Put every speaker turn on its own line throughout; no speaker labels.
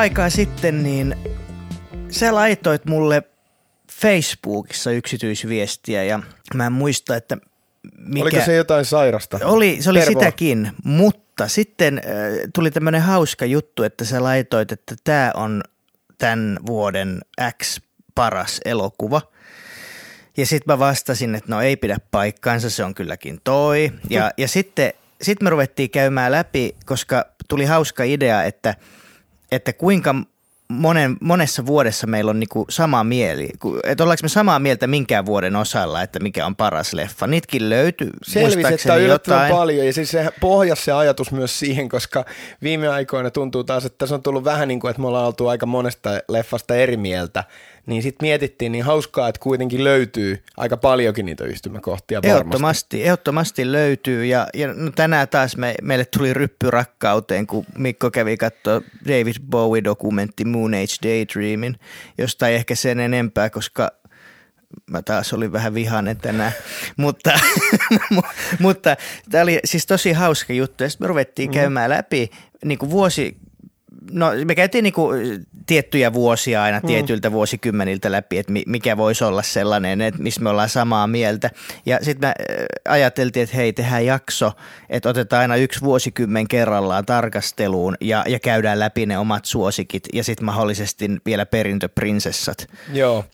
aikaa sitten, niin sä laitoit mulle Facebookissa yksityisviestiä ja mä en muista, että mikä...
Oliko se jotain sairasta?
Oli, se oli
Tervo.
sitäkin, mutta sitten äh, tuli tämmöinen hauska juttu, että sä laitoit, että tämä on tämän vuoden X paras elokuva. Ja sitten mä vastasin, että no ei pidä paikkaansa, se on kylläkin toi. Ja, ja sitten sit me ruvettiin käymään läpi, koska tuli hauska idea, että, että kuinka monen, monessa vuodessa meillä on niinku sama mieli. Että ollaanko me samaa mieltä minkään vuoden osalla, että mikä on paras leffa. Niitkin löytyy
Selvisi, että on
jotain.
paljon ja siis se pohjasi se ajatus myös siihen, koska viime aikoina tuntuu taas, että tässä on tullut vähän niin kuin, että me ollaan oltu aika monesta leffasta eri mieltä, niin sitten mietittiin niin hauskaa, että kuitenkin löytyy aika paljonkin niitä yhtymäkohtia varmasti.
Ehdottomasti, ehdottomasti löytyy. Ja, ja no tänään taas me, meille tuli ryppy rakkauteen, kun Mikko kävi katsoa David Bowie-dokumentti Moon Age Daydreamin, josta ei ehkä sen enempää, koska mä taas olin vähän vihainen tänään, mutta, mutta tämä oli siis tosi hauska juttu. Ja sitten me ruvettiin käymään läpi niin kuin vuosi, No me käytiin niinku tiettyjä vuosia aina tietyiltä vuosikymmeniltä läpi, että mi- mikä voisi olla sellainen, että missä me ollaan samaa mieltä. Ja sitten me ajateltiin, että hei, tehdään jakso, että otetaan aina yksi vuosikymmen kerrallaan tarkasteluun ja, ja käydään läpi ne omat suosikit ja sitten mahdollisesti vielä perintöprinsessat.
Joo,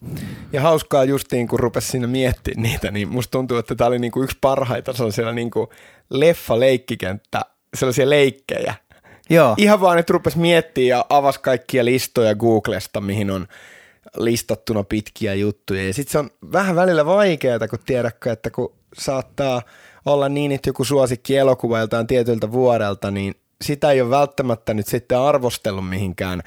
ja hauskaa justiin, kun rupesi siinä miettimään niitä, niin musta tuntuu, että tämä oli niinku yksi parhaita sellaisia niinku leffa-leikkikenttä, sellaisia leikkejä.
Joo,
Ihan vaan, että rupesi miettimään ja avasi kaikkia listoja Googlesta, mihin on listattuna pitkiä juttuja. Ja sitten se on vähän välillä vaikeaa, kun tiedätkö, että kun saattaa olla niin, että joku suosikki elokuva joltain tietyltä vuodelta, niin sitä ei ole välttämättä nyt sitten arvostellut mihinkään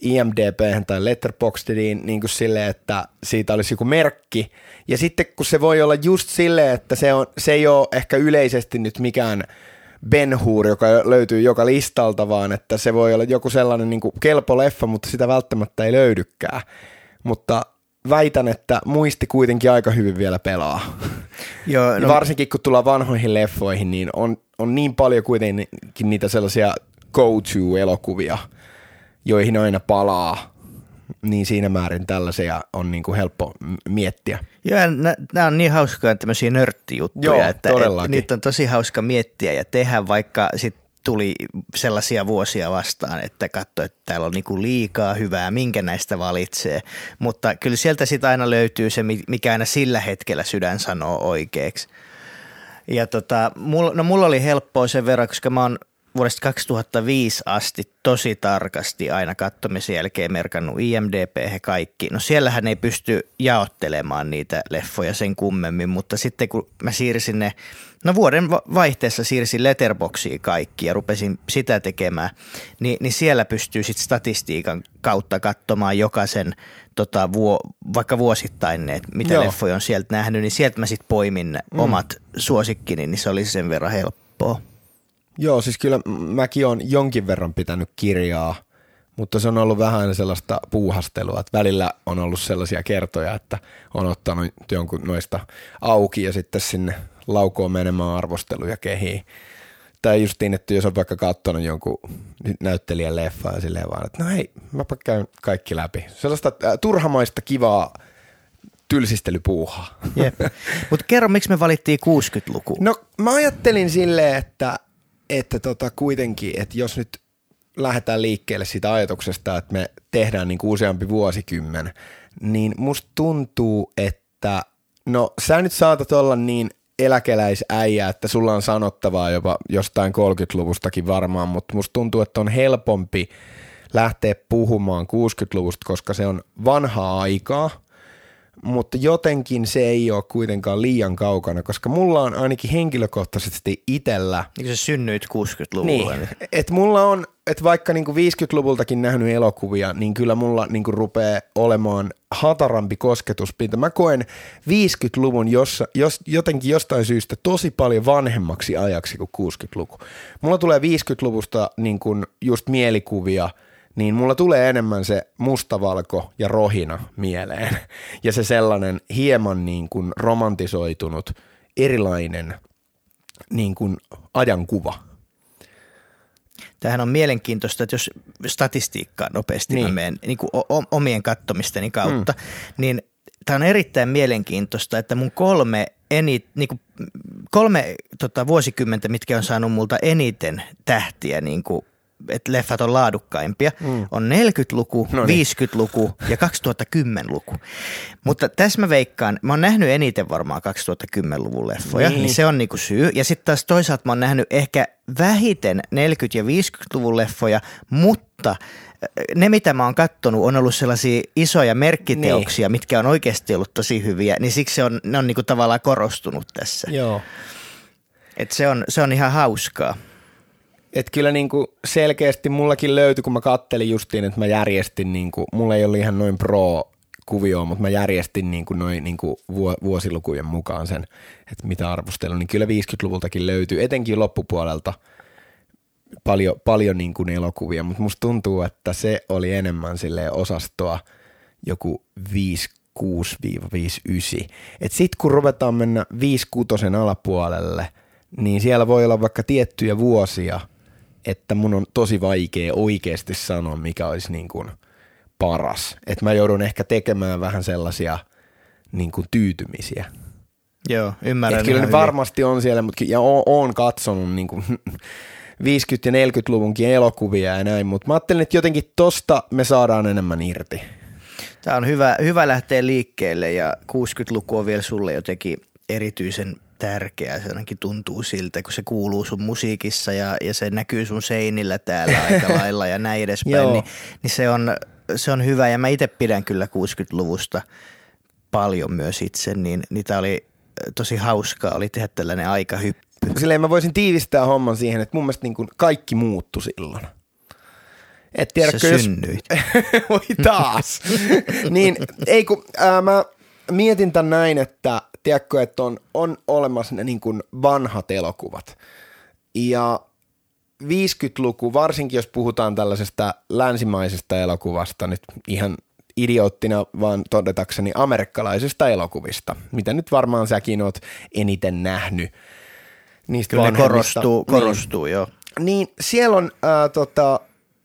IMDb tai Letterboxdiin niin kuin silleen, että siitä olisi joku merkki. Ja sitten kun se voi olla just silleen, että se, on, se ei ole ehkä yleisesti nyt mikään Ben Hur, joka löytyy joka listalta, vaan että se voi olla joku sellainen niin kuin kelpo leffa, mutta sitä välttämättä ei löydykään. Mutta väitän, että muisti kuitenkin aika hyvin vielä pelaa.
joo
No, varsinkin kun tullaan vanhoihin leffoihin, niin on, on niin paljon kuitenkin niitä sellaisia go-to-elokuvia, joihin aina palaa. Niin siinä määrin tällaisia on niin kuin helppo miettiä.
Joo, nämä on niin hauskaa tämmöisiä nörttijuttuja,
Joo,
että, että
todellakin.
niitä on tosi hauska miettiä ja tehdä, vaikka sit tuli sellaisia vuosia vastaan, että katso, että täällä on niinku liikaa hyvää, minkä näistä valitsee. Mutta kyllä sieltä sitten aina löytyy se, mi- mikä aina sillä hetkellä sydän sanoo oikeaksi. Ja tota, mulla, no mulla oli helppoa sen verran, koska mä oon vuodesta 2005 asti tosi tarkasti aina kattomisen jälkeen merkannut IMDP he kaikki. No siellähän ei pysty jaottelemaan niitä leffoja sen kummemmin, mutta sitten kun mä siirsin ne, no vuoden va- vaihteessa siirsin Letterboxiin kaikki ja rupesin sitä tekemään, niin, niin siellä pystyy sitten statistiikan kautta katsomaan jokaisen tota, vuo, vaikka vuosittain ne, että mitä
Joo.
leffoja on sieltä nähnyt, niin sieltä mä sitten poimin ne omat suosikkini, niin se oli sen verran helppoa.
Joo, siis kyllä mäkin on jonkin verran pitänyt kirjaa, mutta se on ollut vähän sellaista puuhastelua, että välillä on ollut sellaisia kertoja, että on ottanut jonkun noista auki ja sitten sinne laukoon menemään arvosteluja kehiin. Tai justiin, että jos on vaikka katsonut jonkun näyttelijän leffaa ja silleen vaan, että no hei, mäpä käyn kaikki läpi. Sellaista äh, turhamaista kivaa tylsistelypuuhaa.
Jep. Mutta kerro, miksi me valittiin 60-luku?
No mä ajattelin silleen, että, että tota kuitenkin, että jos nyt lähdetään liikkeelle siitä ajatuksesta, että me tehdään niin kuin useampi vuosikymmen, niin musta tuntuu, että no sä nyt saatat olla niin eläkeläisäijä, että sulla on sanottavaa jopa jostain 30-luvustakin varmaan, mutta musta tuntuu, että on helpompi lähteä puhumaan 60-luvusta, koska se on vanhaa aikaa, mutta jotenkin se ei ole kuitenkaan liian kaukana, koska mulla on ainakin henkilökohtaisesti itellä,
Niin sä synnyit 60-luvulla.
niin, että mulla on, että vaikka niinku 50-luvultakin nähnyt elokuvia, niin kyllä mulla niinku rupeaa olemaan hatarampi kosketuspinta. Mä koen 50-luvun jossa, jos, jotenkin jostain syystä tosi paljon vanhemmaksi ajaksi kuin 60-luku. Mulla tulee 50-luvusta niin kuin just mielikuvia, niin mulla tulee enemmän se mustavalko ja rohina mieleen. Ja se sellainen hieman niin kuin romantisoitunut, erilainen niin kuin ajankuva.
Tämähän on mielenkiintoista, että jos statistiikkaa nopeasti niin. mä menen niin kuin omien kattomisteni kautta, mm. niin tämä on erittäin mielenkiintoista, että mun kolme, eni, niin kuin kolme tota, vuosikymmentä, mitkä on saanut multa eniten tähtiä niin kuin että leffat on laadukkaimpia, mm. on 40-luku, no niin. 50-luku ja 2010-luku. Mutta tässä mä veikkaan, mä oon nähnyt eniten varmaan 2010-luvun leffoja, niin, niin se on niinku syy. Ja sitten taas toisaalta mä oon nähnyt ehkä vähiten 40- ja 50-luvun leffoja, mutta äh, ne, mitä mä oon kattonut, on ollut sellaisia isoja merkkiteoksia, niin. mitkä on oikeasti ollut tosi hyviä, niin siksi se on, ne on niinku tavallaan korostunut tässä.
Joo.
Et se, on, se on ihan hauskaa.
Et kyllä niin kuin selkeästi mullakin löytyi, kun mä kattelin justiin, että mä järjestin, niin kuin, mulla ei ollut ihan noin pro kuvio, mutta mä järjestin niin kuin noin niin kuin vuosilukujen mukaan sen, että mitä arvostelun, niin kyllä 50-luvultakin löytyy, etenkin loppupuolelta paljon, paljon niin kuin elokuvia, mutta musta tuntuu, että se oli enemmän sille osastoa joku 5 6-59. Et sit kun ruvetaan mennä 5 alapuolelle, niin siellä voi olla vaikka tiettyjä vuosia – että mun on tosi vaikea oikeasti sanoa, mikä olisi niin kuin paras. Että mä joudun ehkä tekemään vähän sellaisia niin kuin tyytymisiä.
Joo, ymmärrän.
Et kyllä varmasti on siellä, mutta ja oon, oon katsonut niin kuin 50- ja 40-luvunkin elokuvia ja näin, mutta mä ajattelin, että jotenkin tosta me saadaan enemmän irti.
Tämä on hyvä, hyvä lähteä liikkeelle ja 60-luku on vielä sulle jotenkin erityisen tärkeä. Se ainakin tuntuu siltä, kun se kuuluu sun musiikissa ja, ja se näkyy sun seinillä täällä aika lailla ja näin edespäin. niin, niin se, on, se on hyvä ja mä itse pidän kyllä 60-luvusta paljon myös itse, niin niitä oli tosi hauskaa oli tehdä tällainen aikahyppy.
Silleen mä voisin tiivistää homman siihen, että mun mielestä niin kuin kaikki muuttui silloin.
Et tiedätkö, Sä synnyit.
Jos... Voi taas. niin, ei kun ää, mä mietin tämän näin, että tiedätkö, että on, on olemassa ne niin kuin vanhat elokuvat. Ja 50-luku, varsinkin jos puhutaan tällaisesta länsimaisesta elokuvasta, nyt ihan idioottina vaan todetakseni amerikkalaisista elokuvista, mitä nyt varmaan säkin oot eniten nähnyt.
Niistä Kyllä ne korostuu, niin, korostuu joo.
Niin siellä on, äh, tota,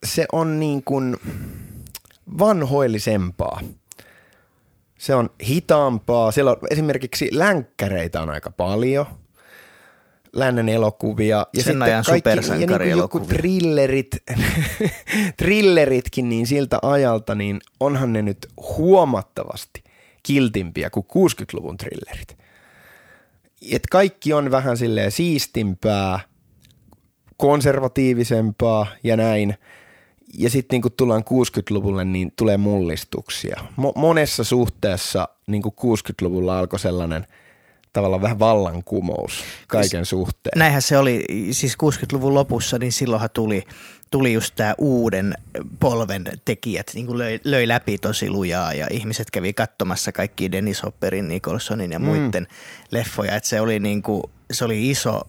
se on niin kuin vanhoillisempaa se on hitaampaa. Siellä on esimerkiksi länkkäreitä on aika paljon. Lännen elokuvia.
Ja Sen ajan kaikki, ja niin joku
thrillerit, thrilleritkin niin siltä ajalta, niin onhan ne nyt huomattavasti kiltimpiä kuin 60-luvun thrillerit. Et kaikki on vähän silleen siistimpää, konservatiivisempaa ja näin – ja sitten niin kun tullaan 60-luvulle, niin tulee mullistuksia. Mo- monessa suhteessa niin 60-luvulla alkoi sellainen tavallaan vähän vallankumous kaiken siis, suhteen.
Näinhän se oli, siis 60-luvun lopussa, niin silloinhan tuli, tuli just tämä uuden polven tekijät, niin löi, löi läpi tosi lujaa ja ihmiset kävi katsomassa kaikki Dennis Hopperin, Nicholsonin ja muiden mm. leffoja, että se oli, niin kuin, se oli iso,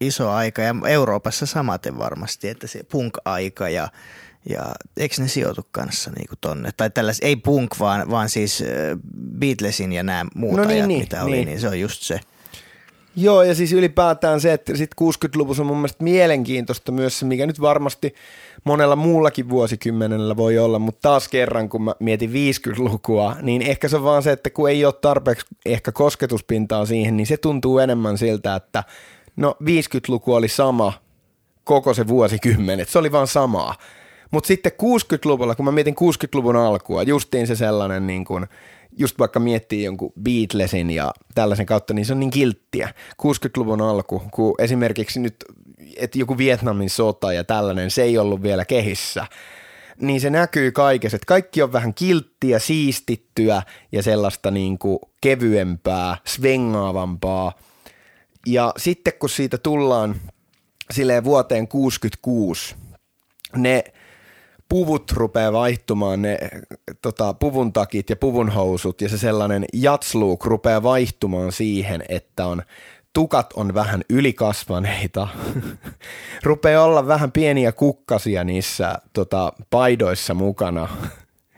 iso aika ja Euroopassa samaten varmasti, että se punk-aika ja ja eikö ne sijoitu kanssa niin kuin tonne? Tai tällais, ei punk, vaan, vaan siis Beatlesin ja nämä muut no niin, ajat, niin, mitä niin. oli, niin se on just se.
Joo, ja siis ylipäätään se, että sitten 60-luvussa on mun mielestä mielenkiintoista myös se, mikä nyt varmasti monella muullakin vuosikymmenellä voi olla, mutta taas kerran, kun mä mietin 50-lukua, niin ehkä se on vaan se, että kun ei ole tarpeeksi ehkä kosketuspintaa siihen, niin se tuntuu enemmän siltä, että no 50-luku oli sama koko se vuosikymmen, se oli vaan samaa. Mutta sitten 60-luvulla, kun mä mietin 60-luvun alkua, justiin se sellainen niin kuin, just vaikka miettii jonkun Beatlesin ja tällaisen kautta, niin se on niin kilttiä. 60-luvun alku, kun esimerkiksi nyt, että joku Vietnamin sota ja tällainen, se ei ollut vielä kehissä, niin se näkyy kaikessa, että kaikki on vähän kilttiä, siistittyä ja sellaista niin kuin kevyempää, svengaavampaa. Ja sitten kun siitä tullaan silleen vuoteen 66, ne – puvut rupeaa vaihtumaan, ne tota, puvun takit ja puvun housut ja se sellainen jatsluuk rupeaa vaihtumaan siihen, että on tukat on vähän ylikasvaneita, rupeaa olla vähän pieniä kukkasia niissä tota, paidoissa mukana,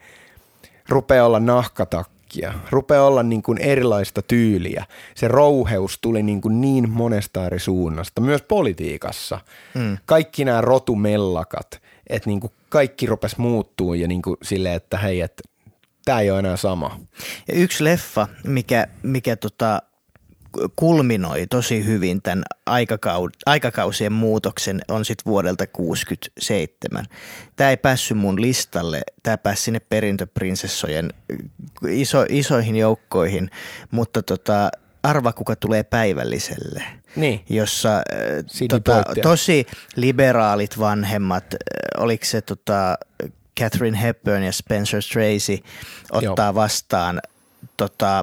rupeaa olla nahkatakki yhtäkkiä. Rupeaa olla niin kuin erilaista tyyliä. Se rouheus tuli niin, kuin niin monesta eri suunnasta, myös politiikassa. Mm. Kaikki nämä rotumellakat, että niin kuin kaikki rupesi muuttuu ja niin kuin silleen, että hei, että tämä ei ole enää sama.
Ja yksi leffa, mikä, mikä tota, kulminoi tosi hyvin tämän aikakau- aikakausien muutoksen on sitten vuodelta 67. Tämä ei päässyt mun listalle, tämä pääsi sinne perintöprinsessojen iso, isoihin joukkoihin, mutta tota, arva kuka tulee päivälliselle.
Niin.
Jossa tota, tosi liberaalit vanhemmat, oliko se tota, Catherine Hepburn ja Spencer Tracy ottaa Joo. vastaan tota,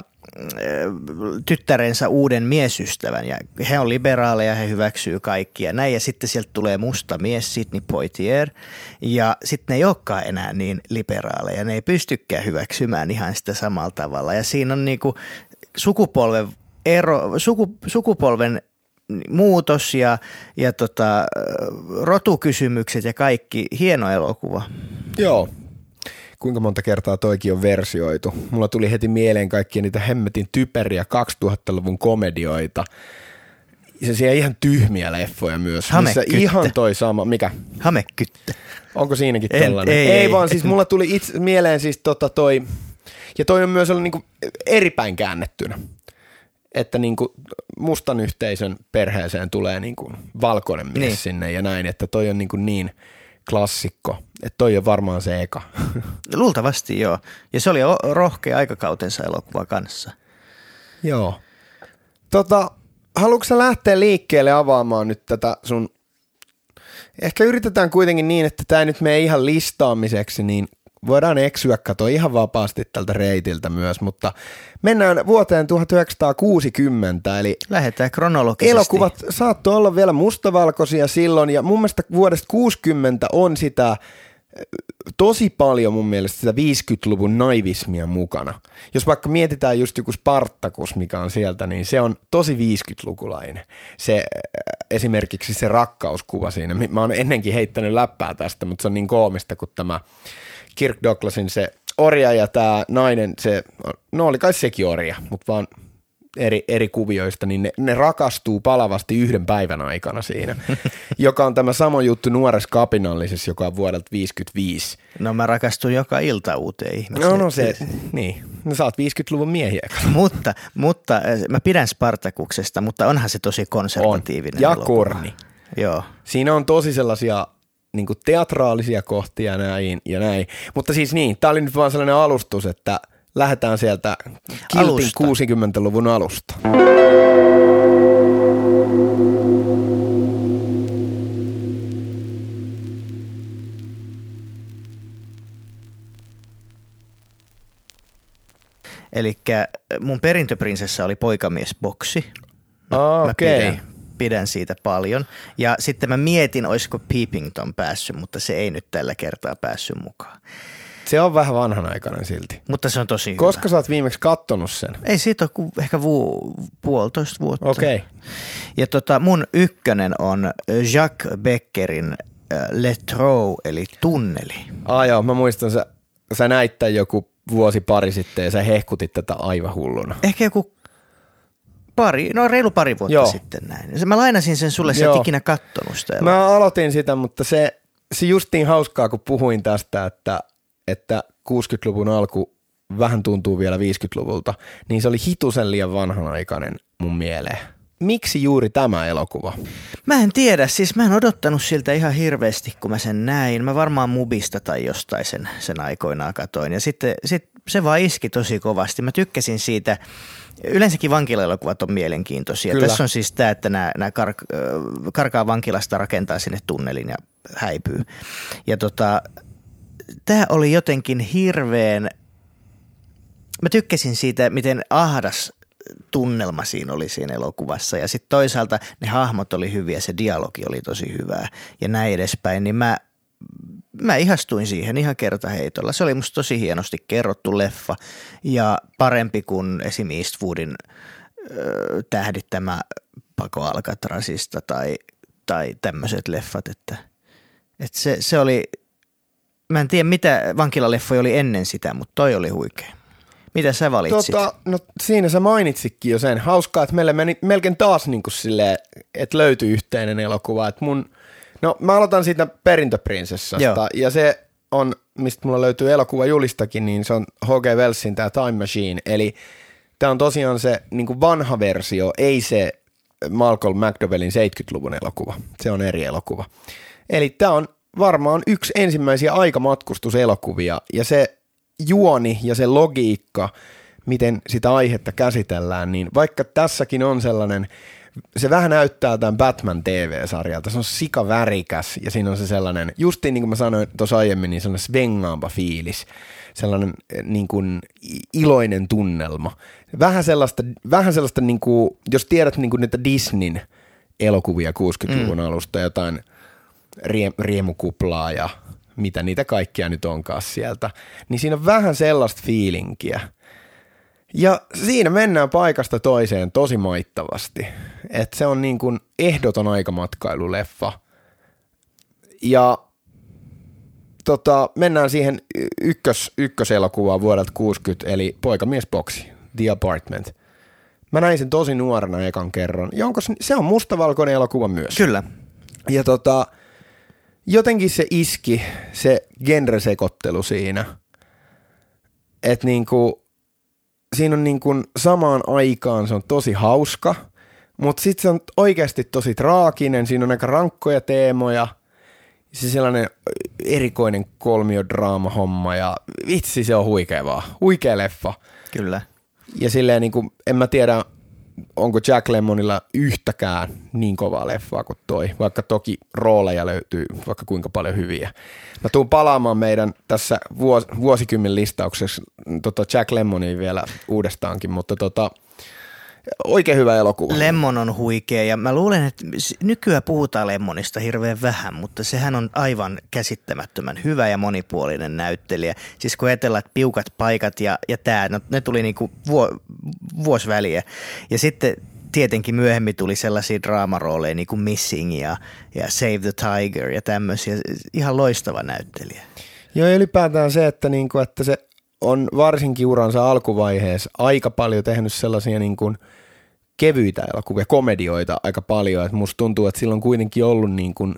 tyttärensä uuden miesystävän. Ja he on liberaaleja, he hyväksyy kaikkia näin. Ja sitten sieltä tulee musta mies Sidney Poitier. Ja sitten ne ei olekaan enää niin liberaaleja, ne ei pystykään hyväksymään ihan sitä samalla tavalla. Ja siinä on niinku sukupolven ero, suku, sukupolven muutos ja, ja tota, rotukysymykset ja kaikki. Hieno elokuva.
Joo, kuinka monta kertaa toikin on versioitu. Mulla tuli heti mieleen kaikkia niitä hemmetin typeriä 2000-luvun komedioita. Se siellä ihan tyhmiä leffoja myös. Missä ihan toi sama, mikä?
Hamekytte.
Onko siinäkin en, tällainen? Ei, ei, ei, vaan siis mulla tuli itse mieleen siis tota toi, ja toi on myös ollut niinku eripäin käännettynä. Että niinku mustan yhteisön perheeseen tulee niinku valkoinen mies niin. sinne ja näin, että toi on niinku niin – klassikko. Että toi on varmaan se eka.
Luultavasti joo. Ja se oli rohkea aikakautensa elokuva kanssa.
Joo. Tota, haluatko sä lähteä liikkeelle avaamaan nyt tätä sun... Ehkä yritetään kuitenkin niin, että tämä nyt menee ihan listaamiseksi, niin voidaan eksyä katoa ihan vapaasti tältä reitiltä myös, mutta mennään vuoteen 1960, eli
Lähdetään kronologisesti.
Elokuvat saattoi olla vielä mustavalkoisia silloin, ja mun mielestä vuodesta 60 on sitä tosi paljon mun mielestä sitä 50-luvun naivismia mukana. Jos vaikka mietitään just joku Spartakus, mikä on sieltä, niin se on tosi 50-lukulainen. Se, esimerkiksi se rakkauskuva siinä. Mä oon ennenkin heittänyt läppää tästä, mutta se on niin koomista kuin tämä Kirk Douglasin se orja ja tämä nainen, se, no oli kai sekin orja, mutta vaan eri, eri kuvioista, niin ne, ne rakastuu palavasti yhden päivän aikana siinä, joka on tämä sama juttu nuores kapinallisessa, joka on vuodelta 55.
No mä rakastun joka ilta uuteen ihmiseen.
No, no se, niin. No sä oot 50-luvun miehiä.
mutta, mutta äh, mä pidän Spartakuksesta, mutta onhan se tosi konservatiivinen. On.
Ja elokuva. korni.
Joo.
Siinä on tosi sellaisia niin teatraalisia kohtia näin ja näin. Mutta siis niin, tämä oli nyt vaan sellainen alustus, että lähdetään sieltä kiltin 60-luvun alusta.
Eli mun perintöprinsessa oli poikamiesboksi.
Mä. Okay
pidän siitä paljon. Ja sitten mä mietin, olisiko Peepington päässyt, mutta se ei nyt tällä kertaa päässyt mukaan.
Se on vähän vanhanaikainen silti.
Mutta se on tosi
Koska hyvä. sä oot viimeksi kattonut sen?
Ei siitä ole kuin ehkä vu- puolitoista vuotta.
Okei. Okay.
Ja tota, mun ykkönen on Jacques Beckerin äh, Le Trou, eli tunneli.
Ah joo, mä muistan, sä, sä näit joku vuosi pari sitten ja sä hehkutit tätä aivan hulluna.
Ehkä joku pari, no reilu pari vuotta Joo. sitten näin. Mä lainasin sen sulle, sä et ikinä kattonut sitä.
Mä aloitin sitä, mutta se, se justiin hauskaa, kun puhuin tästä, että, että 60-luvun alku vähän tuntuu vielä 50-luvulta, niin se oli hitusen liian vanhanaikainen mun mieleen. Miksi juuri tämä elokuva?
Mä en tiedä, siis mä en odottanut siltä ihan hirveästi, kun mä sen näin. Mä varmaan Mubista tai jostain sen, sen aikoinaan katoin. Ja sitten sit se vaan iski tosi kovasti. Mä tykkäsin siitä, Yleensäkin vankila-elokuvat on mielenkiintoisia. Kyllä. Tässä on siis tämä, että nämä, nämä kar, karkaa vankilasta rakentaa sinne tunnelin ja häipyy. Ja tota, tämä oli jotenkin hirveän, mä tykkäsin siitä, miten ahdas tunnelma siinä oli siinä elokuvassa. Ja sitten toisaalta ne hahmot oli hyviä, se dialogi oli tosi hyvää ja näin edespäin. Niin mä mä ihastuin siihen ihan kertaheitolla. Se oli musta tosi hienosti kerrottu leffa ja parempi kuin esim. Eastwoodin ö, tähdittämä Pako Alcatrazista tai, tai tämmöiset leffat, että, että se, se oli, mä en tiedä mitä vankilaleffoja oli ennen sitä, mutta toi oli huikea. Mitä sä valitsit?
Tota, no siinä sä mainitsikin jo sen. Hauskaa, että meille meni melkein taas niin kuin silleen, että löytyi yhteinen elokuva. Että mun, no mä aloitan siitä perintöprinsessasta
Joo.
ja se on, mistä mulla löytyy elokuva julistakin, niin se on H.G. Wellsin tämä Time Machine. Eli tämä on tosiaan se niin kuin vanha versio, ei se Malcolm McDowellin 70-luvun elokuva. Se on eri elokuva. Eli tämä on varmaan yksi ensimmäisiä aikamatkustuselokuvia ja se juoni ja se logiikka, miten sitä aihetta käsitellään, niin vaikka tässäkin on sellainen, se vähän näyttää tämän Batman TV-sarjalta, se on sika värikäs ja siinä on se sellainen, justiin niin kuin mä sanoin tuossa aiemmin, niin sellainen svengaamba fiilis, sellainen eh, niin kuin iloinen tunnelma. Vähän sellaista, vähän sellaista niin kuin, jos tiedät niin kuin niitä Disneyn elokuvia 60-luvun mm. alusta, jotain rie, riemukuplaa ja mitä niitä kaikkia nyt onkaan sieltä, niin siinä on vähän sellaista fiilinkiä. Ja siinä mennään paikasta toiseen tosi maittavasti. että se on niin kuin ehdoton aikamatkailu-leffa. Ja tota, mennään siihen ykkös, ykköselokuvaan vuodelta 60, eli Poikamiesboksi, The Apartment. Mä näin sen tosi nuorena ekan kerran. Ja onko se, se on mustavalkoinen elokuva myös.
Kyllä.
Ja tota, jotenkin se iski, se genresekottelu siinä. Että niinku, siinä on niinku samaan aikaan se on tosi hauska, mutta sitten se on oikeasti tosi traaginen, siinä on aika rankkoja teemoja, se sellainen erikoinen kolmiodraama-homma ja vitsi se on huikea vaan, huikea leffa.
Kyllä.
Ja silleen niin kuin, en mä tiedä, onko Jack Lemmonilla yhtäkään niin kovaa leffaa kuin toi, vaikka toki rooleja löytyy vaikka kuinka paljon hyviä. Mä tuun palaamaan meidän tässä vuos, vuosikymmen listauksessa tota Jack Lemmonia vielä uudestaankin, mutta tota, oikein hyvä elokuva.
Lemmon on huikea ja mä luulen, että nykyään puhutaan Lemmonista hirveän vähän, mutta sehän on aivan käsittämättömän hyvä ja monipuolinen näyttelijä. Siis kun ajatellaan, että piukat paikat ja, ja tämä, no, ne tuli niinku vuo, vuosi väliä. Ja sitten tietenkin myöhemmin tuli sellaisia draamarooleja niin kuin Missing ja, ja Save the Tiger ja tämmöisiä. Ihan loistava näyttelijä.
Joo, ja ylipäätään se, että, niinku, että se on varsinkin uransa alkuvaiheessa aika paljon tehnyt sellaisia niin kuin kevyitä elokuvia, komedioita aika paljon. Et musta tuntuu, että sillä on kuitenkin ollut niin kuin,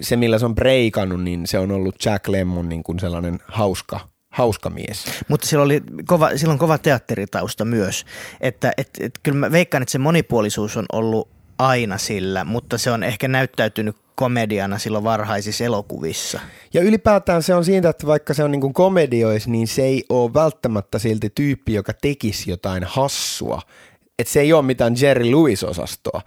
se, millä se on breikannut, niin se on ollut Jack Lemmon niin kuin sellainen hauska, hauska mies.
Mutta sillä, oli kova, sillä on kova teatteritausta myös. Että et, et, kyllä mä veikkaan, että se monipuolisuus on ollut aina sillä, mutta se on ehkä näyttäytynyt komediana silloin varhaisissa elokuvissa.
Ja ylipäätään se on siitä, että vaikka se on niin komediois, niin se ei ole välttämättä silti tyyppi, joka tekisi jotain hassua. Että se ei ole mitään Jerry Lewis-osastoa,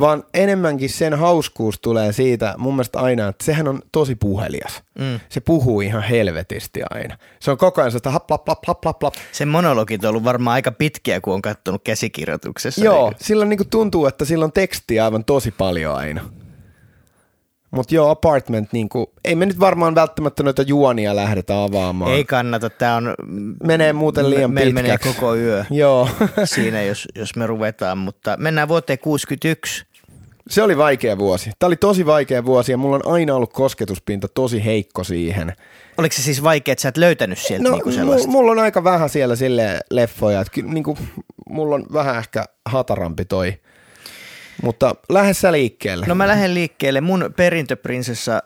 vaan enemmänkin sen hauskuus tulee siitä mun mielestä aina, että sehän on tosi puhelias. Mm. Se puhuu ihan helvetisti aina. Se on koko ajan sitä hap, hap, hap, hap, hap, hap.
Sen monologit on ollut varmaan aika pitkiä, kun on katsonut käsikirjoituksessa.
Joo,
Niin,
sillä niin tuntuu, että sillä on tekstiä aivan tosi paljon aina. Mutta joo, Apartment, niin kuin, ei me nyt varmaan välttämättä noita juonia lähdetä avaamaan.
ei kannata, tämä on...
Menee muuten liian
me, meillä menee
pitkäksi.
koko yö
Joo,
siinä, jos, jos me ruvetaan, mutta mennään vuoteen 61.
se oli vaikea vuosi. Tämä oli tosi vaikea vuosi ja mulla on aina ollut kosketuspinta tosi heikko siihen.
Oliko se siis vaikea, että sä et löytänyt sieltä
No,
niinku sellaista?
mulla on aika vähän siellä sille leffoja, että kyllä niin kuin, mulla on vähän ehkä hatarampi toi. Mutta lähde sä liikkeelle.
No mä lähden liikkeelle. Mun perintöprinsessa,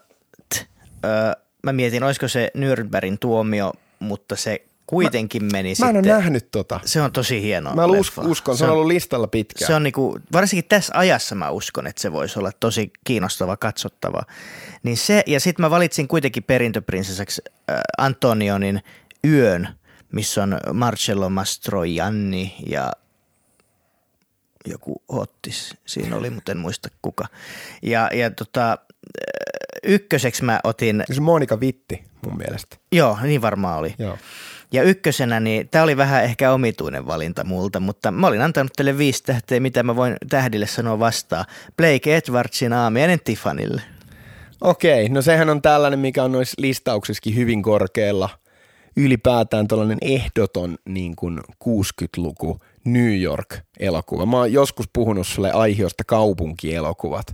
t, ö, mä mietin, olisiko se Nürnbergin tuomio, mutta se kuitenkin meni
Mä en
sitten.
ole nähnyt tota.
Se on tosi hieno
Mä
leffa.
us- uskon, se on ollut listalla pitkään.
Se on niinku, varsinkin tässä ajassa mä uskon, että se voisi olla tosi kiinnostava, katsottava. Niin se, ja sitten mä valitsin kuitenkin perintöprinsessaksi äh, Antonionin Yön, missä on Marcello Mastroianni ja joku Hottis siinä oli, mutta en muista kuka. Ja, ja tota, ykköseksi mä otin,
Se Monika Vitti mun mielestä.
joo, niin varmaan oli.
Joo.
Ja ykkösenä, niin tämä oli vähän ehkä omituinen valinta multa, mutta mä olin antanut teille viisi tähteä, mitä mä voin tähdille sanoa vastaan. Blake Edwardsin aamiainen Tiffanylle.
Okei, no sehän on tällainen, mikä on noissa listauksissakin hyvin korkealla. Ylipäätään tällainen ehdoton niin kuin 60-luku New York-elokuva. Mä oon joskus puhunut sulle aihiosta kaupunkielokuvat.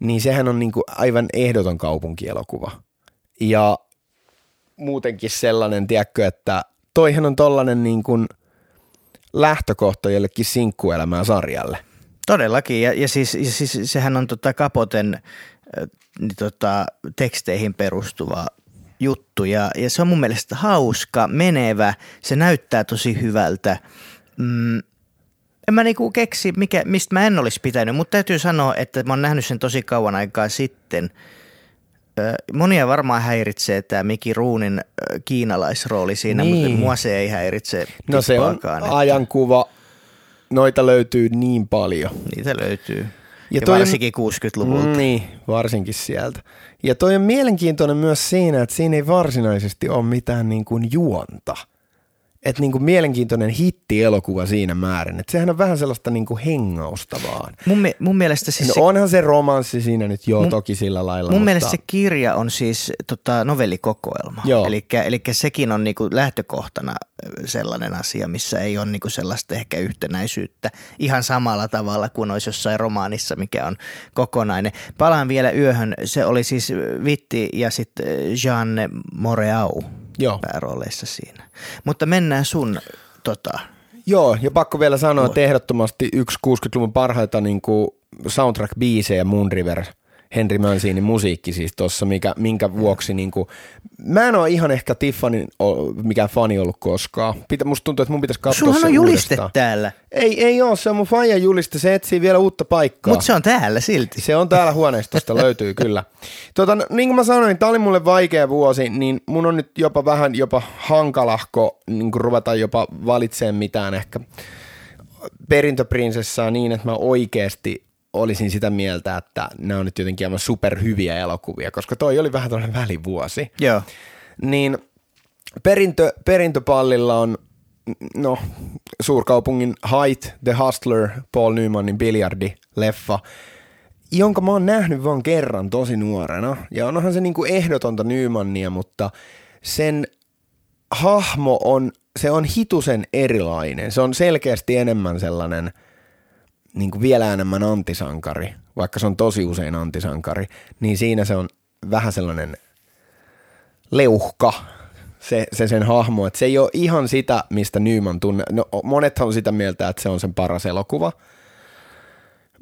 Niin sehän on niin kuin aivan ehdoton kaupunkielokuva. Ja muutenkin sellainen, tiedätkö, että toihan on tollanen niin kuin lähtökohta jollekin sinkkuelämää sarjalle.
Todellakin, ja, ja, siis, ja siis sehän on tota Kapoten äh, niin tota, teksteihin perustuva juttu, ja, ja se on mun mielestä hauska, menevä, se näyttää tosi hyvältä. Mm, en mä niinku keksi, mikä, mistä mä en olisi pitänyt, mutta täytyy sanoa, että mä oon nähnyt sen tosi kauan aikaa sitten. Monia varmaan häiritsee tämä Miki Ruunin kiinalaisrooli siinä, niin. Mutta mua se ei häiritse
No se on
että
ajankuva, noita löytyy niin paljon.
Niitä löytyy. Ja,
Ja toi on-
varsinkin 60-luvulta. Mm.
Niin, varsinkin sieltä. Ja toi on mielenkiintoinen myös siinä, että siinä ei varsinaisesti ole mitään niin kuin juonta. Että niin kuin mielenkiintoinen hitti-elokuva siinä määrin. Että sehän on vähän sellaista niin kuin hengausta vaan.
Mun, mi- mun mielestä siis
No
se,
onhan se romanssi siinä nyt joo
Mun-
toki sillä lailla.
mun
mutta...
mielestä se kirja on siis tota, novellikokoelma. Eli sekin on niinku lähtökohtana sellainen asia, missä ei ole niinku sellaista ehkä yhtenäisyyttä ihan samalla tavalla kuin olisi jossain romaanissa, mikä on kokonainen. Palaan vielä yöhön. Se oli siis Vitti ja sitten Jeanne Moreau
Joo.
päärooleissa siinä. Mutta mennään sun tota,
Joo, ja pakko vielä sanoa, että ehdottomasti yksi 60-luvun parhaita niin kuin soundtrack-biisejä Moonriver, Henry Mancinin musiikki siis tuossa, mikä, minkä vuoksi niin kuin, mä en ole ihan ehkä Tiffanin mikään fani ollut koskaan. Pitä, musta tuntuu, että mun pitäisi katsoa
Sullahan
se
on juliste
uudestaan.
täällä,
Ei, ei ole, se on mun faija juliste, se etsii vielä uutta paikkaa.
mutta se on täällä silti.
Se on täällä huoneistosta, löytyy kyllä. Tota, niin kuin mä sanoin, tämä oli mulle vaikea vuosi, niin mun on nyt jopa vähän jopa hankalahko niin ruveta jopa valitsemaan mitään ehkä perintöprinsessaa niin, että mä oikeasti olisin sitä mieltä, että nämä on nyt jotenkin aivan superhyviä elokuvia, koska toi oli vähän tällainen välivuosi.
Joo.
Niin perintö, perintöpallilla on no, suurkaupungin Height, The Hustler, Paul Newmanin biljardi, leffa, jonka mä oon nähnyt vaan kerran tosi nuorena. Ja onhan se niinku ehdotonta Newmania, mutta sen hahmo on, se on hitusen erilainen. Se on selkeästi enemmän sellainen niin kuin vielä enemmän antisankari, vaikka se on tosi usein antisankari, niin siinä se on vähän sellainen leuhka, se, se sen hahmo, että se ei ole ihan sitä, mistä Nyman tunne. No, monethan on sitä mieltä, että se on sen paras elokuva,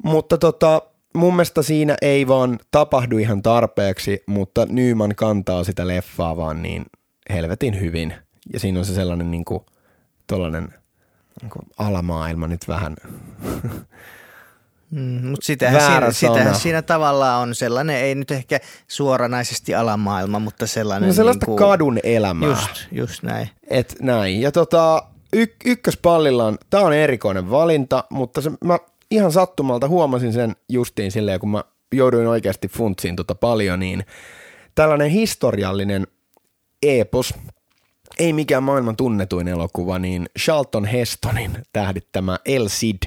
mutta tota, mun mielestä siinä ei vaan tapahdu ihan tarpeeksi, mutta Nyman kantaa sitä leffaa vaan niin helvetin hyvin. Ja siinä on se sellainen niin kuin, tollainen niin kuin alamaailma nyt vähän.
Mm, mutta sitähän, siinä, sitähän siinä tavallaan on sellainen, ei nyt ehkä suoranaisesti alamaailma, mutta sellainen.
No sellaista
niin
kadun elämää.
Just, just näin.
Et näin. Ja tota, y- ykköspallilla on, tää on erikoinen valinta, mutta se, mä ihan sattumalta huomasin sen justiin silleen, kun mä jouduin oikeasti funtsiin tota paljon, niin tällainen historiallinen epos, ei mikään maailman tunnetuin elokuva, niin Charlton Hestonin tähdittämä El Cid,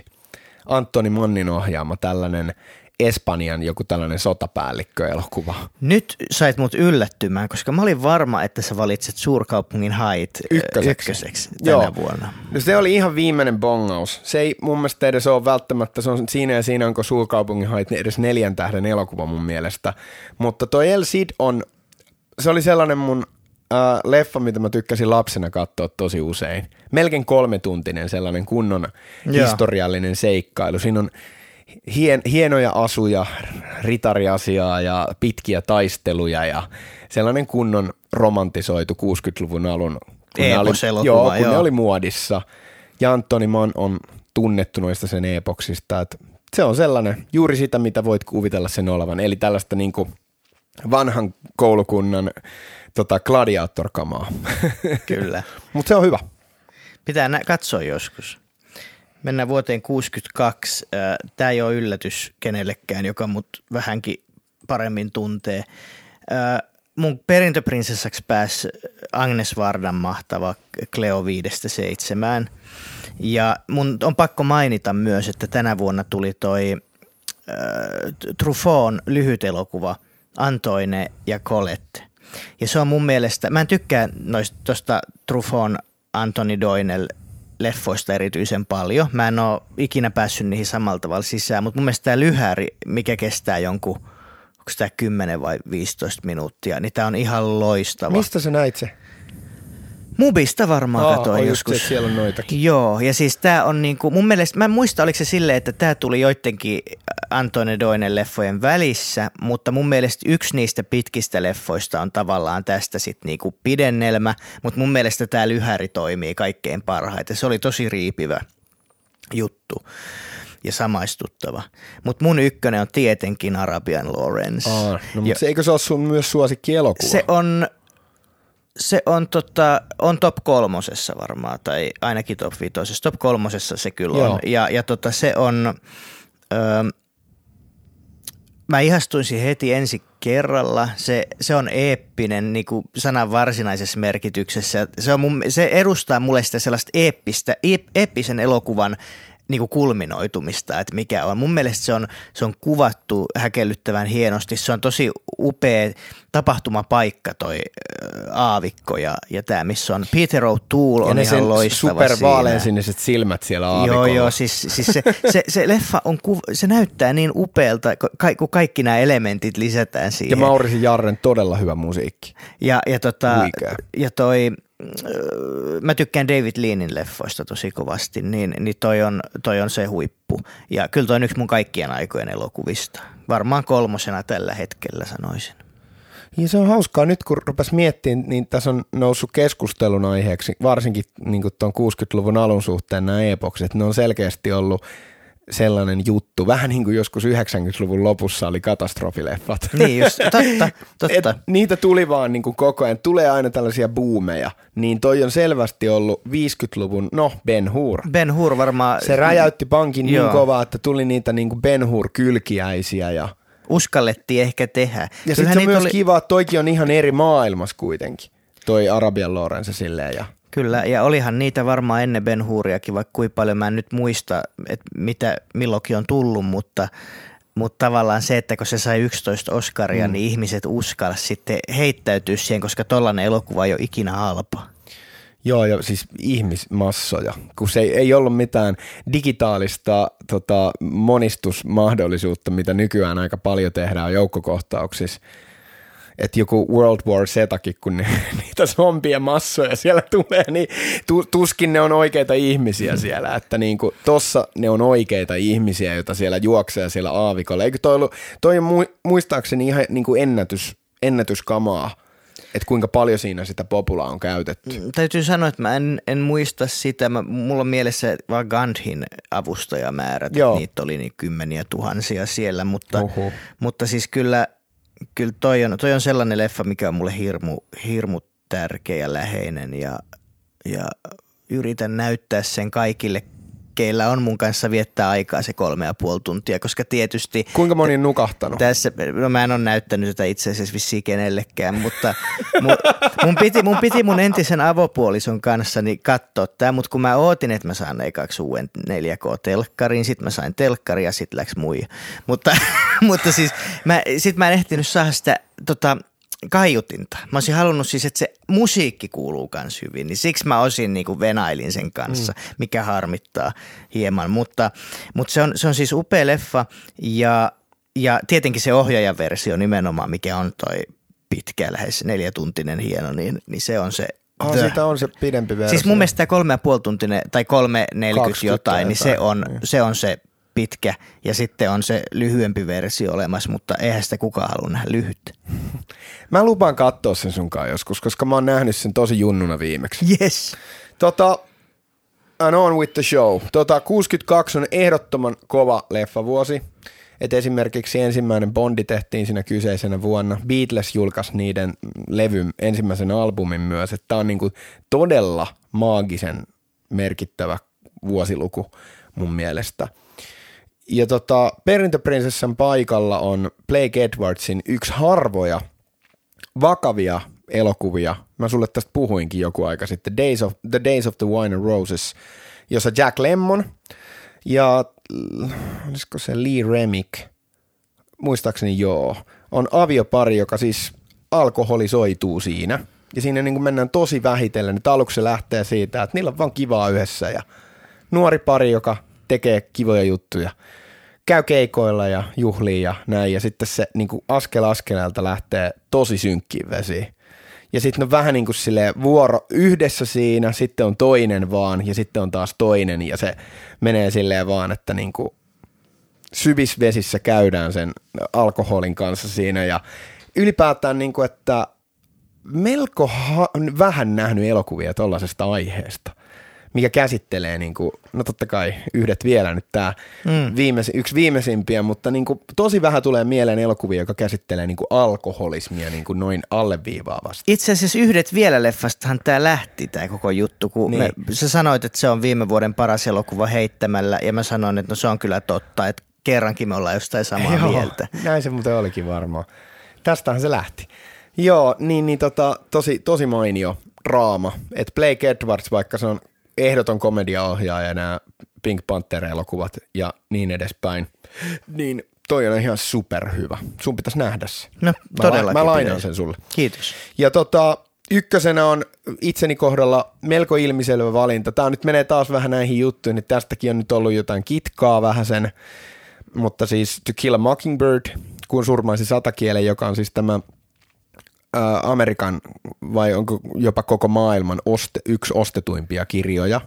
Antoni Mannin ohjaama tällainen Espanjan joku tällainen sotapäällikkö-elokuva.
Nyt sait mut yllättymään, koska mä olin varma, että sä valitset suurkaupungin hait
Ykköseksi.
ykköseksi tänä
Joo.
vuonna.
No se oli ihan viimeinen bongaus. Se ei mun mielestä edes ole välttämättä, se on siinä ja siinä onko suurkaupungin hait edes neljän tähden elokuva mun mielestä. Mutta toi El Cid on, se oli sellainen mun äh, leffa, mitä mä tykkäsin lapsena katsoa tosi usein. Melkein kolmetuntinen sellainen kunnon
Joo.
historiallinen seikkailu. Siinä on hien, hienoja asuja, ritariasiaa ja pitkiä taisteluja ja sellainen kunnon romantisoitu 60-luvun alun. kun ne oli- Joo, kun ne
joo.
oli muodissa. Ja Antoni Mann on tunnettu noista sen epoksista, että se on sellainen, juuri sitä, mitä voit kuvitella sen olevan. Eli tällaista niin kuin vanhan koulukunnan tota, gladiator-kamaa.
Kyllä.
Mutta se on hyvä.
Pitää nä- katsoa joskus. Mennään vuoteen 62. Tämä ei ole yllätys kenellekään, joka mut vähänkin paremmin tuntee. Ö, Mun perintöprinsessaksi pääsi Agnes Vardan mahtava Cleo 5-7. Ja mun on pakko mainita myös, että tänä vuonna tuli toi äh, Truffon lyhyt elokuva Antoine ja Colette. Ja se on mun mielestä, mä en tykkää noista tosta Truffon Antoni Doinel leffoista erityisen paljon. Mä en ole ikinä päässyt niihin samalla tavalla sisään, mutta mun mielestä tämä lyhäri, mikä kestää jonkun, onko tämä 10 vai 15 minuuttia, niin tämä on ihan loistava.
Mistä sä näit se?
Mubista varmaan
on just
joskus.
se, siellä on noitakin.
Joo, ja siis tämä on niinku, mun mielestä, mä en muista oliko se silleen, että tämä tuli joidenkin Antone Doinen leffojen välissä, mutta mun mielestä yksi niistä pitkistä leffoista on tavallaan tästä sitten niinku pidennelmä, mutta mun mielestä tämä lyhäri toimii kaikkein parhaiten. Se oli tosi riipivä juttu ja samaistuttava. Mutta mun ykkönen on tietenkin Arabian Lawrence.
Aa, no,
Ja-
mutta se, eikö se ole sun myös suosikki elokuva?
se on, se on, tota, on top kolmosessa varmaan, tai ainakin top viitosessa. Top kolmosessa se kyllä
Joo.
on. Ja, ja tota, se on, öö, mä ihastuisin heti ensi kerralla. Se, se on eeppinen niin kuin sanan varsinaisessa merkityksessä. Se, on mun, se edustaa mulle sitä sellaista eeppistä, eep, eeppisen elokuvan niin kuin kulminoitumista, että mikä on. Mun mielestä se on, se on kuvattu häkellyttävän hienosti. Se on tosi upea tapahtumapaikka toi aavikko ja, ja tämä, missä on Peter O'Toole
ja
on
ne
ihan loistava
super
siinä.
vaaleansiniset silmät siellä aavikolla.
Joo, joo, siis, siis se, se, se, leffa on, kuv- se näyttää niin upealta, kun ka- kun kaikki nämä elementit lisätään siihen.
Ja Maurisi Jarren todella hyvä musiikki.
Ja, ja, tota, ja toi, mä tykkään David Leanin leffoista tosi kovasti, niin, niin toi, on, toi on se huippu. Ja kyllä toi on yksi mun kaikkien aikojen elokuvista. Varmaan kolmosena tällä hetkellä sanoisin.
Ja se on hauskaa nyt, kun rupes miettimään, niin tässä on noussut keskustelun aiheeksi, varsinkin niin tuon 60-luvun alun suhteen nämä epokset. Ne on selkeästi ollut sellainen juttu, vähän niin kuin joskus 90-luvun lopussa oli katastrofileffat.
Niin just, totta, totta.
Et niitä tuli vaan niin kuin koko ajan, tulee aina tällaisia boomeja, niin toi on selvästi ollut 50-luvun, no Ben Hur.
Ben Hur varmaan
Se räjäytti pankin niin
Joo.
kovaa, että tuli niitä niin kuin Ben Hur-kylkiäisiä ja,
uskallettiin ehkä tehdä.
ja sitten se on myös
oli-
kiva, että toikin on ihan eri maailmassa kuitenkin, toi Arabian Lorenzo silleen ja
Kyllä, ja olihan niitä varmaan ennen Ben Huriakin, vaikka kuinka paljon mä en nyt muista, että mitä milloinkin on tullut, mutta, mutta tavallaan se, että kun se sai 11 Oscaria, mm. niin ihmiset uskallas sitten heittäytyä siihen, koska tollainen elokuva ei ole ikinä halpa.
Joo, ja siis ihmismassoja, kun se ei, ei ollut mitään digitaalista tota, monistusmahdollisuutta, mitä nykyään aika paljon tehdään joukkokohtauksissa. Että joku World War Zetakin, kun ne, niitä zombien massoja siellä tulee, niin tu, tuskin ne on oikeita ihmisiä siellä. Että niinku, tossa ne on oikeita ihmisiä, joita siellä juoksee siellä aavikolla. Eikö toi, ollut, toi on mu- muistaakseni ihan niinku ennätys, ennätyskamaa, että kuinka paljon siinä sitä populaa on käytetty.
Mm, Täytyy sanoa, että mä en, en muista sitä. Mä, mulla on mielessä vaan Gandhin avustajamäärät.
Joo.
Niitä oli niin kymmeniä tuhansia siellä, mutta,
Oho.
mutta siis kyllä, kyllä toi, on, toi on sellainen leffa, mikä on mulle hirmu, hirmu tärkeä ja läheinen ja, ja yritän näyttää sen kaikille, keillä on mun kanssa viettää aikaa se kolme ja puoli tuntia, koska tietysti
Kuinka moni on nukahtanut?
tässä, no mä en ole näyttänyt tätä itse asiassa vissiin kenellekään, mutta mun, mun, piti, mun piti mun entisen avopuolison kanssa niin katsoa tämä, mutta kun mä ootin, että mä saan ekaksi uuden 4K-telkkarin, sit mä sain telkkari ja sit läks muija. Mutta, mutta siis mä, sit mä en ehtinyt saada sitä tota, kaiutinta. Mä olisin halunnut siis, että se musiikki kuuluu kans hyvin, niin siksi mä osin niin venailin sen kanssa, mm. mikä harmittaa hieman. Mutta, mutta se, on, se on siis upea leffa ja, ja tietenkin se ohjaajaversio nimenomaan, mikä on toi pitkä, lähes neljätuntinen hieno, niin, niin se on se
Ah,
the-
siitä on se pidempi versio.
Siis mun mielestä tämä kolme ja puoli tuntinen tai kolme neljäkymmentä
20
jotain, niin se
jotain,
on,
niin.
se on se pitkä ja sitten on se lyhyempi versio olemassa, mutta eihän sitä kukaan halua nähdä lyhyttä.
Mä lupaan katsoa sen sunkaan joskus, koska mä oon nähnyt sen tosi junnuna viimeksi.
Yes.
Tota, and on with the show. Tota, 62 on ehdottoman kova leffavuosi. Et esimerkiksi ensimmäinen Bondi tehtiin siinä kyseisenä vuonna. Beatles julkaisi niiden levyn ensimmäisen albumin myös. Että on niinku todella maagisen merkittävä vuosiluku mun mielestä. Ja tota, Perintöprinsessan paikalla on Blake Edwardsin yksi harvoja vakavia elokuvia. Mä sulle tästä puhuinkin joku aika sitten. Days of, The Days of the Wine and Roses, jossa Jack Lemmon ja olisiko se Lee Remick, muistaakseni joo, on aviopari, joka siis alkoholisoituu siinä. Ja siinä niin mennään tosi vähitellen. Että aluksi se lähtee siitä, että niillä on vaan kivaa yhdessä ja nuori pari, joka tekee kivoja juttuja käy keikoilla ja juhlii ja näin, ja sitten se niin kuin askel askeleelta lähtee tosi synkkiin vesiin. Ja sitten on vähän niin kuin vuoro yhdessä siinä, sitten on toinen vaan ja sitten on taas toinen. Ja se menee silleen vaan, että niin kuin syvisvesissä käydään sen alkoholin kanssa siinä. Ja ylipäätään niin kuin, että melko ha- vähän nähnyt elokuvia tuollaisesta aiheesta mikä käsittelee, niin kuin, no totta kai yhdet vielä nyt tämä mm. viimeis, yksi viimeisimpiä, mutta niin kuin, tosi vähän tulee mieleen elokuvia, joka käsittelee niin kuin alkoholismia niin kuin noin alleviivaavasti.
Itse asiassa yhdet vielä leffastahan tämä lähti tämä koko juttu, kun niin. me, sä sanoit, että se on viime vuoden paras elokuva heittämällä ja mä sanoin, että no se on kyllä totta, että kerrankin me ollaan jostain samaa Joo, mieltä.
Näin se muuten olikin varmaan. Tästähän se lähti. Joo, niin, niin tota, tosi, tosi mainio draama. Että Blake Edwards, vaikka se on ehdoton komediaohjaaja nämä Pink Panther-elokuvat ja niin edespäin, niin toi on ihan superhyvä. Sun pitäisi nähdä se.
No,
mä, la- mä lainaan sen sulle.
Kiitos.
Ja tota, ykkösenä on itseni kohdalla melko ilmiselvä valinta. Tämä nyt menee taas vähän näihin juttuihin, niin tästäkin on nyt ollut jotain kitkaa vähän sen, mutta siis To Kill a Mockingbird, kun surmaisi satakielen, joka on siis tämä Amerikan vai onko jopa koko maailman oste, yksi ostetuimpia kirjoja.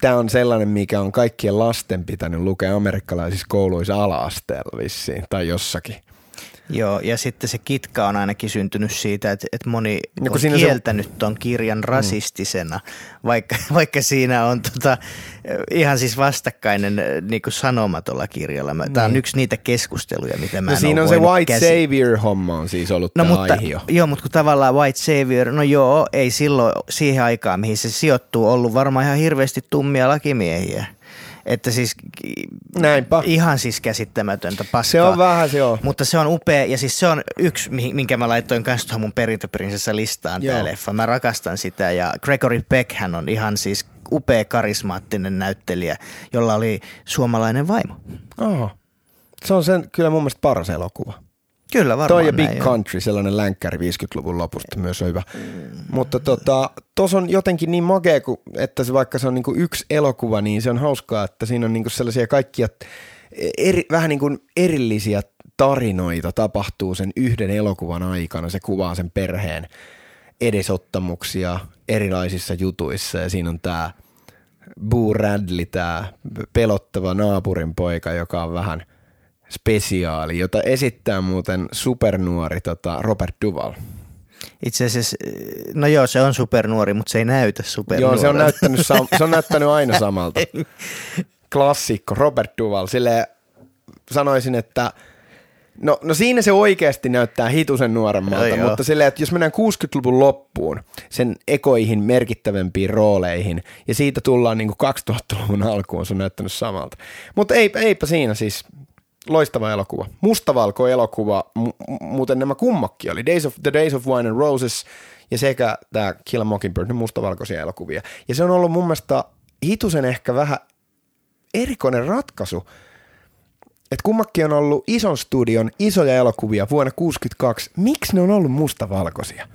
Tämä on sellainen, mikä on kaikkien lasten pitänyt lukea amerikkalaisissa kouluissa ala-asteella vissiin tai jossakin.
Joo, ja sitten se kitka on ainakin syntynyt siitä, että, että moni no, on kieltänyt se... ton kirjan mm. rasistisena, mm. vaikka, vaikka siinä on tota, ihan siis vastakkainen niin kuin sanoma tuolla kirjalla. Tämä niin. on yksi niitä keskusteluja, mitä mä
no, siinä on se White käsi... Savior-homma on siis ollut no,
mutta,
aihio.
Joo, mutta kun tavallaan White Savior, no joo, ei silloin siihen aikaan, mihin se sijoittuu, ollut varmaan ihan hirveästi tummia lakimiehiä. Että siis
Näinpä.
ihan siis käsittämätöntä paskaa.
Se on vähän se on.
Mutta se on upea ja siis se on yksi, minkä mä laitoin kanssa tuohon mun perintöprinsessa listaan tämä leffa. Mä rakastan sitä ja Gregory Peck hän on ihan siis upea karismaattinen näyttelijä, jolla oli suomalainen vaimo.
Oho. Se on sen kyllä mun mielestä paras elokuva.
Kyllä varmaan
Toi ja Big Country, sellainen länkkäri 50-luvun lopusta myös on hyvä. Mm. Mutta tota, tos on jotenkin niin makea, että se, vaikka se on niinku yksi elokuva, niin se on hauskaa, että siinä on niinku sellaisia kaikkia eri, vähän niin kuin erillisiä tarinoita tapahtuu sen yhden elokuvan aikana. Se kuvaa sen perheen edesottamuksia erilaisissa jutuissa ja siinä on tämä Boo Radley, tämä pelottava naapurin poika, joka on vähän – spesiaali, jota esittää muuten supernuori tota Robert Duval.
Itse asiassa, no joo, se on supernuori, mutta se ei näytä supernuori.
Joo, se on näyttänyt, se on näyttänyt aina samalta. Klassikko, Robert Duval. Sille sanoisin, että No, no siinä se oikeasti näyttää hitusen nuoremmalta, no, mutta silleen, että jos mennään 60-luvun loppuun sen ekoihin merkittävämpiin rooleihin ja siitä tullaan niin 2000-luvun alkuun, se on näyttänyt samalta. Mutta eipä, eipä siinä siis loistava elokuva. Mustavalko elokuva, m- muuten nämä kummakki oli Days of, The Days of Wine and Roses ja sekä tämä Kill a Mockingbird, ne mustavalkoisia elokuvia. Ja se on ollut mun mielestä hitusen ehkä vähän erikoinen ratkaisu, että kummakki on ollut ison studion isoja elokuvia vuonna 1962. Miksi ne on ollut mustavalkoisia?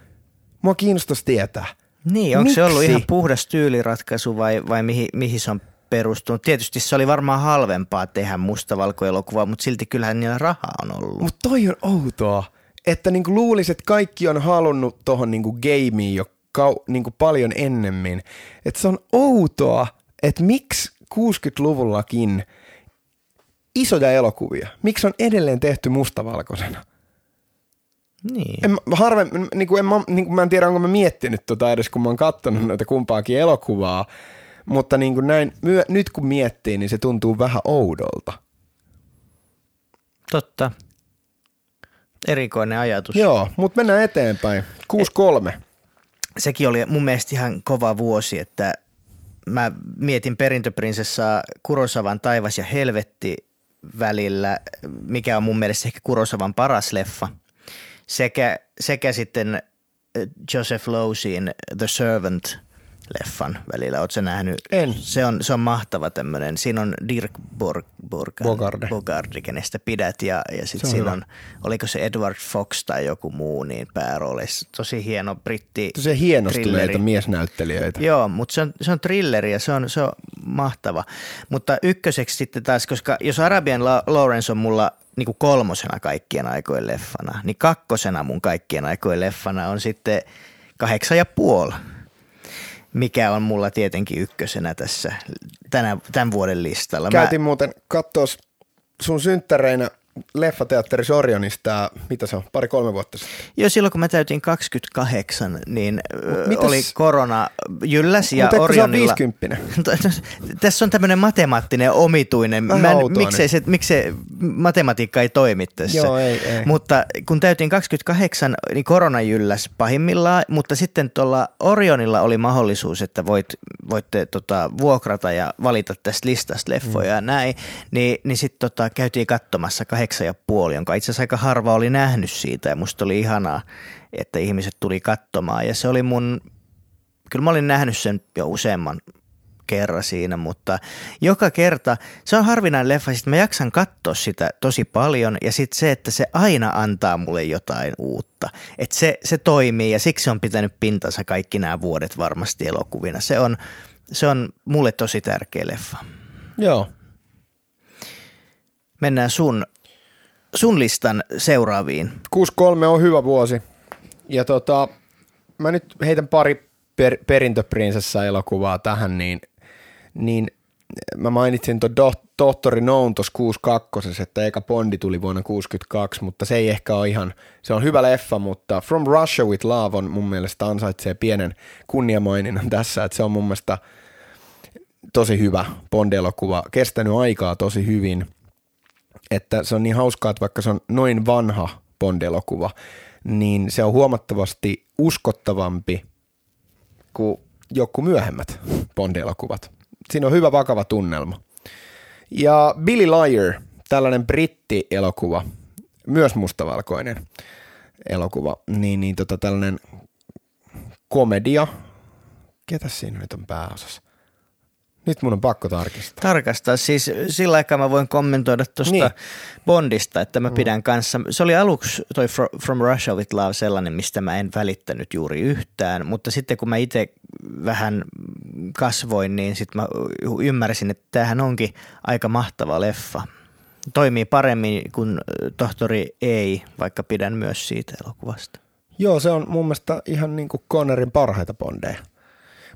Mua kiinnostaisi tietää.
Niin, onko Miksi? se ollut ihan puhdas tyyliratkaisu vai, vai mihin, mihin se on perustunut. Tietysti se oli varmaan halvempaa tehdä mustavalkoelokuvaa, mutta silti kyllähän niillä rahaa on ollut.
Mutta toi on outoa, että niinku luulisi, että kaikki on halunnut tuohon niinku gameen jo kau- niinku paljon ennemmin. Että se on outoa, että miksi 60-luvullakin isoja elokuvia, miksi on edelleen tehty mustavalkoisena?
Niin.
En, harvemmin, niin kuin en, niin kuin mä en tiedä, onko mä miettinyt tota edes, kun mä oon katsonut noita kumpaakin elokuvaa, mutta niin kuin näin, myö, nyt kun miettii, niin se tuntuu vähän oudolta.
Totta. Erikoinen ajatus.
Joo, mutta mennään eteenpäin. 6-3.
Sekin oli mun mielestä ihan kova vuosi, että mä mietin perintöprinsessaa Kurosavan taivas ja helvetti välillä, mikä on mun mielestä ehkä Kurosavan paras leffa. Sekä, sekä sitten Joseph Losey'n The Servant – leffan välillä. Oletko nähnyt?
En.
Se on, se on mahtava tämmöinen. Siinä on Dirk Borg, Borg,
Bogarde.
Bogarde, kenestä pidät. Ja, ja sitten siinä on, oliko se Edward Fox tai joku muu niin pääroolissa. Tosi hieno britti
Tosi hienostuneita miesnäyttelijöitä.
Joo, mutta se on, se on thrilleri ja se on, se on mahtava. Mutta ykköseksi sitten taas, koska jos Arabian La- Lawrence on mulla niin kolmosena kaikkien aikojen leffana, niin kakkosena mun kaikkien aikojen leffana on sitten – kahdeksan ja puoli, mikä on mulla tietenkin ykkösenä tässä tänä, tämän vuoden listalla.
Käytin Mä... muuten katsoa sun synttäreinä leffateatteri Sorionista, mitä se on, pari-kolme vuotta sitten?
Joo, silloin kun mä täytin 28, niin Mitäs? oli korona jylläs ja
Mutta
Orionilla.
Tässä
on tämmöinen matemaattinen omituinen. Mä en, miksei, se, miksei matematiikka ei toimi tässä.
Joo, ei, ei.
Mutta kun täytin 28, niin korona jylläs pahimmillaan, mutta sitten tuolla Orionilla oli mahdollisuus, että voit, voitte tota, vuokrata ja valita tästä listasta leffoja mm. ja näin, niin, niin sitten tota, käytiin katsomassa kahdeksan ja puoli, jonka itse asiassa aika harva oli nähnyt siitä ja musta oli ihanaa, että ihmiset tuli katsomaan ja se oli mun, kyllä mä olin nähnyt sen jo useamman kerran siinä, mutta joka kerta, se on harvinainen leffa, sitten mä jaksan katsoa sitä tosi paljon ja sitten se, että se aina antaa mulle jotain uutta. Että se, se toimii ja siksi on pitänyt pintansa kaikki nämä vuodet varmasti elokuvina. Se on, se on mulle tosi tärkeä leffa.
Joo.
Mennään sun sun listan seuraaviin?
63 on hyvä vuosi. Ja tota, mä nyt heitän pari per, perintöprinsessa elokuvaa tähän, niin, niin mä mainitsin tuon Do, Tohtori Noun tuossa 62, että eka Bondi tuli vuonna 62, mutta se ei ehkä ole ihan, se on hyvä leffa, mutta From Russia with Love on mun mielestä ansaitsee pienen kunniamaininnan tässä, että se on mun mielestä tosi hyvä Bond-elokuva, kestänyt aikaa tosi hyvin – että se on niin hauskaa, että vaikka se on noin vanha Bond-elokuva, niin se on huomattavasti uskottavampi kuin joku myöhemmät Bond-elokuvat. Siinä on hyvä vakava tunnelma. Ja Billy Liar, tällainen britti-elokuva, myös mustavalkoinen elokuva, niin, niin tota tällainen komedia. Ketä siinä nyt on pääosassa? Nyt mun on pakko tarkistaa.
Tarkastaa. Siis sillä aikaa mä voin kommentoida tuosta niin. Bondista, että mä mm. pidän kanssa. Se oli aluksi toi From Russia with Love sellainen, mistä mä en välittänyt juuri yhtään, mutta sitten kun mä itse vähän kasvoin, niin sitten mä ymmärsin, että tämähän onkin aika mahtava leffa. Toimii paremmin kuin Tohtori Ei, vaikka pidän myös siitä elokuvasta.
Joo, se on mun mielestä ihan niin kuin Connerin parhaita bondeja.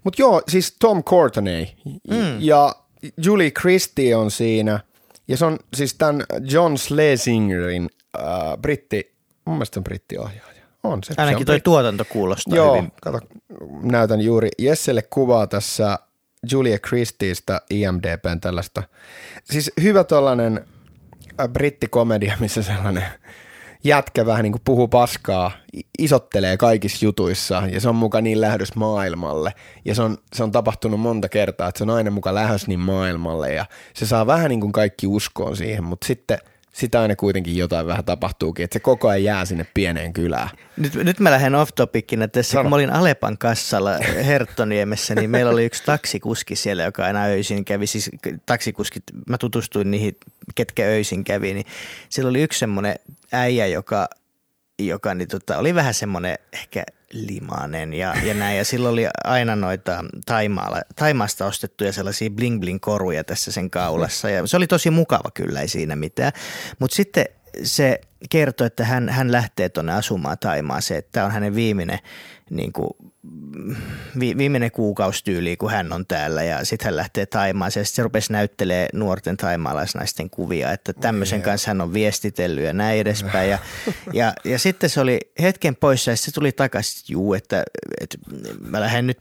Mutta joo, siis Tom Courtenay mm. ja Julie Christie on siinä. Ja se on siis tämän John Schlesingerin äh, britti, mun mielestä on brittiohjaaja. On se.
Ainakin
se
toi britti. tuotanto kuulostaa
Joo,
hyvin.
kato, näytän juuri Jesselle kuvaa tässä Julia Christiestä IMDBn tällaista. Siis hyvä tollainen äh, brittikomedia, missä sellainen – jätkä vähän niin kuin puhuu paskaa, isottelee kaikissa jutuissa ja se on muka niin lähdös maailmalle. Ja se on, se on tapahtunut monta kertaa, että se on aina muka lähdös niin maailmalle ja se saa vähän niin kuin kaikki uskoon siihen, mutta sitten – sitä aina kuitenkin jotain vähän tapahtuukin, että se koko ajan jää sinne pieneen kylään.
Nyt, nyt mä lähden off topicina tässä, Sano. kun mä olin Alepan kassalla Herttoniemessä, niin meillä oli yksi taksikuski siellä, joka aina öisin kävi, siis taksikuskit, mä tutustuin niihin, ketkä öisin kävi, niin siellä oli yksi semmoinen äijä, joka, joka niin tota, oli vähän semmoinen ehkä limanen ja, ja näin. Ja sillä oli aina noita Taimaala, Taimaasta ostettuja sellaisia bling bling koruja tässä sen kaulassa. Ja se oli tosi mukava kyllä, ei siinä mitään. Mutta sitten se kertoi, että hän, hän lähtee tuonne asumaan Taimaaseen, että tämä on hänen viimeinen, niin kuin, vi, viimeinen kuukaustyyli, kun hän on täällä ja sitten hän lähtee Taimaaseen ja sitten se rupesi näyttelee nuorten taimaalaisnaisten kuvia, että tämmöisen yeah. kanssa hän on viestitellyt ja näin edespäin ja, ja, ja sitten se oli hetken poissa ja se tuli takaisin, juu, että, että mä lähden nyt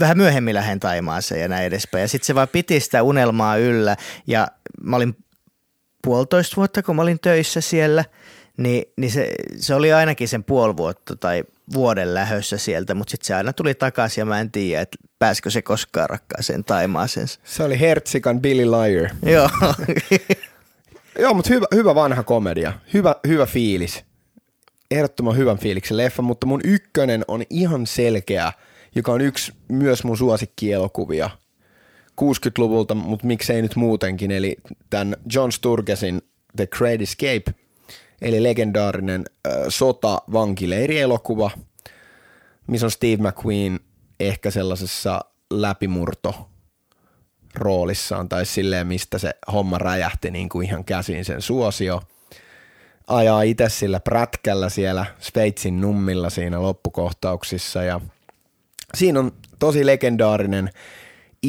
vähän myöhemmin lähden Taimaaseen ja näin edespäin. Ja sitten se vaan piti sitä unelmaa yllä ja mä olin puolitoista vuotta, kun mä olin töissä siellä, niin, niin se, se oli ainakin sen puoli vuotta tai vuoden lähössä sieltä, mutta sitten se aina tuli takaisin ja mä en tiedä, että pääskö se koskaan rakkaaseen Taimaaseen.
Se oli Hertsikan Billy Liar.
Joo.
Joo, mutta hyvä, hyvä vanha komedia. Hyvä, hyvä fiilis. Ehdottoman hyvän fiiliksen leffa, mutta mun ykkönen on ihan selkeä, joka on yksi myös mun suosikkielokuvia – 60-luvulta, mutta miksei nyt muutenkin, eli tämän John Sturgesin The Great Escape, eli legendaarinen äh, sota-vankileirielokuva, missä on Steve McQueen ehkä sellaisessa läpimurto roolissaan tai silleen, mistä se homma räjähti niin kuin ihan käsiin sen suosio. ajaa itse sillä prätkällä siellä Sveitsin nummilla siinä loppukohtauksissa ja siinä on tosi legendaarinen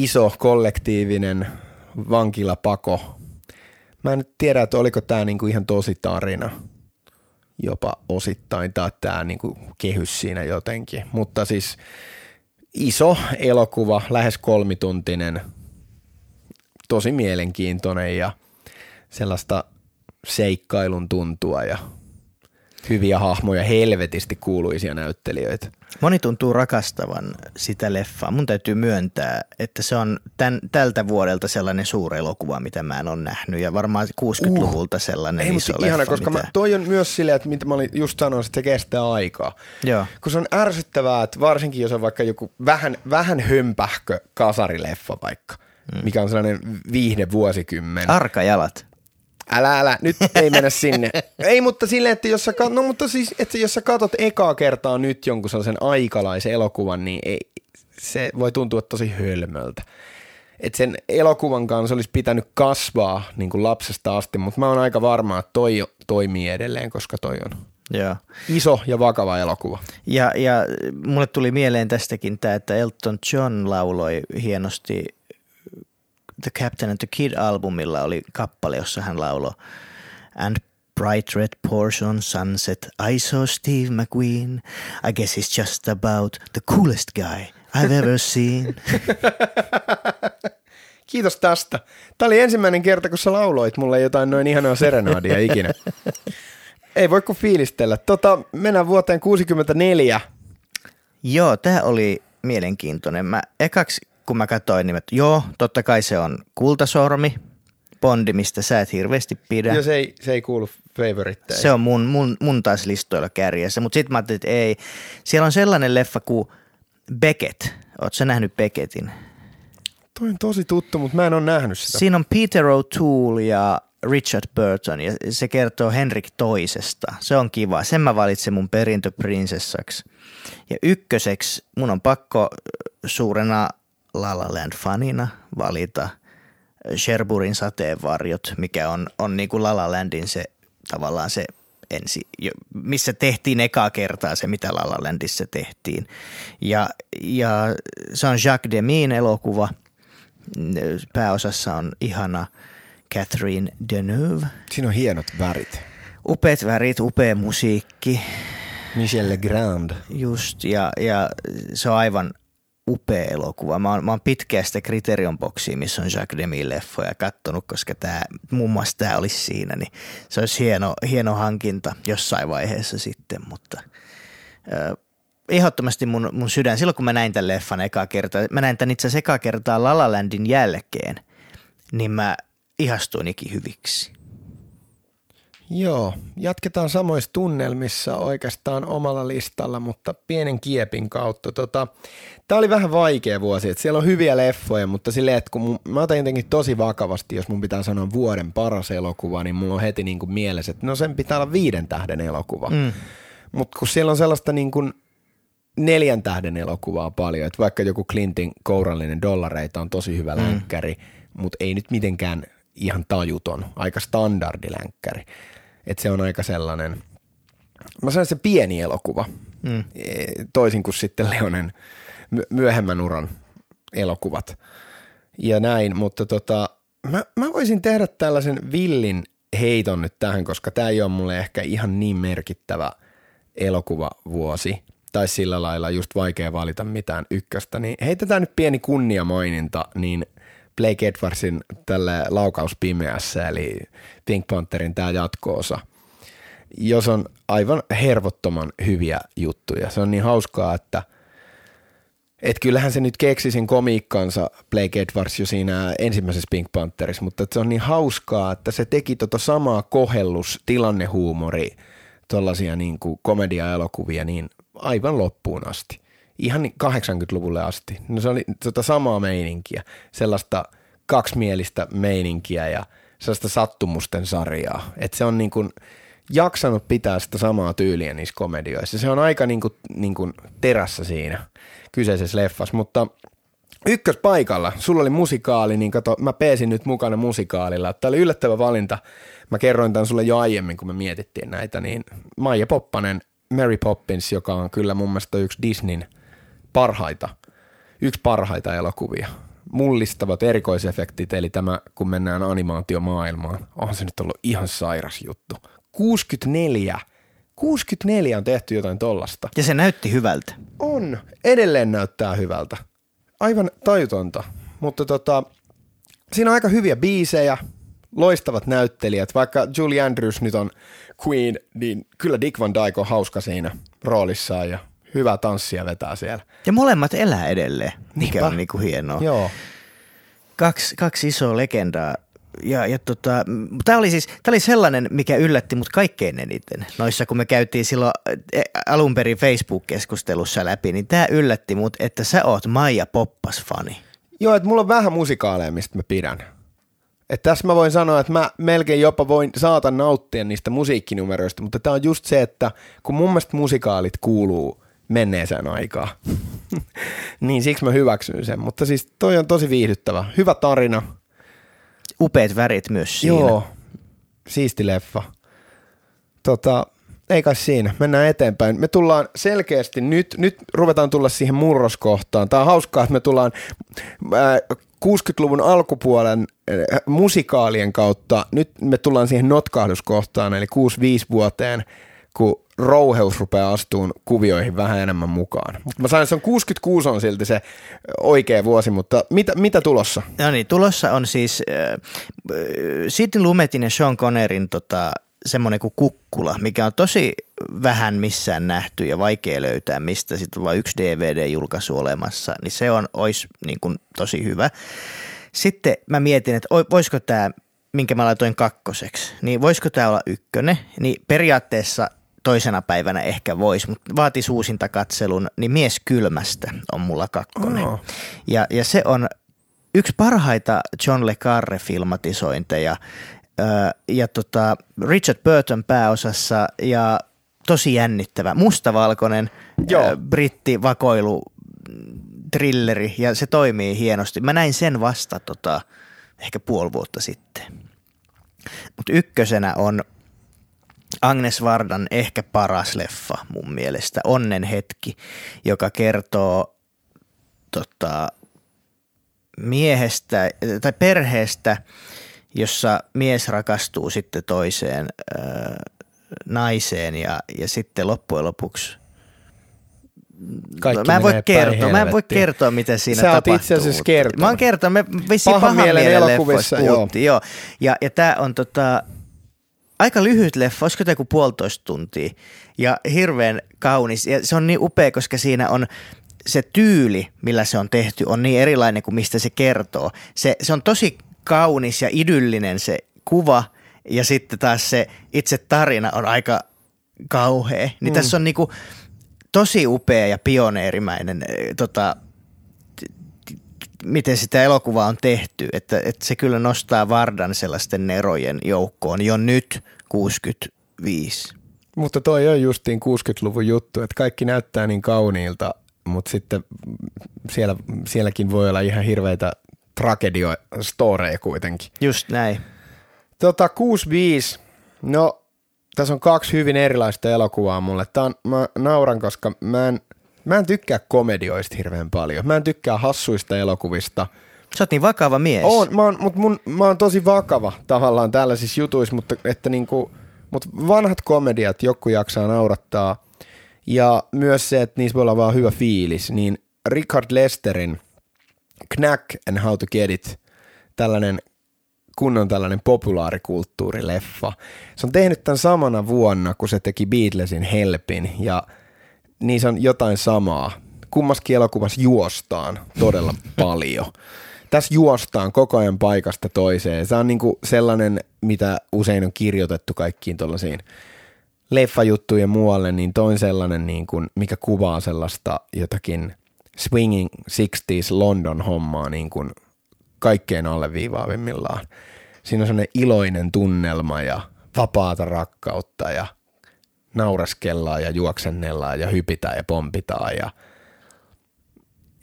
iso kollektiivinen vankilapako. Mä en tiedä, että oliko tämä niinku ihan tosi tarina jopa osittain tai tämä niinku kehys siinä jotenkin, mutta siis iso elokuva, lähes kolmituntinen, tosi mielenkiintoinen ja sellaista seikkailun tuntua ja hyviä hahmoja, helvetisti kuuluisia näyttelijöitä.
Moni tuntuu rakastavan sitä leffaa. Mun täytyy myöntää, että se on tämän, tältä vuodelta sellainen suuri elokuva, mitä mä en ole nähnyt. Ja varmaan 60-luvulta sellainen
Ei,
iso leffa.
ihana, koska
mitä...
mä, toi on myös silleen, että mitä mä olin just sanonut, että se kestää aikaa.
Joo.
Kun se on ärsyttävää, että varsinkin jos on vaikka joku vähän, vähän hömpähkö kasarileffa vaikka, mm. mikä on sellainen viihde vuosikymmen.
Arkajalat.
Älä, älä, nyt ei mennä sinne. ei, mutta silleen, että jos sä, kat- no, mutta siis, että jos sä katot ekaa kertaa nyt jonkun sellaisen aikalaisen elokuvan, niin ei, se voi tuntua tosi hölmöltä. Et sen elokuvan kanssa olisi pitänyt kasvaa niin kuin lapsesta asti, mutta mä oon aika varma, että toi toimii edelleen, koska toi on
Joo.
iso ja vakava elokuva.
Ja, ja mulle tuli mieleen tästäkin tämä, että Elton John lauloi hienosti The Captain and the Kid-albumilla oli kappale, jossa hän lauloi And bright red Porsche on sunset, I saw Steve McQueen. I guess he's just about the coolest guy I've ever seen.
Kiitos tästä. Tämä oli ensimmäinen kerta, kun sä lauloit mulle jotain noin ihanaa serenaadia ikinä. Ei voi kuin fiilistellä. Tota, mennään vuoteen 64.
Joo, tämä oli mielenkiintoinen. Mä ekaksi, kun mä katsoin, niin että joo, totta kai se on kultasormi, Bondi, mistä sä et hirveästi pidä.
Ja se ei, se ei kuulu favoritteihin.
Se on mun, mun, mun taas listoilla kärjessä, mutta sitten mä ajattelin, että ei. Siellä on sellainen leffa kuin Beckett. Oletko sä nähnyt Beckettin?
Toi on tosi tuttu, mutta mä en ole nähnyt sitä.
Siinä on Peter O'Toole ja Richard Burton ja se kertoo Henrik toisesta. Se on kiva. Sen mä valitsen mun perintöprinsessaksi. Ja ykköseksi mun on pakko suurena La La Land fanina valita Sherburin sateenvarjot, mikä on, on niin kuin La La Landin se tavallaan se ensi, missä tehtiin ekaa kertaa se, mitä La La Landissa tehtiin. Ja, ja se on Jacques Demin elokuva. Pääosassa on ihana Catherine Deneuve.
Siinä on hienot värit.
Upeat värit, upea musiikki.
Michel Legrand.
Just, ja, ja se on aivan upea elokuva. Mä oon, mä oon pitkään sitä Criterion boksia, missä on Jacques Demin leffoja kattonut, koska tää, muun muassa tämä olisi siinä, niin se olisi hieno, hieno hankinta jossain vaiheessa sitten, mutta äh, ehdottomasti mun, mun sydän, silloin kun mä näin tämän leffan eka kertaa, mä näin tämän itse asiassa kertaa La La Landin jälkeen, niin mä ihastuin hyviksi.
Joo, jatketaan samoissa tunnelmissa oikeastaan omalla listalla, mutta pienen kiepin kautta. Tota, Tämä oli vähän vaikea vuosi, että siellä on hyviä leffoja, mutta silleen, että kun mun, mä otan jotenkin tosi vakavasti, jos mun pitää sanoa vuoden paras elokuva, niin mulla on heti niin kuin mielessä, että no sen pitää olla viiden tähden elokuva. Mm. Mutta kun siellä on sellaista niin kuin neljän tähden elokuvaa paljon, että vaikka joku Clintin kourallinen dollareita on tosi hyvä mm. länkkäri, mutta ei nyt mitenkään ihan tajuton, aika standardilänkkäri. Että se on aika sellainen, mä sanon se pieni elokuva, mm. toisin kuin sitten Leonen myöhemmän uran elokuvat. Ja näin, mutta tota, mä, mä voisin tehdä tällaisen villin heiton nyt tähän, koska tämä ei ole mulle ehkä ihan niin merkittävä elokuvavuosi, tai sillä lailla just vaikea valita mitään ykköstä, niin heitetään nyt pieni kunniamaininta, niin Blake Edwardsin tälle laukaus pimeässä, eli Pink Pantherin tämä jatko-osa, jos on aivan hervottoman hyviä juttuja. Se on niin hauskaa, että – et kyllähän se nyt keksi sen komiikkansa Blake Edwards jo siinä ensimmäisessä Pink Pantherissa, mutta se on niin hauskaa, että se teki tota samaa kohellus, tilannehuumori, tuollaisia niin komedia-elokuvia niin aivan loppuun asti. Ihan 80-luvulle asti. No se oli tota samaa meininkiä, sellaista kaksimielistä meininkiä ja sellaista sattumusten sarjaa. Että se on niin kuin jaksanut pitää sitä samaa tyyliä niissä komedioissa. Se on aika niin kuin, niin kuin terässä siinä – kyseisessä leffassa, mutta ykköspaikalla, sulla oli musikaali, niin kato, mä peesin nyt mukana musikaalilla. Tämä oli yllättävä valinta. Mä kerroin tämän sulle jo aiemmin, kun me mietittiin näitä, niin Maija Poppanen, Mary Poppins, joka on kyllä mun mielestä yksi Disneyn parhaita, yksi parhaita elokuvia. Mullistavat erikoisefektit, eli tämä, kun mennään animaatiomaailmaan, on se nyt ollut ihan sairas juttu. 64 64 on tehty jotain tollasta.
Ja se näytti hyvältä.
On. Edelleen näyttää hyvältä. Aivan tajutonta. Mutta tota, siinä on aika hyviä biisejä, loistavat näyttelijät. Vaikka Julie Andrews nyt on Queen, niin kyllä Dick Van Dyke on hauska siinä roolissaan ja hyvä tanssia vetää siellä.
Ja molemmat elää edelleen, mikä
Niinpä.
on niinku hienoa.
Joo.
Kaksi, kaksi isoa legendaa. Ja, ja tota, tämä oli siis tää oli sellainen, mikä yllätti mut kaikkein eniten. Noissa kun me käytiin silloin eh, alun perin Facebook-keskustelussa läpi, niin tämä yllätti mut, että sä oot Maija Poppas-fani.
Joo, että mulla on vähän musikaaleja, mistä mä pidän. Et tässä mä voin sanoa, että mä melkein jopa voin saatan nauttia niistä musiikkinumeroista, mutta tämä on just se, että kun mun mielestä musikaalit kuuluu menneeseen aikaan, niin siksi mä hyväksyn sen. Mutta siis toi on tosi viihdyttävä. Hyvä tarina.
Upeat värit myös siinä.
Joo, siisti leffa. Tota, ei kai siinä, mennään eteenpäin. Me tullaan selkeästi, nyt, nyt ruvetaan tulla siihen murroskohtaan. Tämä on hauskaa, että me tullaan ää, 60-luvun alkupuolen ää, musikaalien kautta, nyt me tullaan siihen notkahduskohtaan, eli 6-5 vuoteen, kun rouheus rupeaa astuun kuvioihin vähän enemmän mukaan. Mä sain, että se on 66 on silti se oikea vuosi, mutta mitä, mitä tulossa?
No niin, tulossa on siis äh, Sidney Lumetin ja Sean Connerin tota, semmoinen kuin kukkula, mikä on tosi vähän missään nähty ja vaikea löytää, mistä sitten on vain yksi DVD-julkaisu olemassa, niin se on, olisi niin kuin tosi hyvä. Sitten mä mietin, että oi- voisiko tämä, minkä mä laitoin kakkoseksi, niin voisiko tämä olla ykkönen, niin periaatteessa toisena päivänä ehkä voisi, mutta vaatisi uusinta katselun, niin Mies kylmästä on mulla kakkonen.
Oo.
Ja, ja se on yksi parhaita John Le Carre-filmatisointeja. Ja tota, Richard Burton pääosassa ja tosi jännittävä, mustavalkoinen
Joo.
öö, brittivakoilu trilleri ja se toimii hienosti. Mä näin sen vasta tota, ehkä puoli vuotta sitten. Mutta ykkösenä on Agnes Vardan ehkä paras leffa mun mielestä, Onnen hetki, joka kertoo tota, miehestä tai perheestä, jossa mies rakastuu sitten toiseen ö, naiseen ja, ja sitten loppujen lopuksi
Kaikki
mä en voi kertoa, mä en voi kertoa, mitä siinä
Sä oot
tapahtuu.
itse asiassa kertonut.
Mä oon kertonut, me vissiin
Pahan
pahan,
mielen
mielen
elokuvissa,
puhuttiin, joo. Ja, ja tää on tota, aika lyhyt leffa, olisiko joku puolitoista tuntia ja hirveän kaunis. Ja se on niin upea, koska siinä on se tyyli, millä se on tehty, on niin erilainen kuin mistä se kertoo. Se, se on tosi kaunis ja idyllinen se kuva ja sitten taas se itse tarina on aika kauhea. Niin mm. tässä on niinku tosi upea ja pioneerimäinen eh, tota, miten sitä elokuvaa on tehty, että, että se kyllä nostaa Vardan sellaisten nerojen joukkoon jo nyt 65.
Mutta toi on justiin 60-luvun juttu, että kaikki näyttää niin kauniilta, mutta sitten siellä, sielläkin voi olla ihan hirveitä tragedio-storeja kuitenkin.
Just näin.
Tota 65, no tässä on kaksi hyvin erilaista elokuvaa mulle. Tää on, mä nauran, koska mä en, mä en tykkää komedioista hirveän paljon. Mä en tykkää hassuista elokuvista.
Sä oot niin vakava mies.
On, mä oon, mut mun, mä oon tosi vakava tavallaan tällaisissa jutuissa, mutta että niinku, mut vanhat komediat joku jaksaa naurattaa. Ja myös se, että niissä voi olla vaan hyvä fiilis, niin Richard Lesterin Knack and How to Get It, tällainen kunnon tällainen populaarikulttuurileffa. Se on tehnyt tämän samana vuonna, kun se teki Beatlesin Helpin ja niissä on jotain samaa. Kummaskin elokuvassa juostaan todella paljon. Tässä juostaan koko ajan paikasta toiseen. Se on niinku sellainen, mitä usein on kirjoitettu kaikkiin tuollaisiin leffajuttuja muualle, niin toin sellainen, niin kuin, mikä kuvaa sellaista jotakin swinging 60s London hommaa niin kuin kaikkein alleviivaavimmillaan. Siinä on sellainen iloinen tunnelma ja vapaata rakkautta ja naureskellaan ja juoksennellaan ja hypitään ja pompitaan ja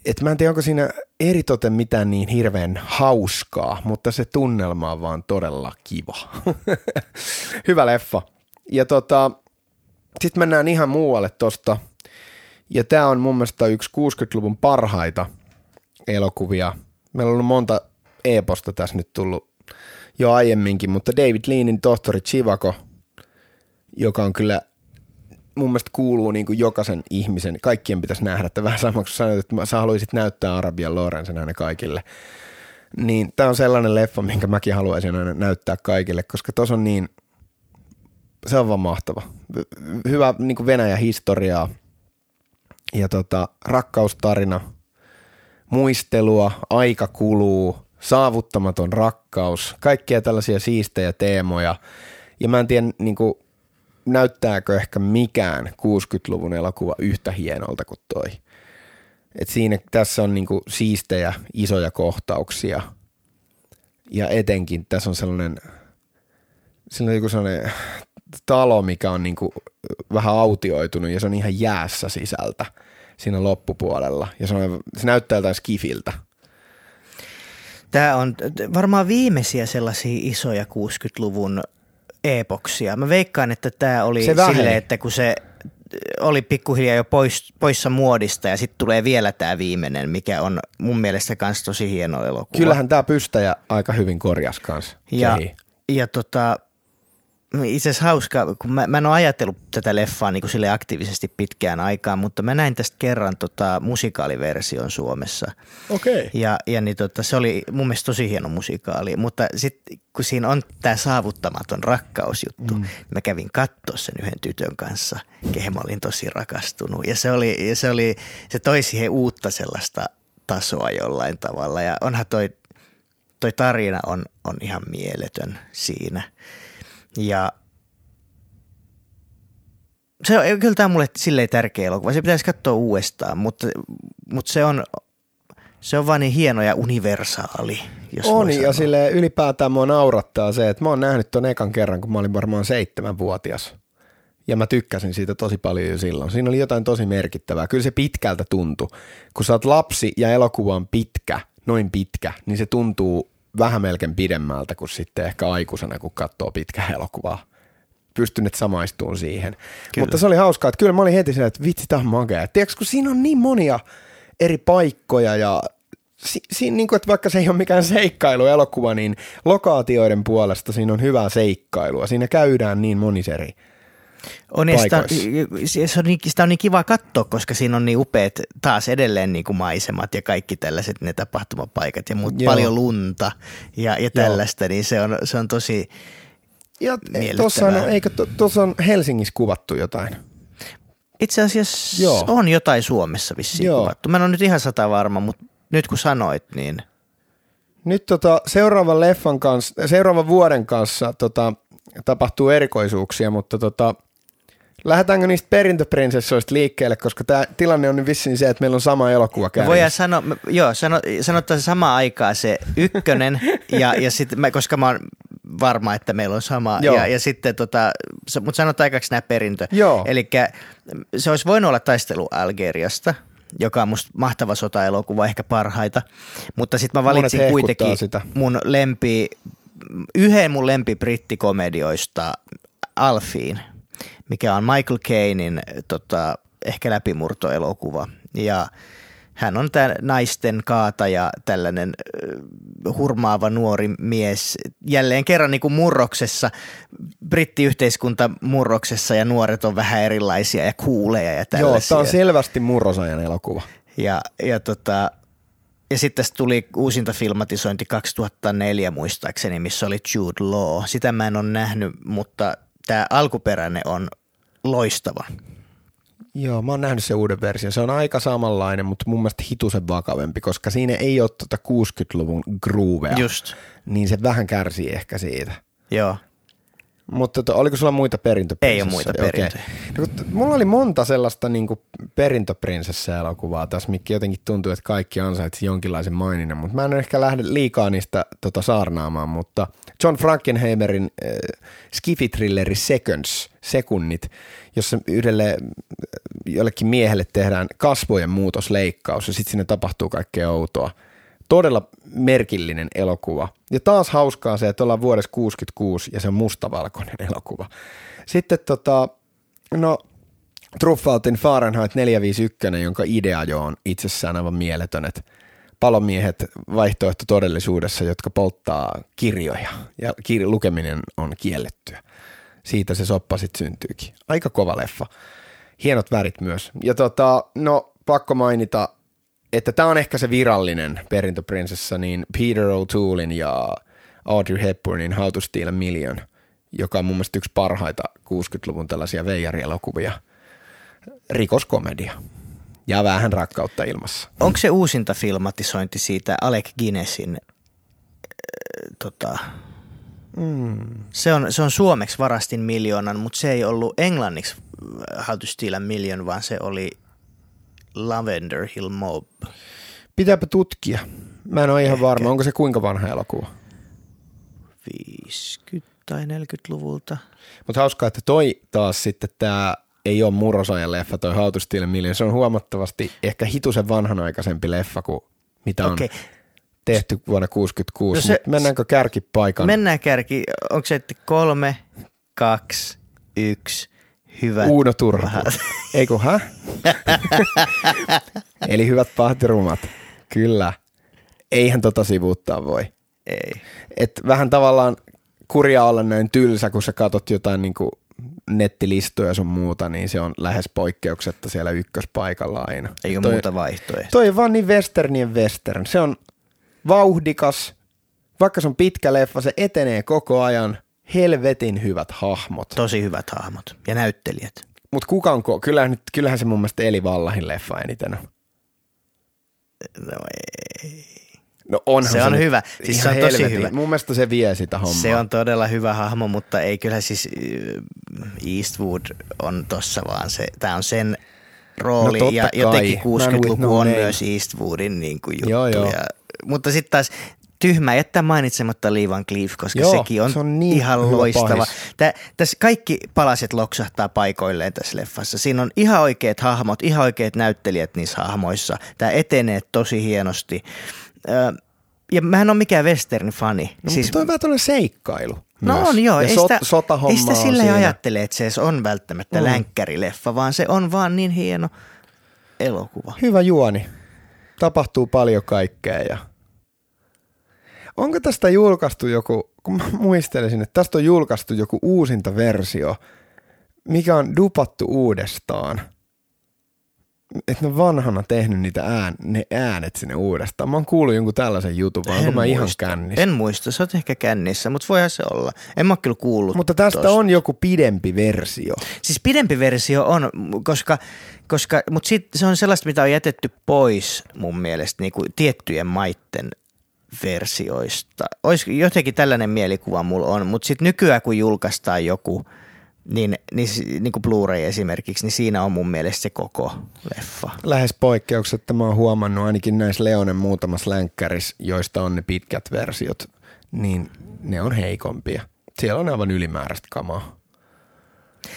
et mä en tiedä, onko siinä eritoten mitään niin hirveän hauskaa, mutta se tunnelma on vaan todella kiva. Hyvä leffa. Ja tota, sitten mennään ihan muualle tosta. Ja tämä on mun mielestä yksi 60-luvun parhaita elokuvia. Meillä on ollut monta e-posta tässä nyt tullut jo aiemminkin, mutta David Leanin tohtori Chivako, joka on kyllä mun mielestä kuuluu niin kuin jokaisen ihmisen, kaikkien pitäisi nähdä, että vähän sama kuin sanoit, että sä haluaisit näyttää Arabian Lorenzen aina kaikille. Niin tämä on sellainen leffa, minkä mäkin haluaisin aina näyttää kaikille, koska tos on niin, se on vaan mahtava. Hyvä niin kuin Venäjä historiaa ja tota, rakkaustarina, muistelua, aika kuluu, saavuttamaton rakkaus, kaikkia tällaisia siistejä teemoja. Ja mä en tiedä, niin kuin, näyttääkö ehkä mikään 60-luvun elokuva yhtä hienolta kuin toi. Et siinä tässä on niinku siistejä, isoja kohtauksia. Ja etenkin tässä on sellainen, sellainen, joku sellainen talo, mikä on niinku vähän autioitunut ja se on ihan jäässä sisältä siinä loppupuolella. Ja se, on, se näyttää jotain skifiltä.
Tämä on varmaan viimeisiä sellaisia isoja 60-luvun epoksia. Mä veikkaan, että tämä oli se silleen, että kun se oli pikkuhiljaa jo pois, poissa muodista ja sitten tulee vielä tämä viimeinen, mikä on mun mielestä myös tosi hieno elokuva.
Kyllähän tämä pystäjä aika hyvin korjas kanssa.
Ja, ja tota, itse asiassa hauska, kun mä, mä en ole ajatellut tätä leffaa niin kuin sille aktiivisesti pitkään aikaan, mutta mä näin tästä kerran tota, musikaaliversion Suomessa.
Okei. Okay.
Ja, ja niin tota, se oli mun mielestä tosi hieno musikaali, mutta sitten kun siinä on tämä saavuttamaton rakkausjuttu, mm. mä kävin katsoa sen yhden tytön kanssa, kehen mä olin tosi rakastunut. Ja se, oli, ja se, oli, se toi siihen uutta sellaista tasoa jollain tavalla ja onhan toi, toi tarina on, on ihan mieletön siinä – ja se on, kyllä tämä on mulle silleen tärkeä elokuva. Se pitäisi katsoa uudestaan, mutta, mutta se on, se on vaan niin hieno ja universaali. Jos
on ja sille ylipäätään mua naurattaa se, että mä oon nähnyt ton ekan kerran, kun mä olin varmaan seitsemänvuotias. Ja mä tykkäsin siitä tosi paljon jo silloin. Siinä oli jotain tosi merkittävää. Kyllä se pitkältä tuntui. Kun sä oot lapsi ja elokuva on pitkä, noin pitkä, niin se tuntuu vähän melkein pidemmältä kuin sitten ehkä aikuisena, kun katsoo pitkää elokuvaa. Pystynyt samaistumaan siihen. Kyllä. Mutta se oli hauskaa, että kyllä mä olin heti silleen, että vitsi, tämä on makea. Tiedätkö, kun siinä on niin monia eri paikkoja ja si, si, niin kuin, että vaikka se ei ole mikään seikkailuelokuva, niin lokaatioiden puolesta siinä on hyvää seikkailua. Siinä käydään niin monis eri
on, sitä, se on niin, sitä on niin kiva katsoa, koska siinä on niin upeat taas edelleen niin kuin maisemat ja kaikki tällaiset ne tapahtumapaikat ja muut, paljon lunta ja, ja tällaista, Joo. niin se on, se on tosi ja
tuossa on, eikö tuossa on Helsingissä kuvattu jotain?
Itse asiassa Joo. on jotain Suomessa vissiin Joo. kuvattu. Mä en ole nyt ihan sata varma, mutta nyt kun sanoit, niin...
Nyt tota, seuraavan leffan kanssa, seuraavan vuoden kanssa tota, tapahtuu erikoisuuksia, mutta tota, Lähdetäänkö niistä perintöprinsessoista liikkeelle, koska tämä tilanne on nyt vissiin se, että meillä on sama elokuva käynnissä.
Voidaan sanoa, joo, sano, sanotaan samaan aikaan se ykkönen, ja, ja sit, mä, koska mä oon varma, että meillä on sama, joo. ja, ja sitten tota, mutta sanotaan aikaksi nämä perintö. Eli se olisi voinut olla taistelu Algeriasta, joka on musta mahtava sota-elokuva, ehkä parhaita, mutta sitten mä valitsin kuitenkin sitä. mun lempi, yhden mun lempi brittikomedioista Alfiin – mikä on Michael Cainin tota, ehkä läpimurtoelokuva. Ja hän on tämä naisten kaataja, tällainen hurmaava nuori mies, jälleen kerran niin kuin murroksessa, brittiyhteiskunta murroksessa ja nuoret on vähän erilaisia ja kuuleja ja tällaisia. Joo,
tämä on selvästi murrosajan elokuva.
Ja, ja, tota, ja sitten tästä tuli uusinta filmatisointi 2004 muistaakseni, missä oli Jude Law. Sitä mä en ole nähnyt, mutta tämä alkuperäinen on loistava.
Joo, mä oon nähnyt sen uuden version. Se on aika samanlainen, mutta mun mielestä hitusen vakavempi, koska siinä ei ole tuota 60-luvun groovea.
Just.
Niin se vähän kärsii ehkä siitä.
Joo.
Mutta to, oliko sulla muita perintöprinsessoja?
Ei ole muita perintöjä.
Okay. No, mulla oli monta sellaista niin perintöprinsessa-elokuvaa tässä, mikä jotenkin tuntuu, että kaikki ansaitsi jonkinlaisen maininnan, mutta mä en ehkä lähde liikaa niistä tota, saarnaamaan, mutta John Frankenheimerin äh, Skiffy-thrilleri Seconds, sekunnit, jossa yhdelle jollekin miehelle tehdään kasvojen muutosleikkaus ja sitten sinne tapahtuu kaikkea outoa. Todella merkillinen elokuva. Ja taas hauskaa se, että ollaan vuodessa 66 ja se on mustavalkoinen elokuva. Sitten tota, no Truffautin Fahrenheit 451, jonka idea jo on itsessään aivan mieletön, että palomiehet vaihtoehto todellisuudessa, jotka polttaa kirjoja ja kir- lukeminen on kiellettyä. Siitä se soppa sitten syntyykin. Aika kova leffa. Hienot värit myös. Ja tota, no pakko mainita, että tämä on ehkä se virallinen perintöprinsessa, niin Peter O'Toolein ja Audrey Hepburnin How to Steal a Million, joka on mun mielestä yksi parhaita 60-luvun tällaisia veijarielokuvia. Rikoskomedia ja vähän rakkautta ilmassa.
Onko se uusinta filmatisointi siitä Alec Guinnessin äh, tota, mm. se, on, se on suomeksi varastin miljoonan, mutta se ei ollut englanniksi äh, How to Steal a Million, vaan se oli Lavender Hill Mob.
Pitääpä tutkia. Mä en ole ihan Ehkä. varma, onko se kuinka vanha elokuva?
50 tai 40-luvulta.
Mutta hauskaa, että toi taas sitten tämä ei ole murrosajan leffa, toi How to Steal a Million. Se on huomattavasti ehkä hitusen vanhanaikaisempi leffa kuin mitä on okay. tehty vuonna 1966. No se, mennäänkö kärkipaikan?
Mennään kärki. Onko se, että kolme, kaksi, yksi, hyvä.
Uuno Turha. Ei kun, hä? Eli hyvät pahtirumat. Kyllä. Eihän tota sivuuttaa voi.
Ei.
Et vähän tavallaan kurja olla näin tylsä, kun sä katot jotain niin kuin nettilistoja sun muuta, niin se on lähes poikkeuksetta siellä ykköspaikalla aina.
Ei ole toi, muuta vaihtoehtoa.
Toi on vaan niin westernien western. Se on vauhdikas, vaikka se on pitkä leffa, se etenee koko ajan. Helvetin hyvät hahmot.
Tosi hyvät hahmot ja näyttelijät.
Mutta kuka on, kyllähän, kyllähän se mun mielestä Eli Vallahin leffa eniten on.
No ei.
No onhan
se,
se
on hyvä. Siis se on tosi helvetin. hyvä.
Mun mielestä se vie sitä hommaa.
Se on todella hyvä hahmo, mutta ei kyllä siis Eastwood on tossa vaan se, tää on sen rooli no ja jotenkin 60-luku on myös Eastwoodin niin kuin juttu. Joo, joo. Ja, mutta sitten taas tyhmä jättää mainitsematta Lee Van Cleef, koska Joo, sekin on, se on niin ihan loistava. Tää, tässä kaikki palaset loksahtaa paikoilleen tässä leffassa. Siinä on ihan oikeat hahmot, ihan oikeat näyttelijät niissä hahmoissa. Tämä etenee tosi hienosti ja mä en ole mikään western-fani.
No, siis, mutta toi on vähän seikkailu.
No myös. on joo, ja ei, so, sitä, ei sitä silleen ajattele, että se on välttämättä mm. länkkärileffa, vaan se on vaan niin hieno elokuva.
Hyvä juoni. Tapahtuu paljon kaikkea ja Onko tästä julkaistu joku, kun mä muistelisin, että tästä on julkaistu joku uusinta versio, mikä on dupattu uudestaan – että ne on vanhana tehnyt niitä ään, ne äänet sinne uudestaan. Mä oon kuullut jonkun tällaisen jutun, vaan onko mä ihan kännissä?
En muista, sä oot ehkä kännissä, mutta voihan se olla. En mä ole kyllä kuullut
Mutta tästä tosta. on joku pidempi versio.
Siis pidempi versio on, koska, koska mutta sit se on sellaista, mitä on jätetty pois mun mielestä niin kuin tiettyjen maitten versioista. Olisi jotenkin tällainen mielikuva mulla on, mutta sitten nykyään kun julkaistaan joku – niin, niin, niin kuin Blu-ray esimerkiksi, niin siinä on mun mielestä se koko leffa.
Lähes poikkeuksetta mä oon huomannut ainakin näissä Leonen muutamassa länkkärissä, joista on ne pitkät versiot, niin ne on heikompia. Siellä on aivan ylimääräistä kamaa.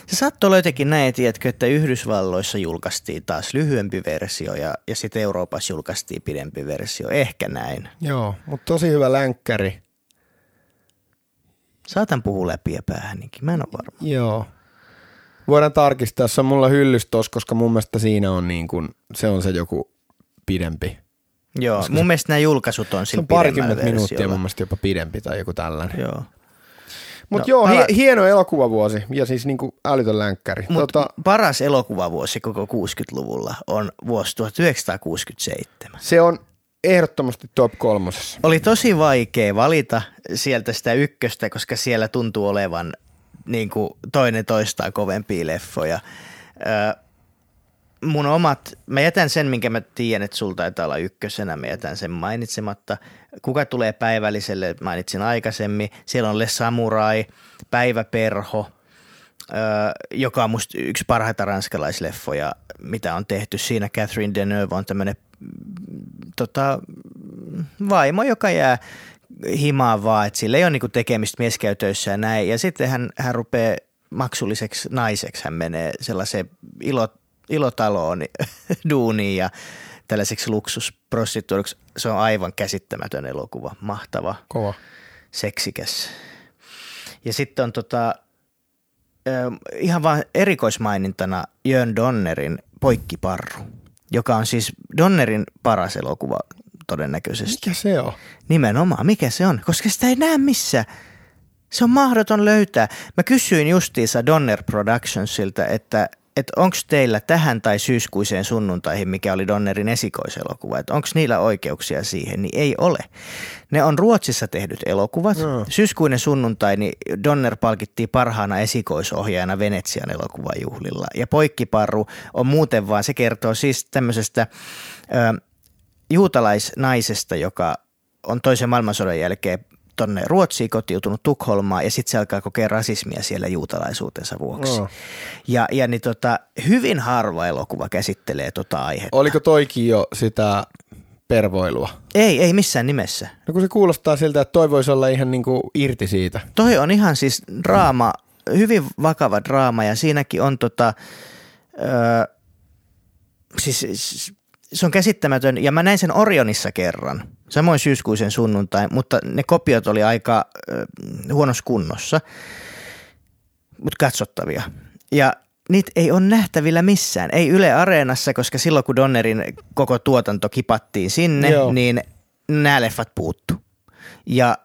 Se saattoi olla jotenkin näin, tiedätkö, että Yhdysvalloissa julkaistiin taas lyhyempi versio ja, ja sitten Euroopassa julkaistiin pidempi versio. Ehkä näin.
Joo, mutta tosi hyvä länkkäri
Saatan puhua läpi ja päähänkin, mä en ole varma.
Joo. Voidaan tarkistaa, se on mulla hyllys tos, koska mun mielestä siinä on niin kuin, se on se joku pidempi.
Joo, mun mielestä nämä julkaisut on
Se on parikymmentä minuuttia mun mielestä jopa pidempi tai joku tällainen.
Joo.
Mutta no, joo, pala- hieno elokuvavuosi ja siis niinku älytön länkkäri.
Mut tota, paras elokuvavuosi koko 60-luvulla on vuosi 1967.
Se on ehdottomasti top kolmosessa.
Oli tosi vaikea valita sieltä sitä ykköstä, koska siellä tuntuu olevan niin kuin toinen toistaan kovempia leffoja. Öö, mun omat, mä jätän sen, minkä mä tiedän, että sulta taitaa olla ykkösenä, mä jätän sen mainitsematta. Kuka tulee päivälliselle, mainitsin aikaisemmin. Siellä on Le Samurai, Päiväperho, joka on musta yksi parhaita ranskalaisleffoja, mitä on tehty. Siinä Catherine Deneuve on tämmöinen tota, vaimo, joka jää himaan vaan, että sillä ei ole niinku tekemistä mieskäytöissä ja näin. Ja sitten hän, hän rupeaa maksulliseksi naiseksi, hän menee sellaiseen ilo, ilotaloon duuniin ja tällaiseksi luksusprostituoiduksi. Se on aivan käsittämätön elokuva, mahtava,
Kova.
seksikäs. Ja sitten on tota, ihan vain erikoismainintana Jön Donnerin Poikkiparru, joka on siis Donnerin paras elokuva todennäköisesti.
Mikä se on?
Nimenomaan, mikä se on? Koska sitä ei näe missä. Se on mahdoton löytää. Mä kysyin justiinsa Donner Productionsilta, että että onko teillä tähän tai syyskuiseen sunnuntaihin, mikä oli Donnerin esikoiselokuva, että onko niillä oikeuksia siihen, niin ei ole. Ne on Ruotsissa tehdyt elokuvat. No. Syyskuinen sunnuntai, niin Donner palkittiin parhaana esikoisohjaajana Venetsian elokuvajuhlilla. Ja Poikkiparru on muuten vaan, se kertoo siis tämmöisestä ö, juutalaisnaisesta, joka on toisen maailmansodan jälkeen tonne Ruotsiin kotiutunut Tukholmaan ja sitten se alkaa kokea rasismia siellä juutalaisuutensa vuoksi. Oh. Ja, ja niin tota, hyvin harva elokuva käsittelee tota aihetta.
Oliko toikin jo sitä pervoilua?
Ei, ei missään nimessä.
No kun se kuulostaa siltä, että toi voisi olla ihan niin kuin irti siitä.
Toi on ihan siis draama, hyvin vakava draama ja siinäkin on tota, öö, siis se on käsittämätön, ja mä näin sen Orionissa kerran, samoin syyskuisen sunnuntai, mutta ne kopiot oli aika äh, huonossa kunnossa, mutta katsottavia. Ja niitä ei ole nähtävillä missään, ei Yle Areenassa, koska silloin kun Donnerin koko tuotanto kipattiin sinne, Joo. niin nämä leffat puuttu. Ja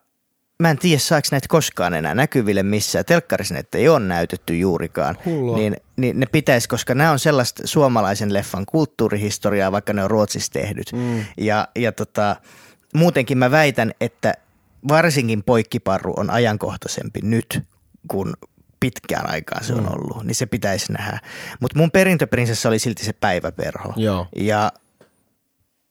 mä en tiedä saako näitä koskaan enää näkyville missään. Telkkarissa näitä ei ole näytetty juurikaan. Niin, niin ne pitäisi, koska nämä on sellaista suomalaisen leffan kulttuurihistoriaa, vaikka ne on Ruotsissa tehdyt. Mm. Ja, ja tota, muutenkin mä väitän, että varsinkin poikkiparru on ajankohtaisempi nyt kuin pitkään aikaan se on mm. ollut, niin se pitäisi nähdä. Mutta mun perintöprinsessa oli silti se päiväperho.
Joo.
Ja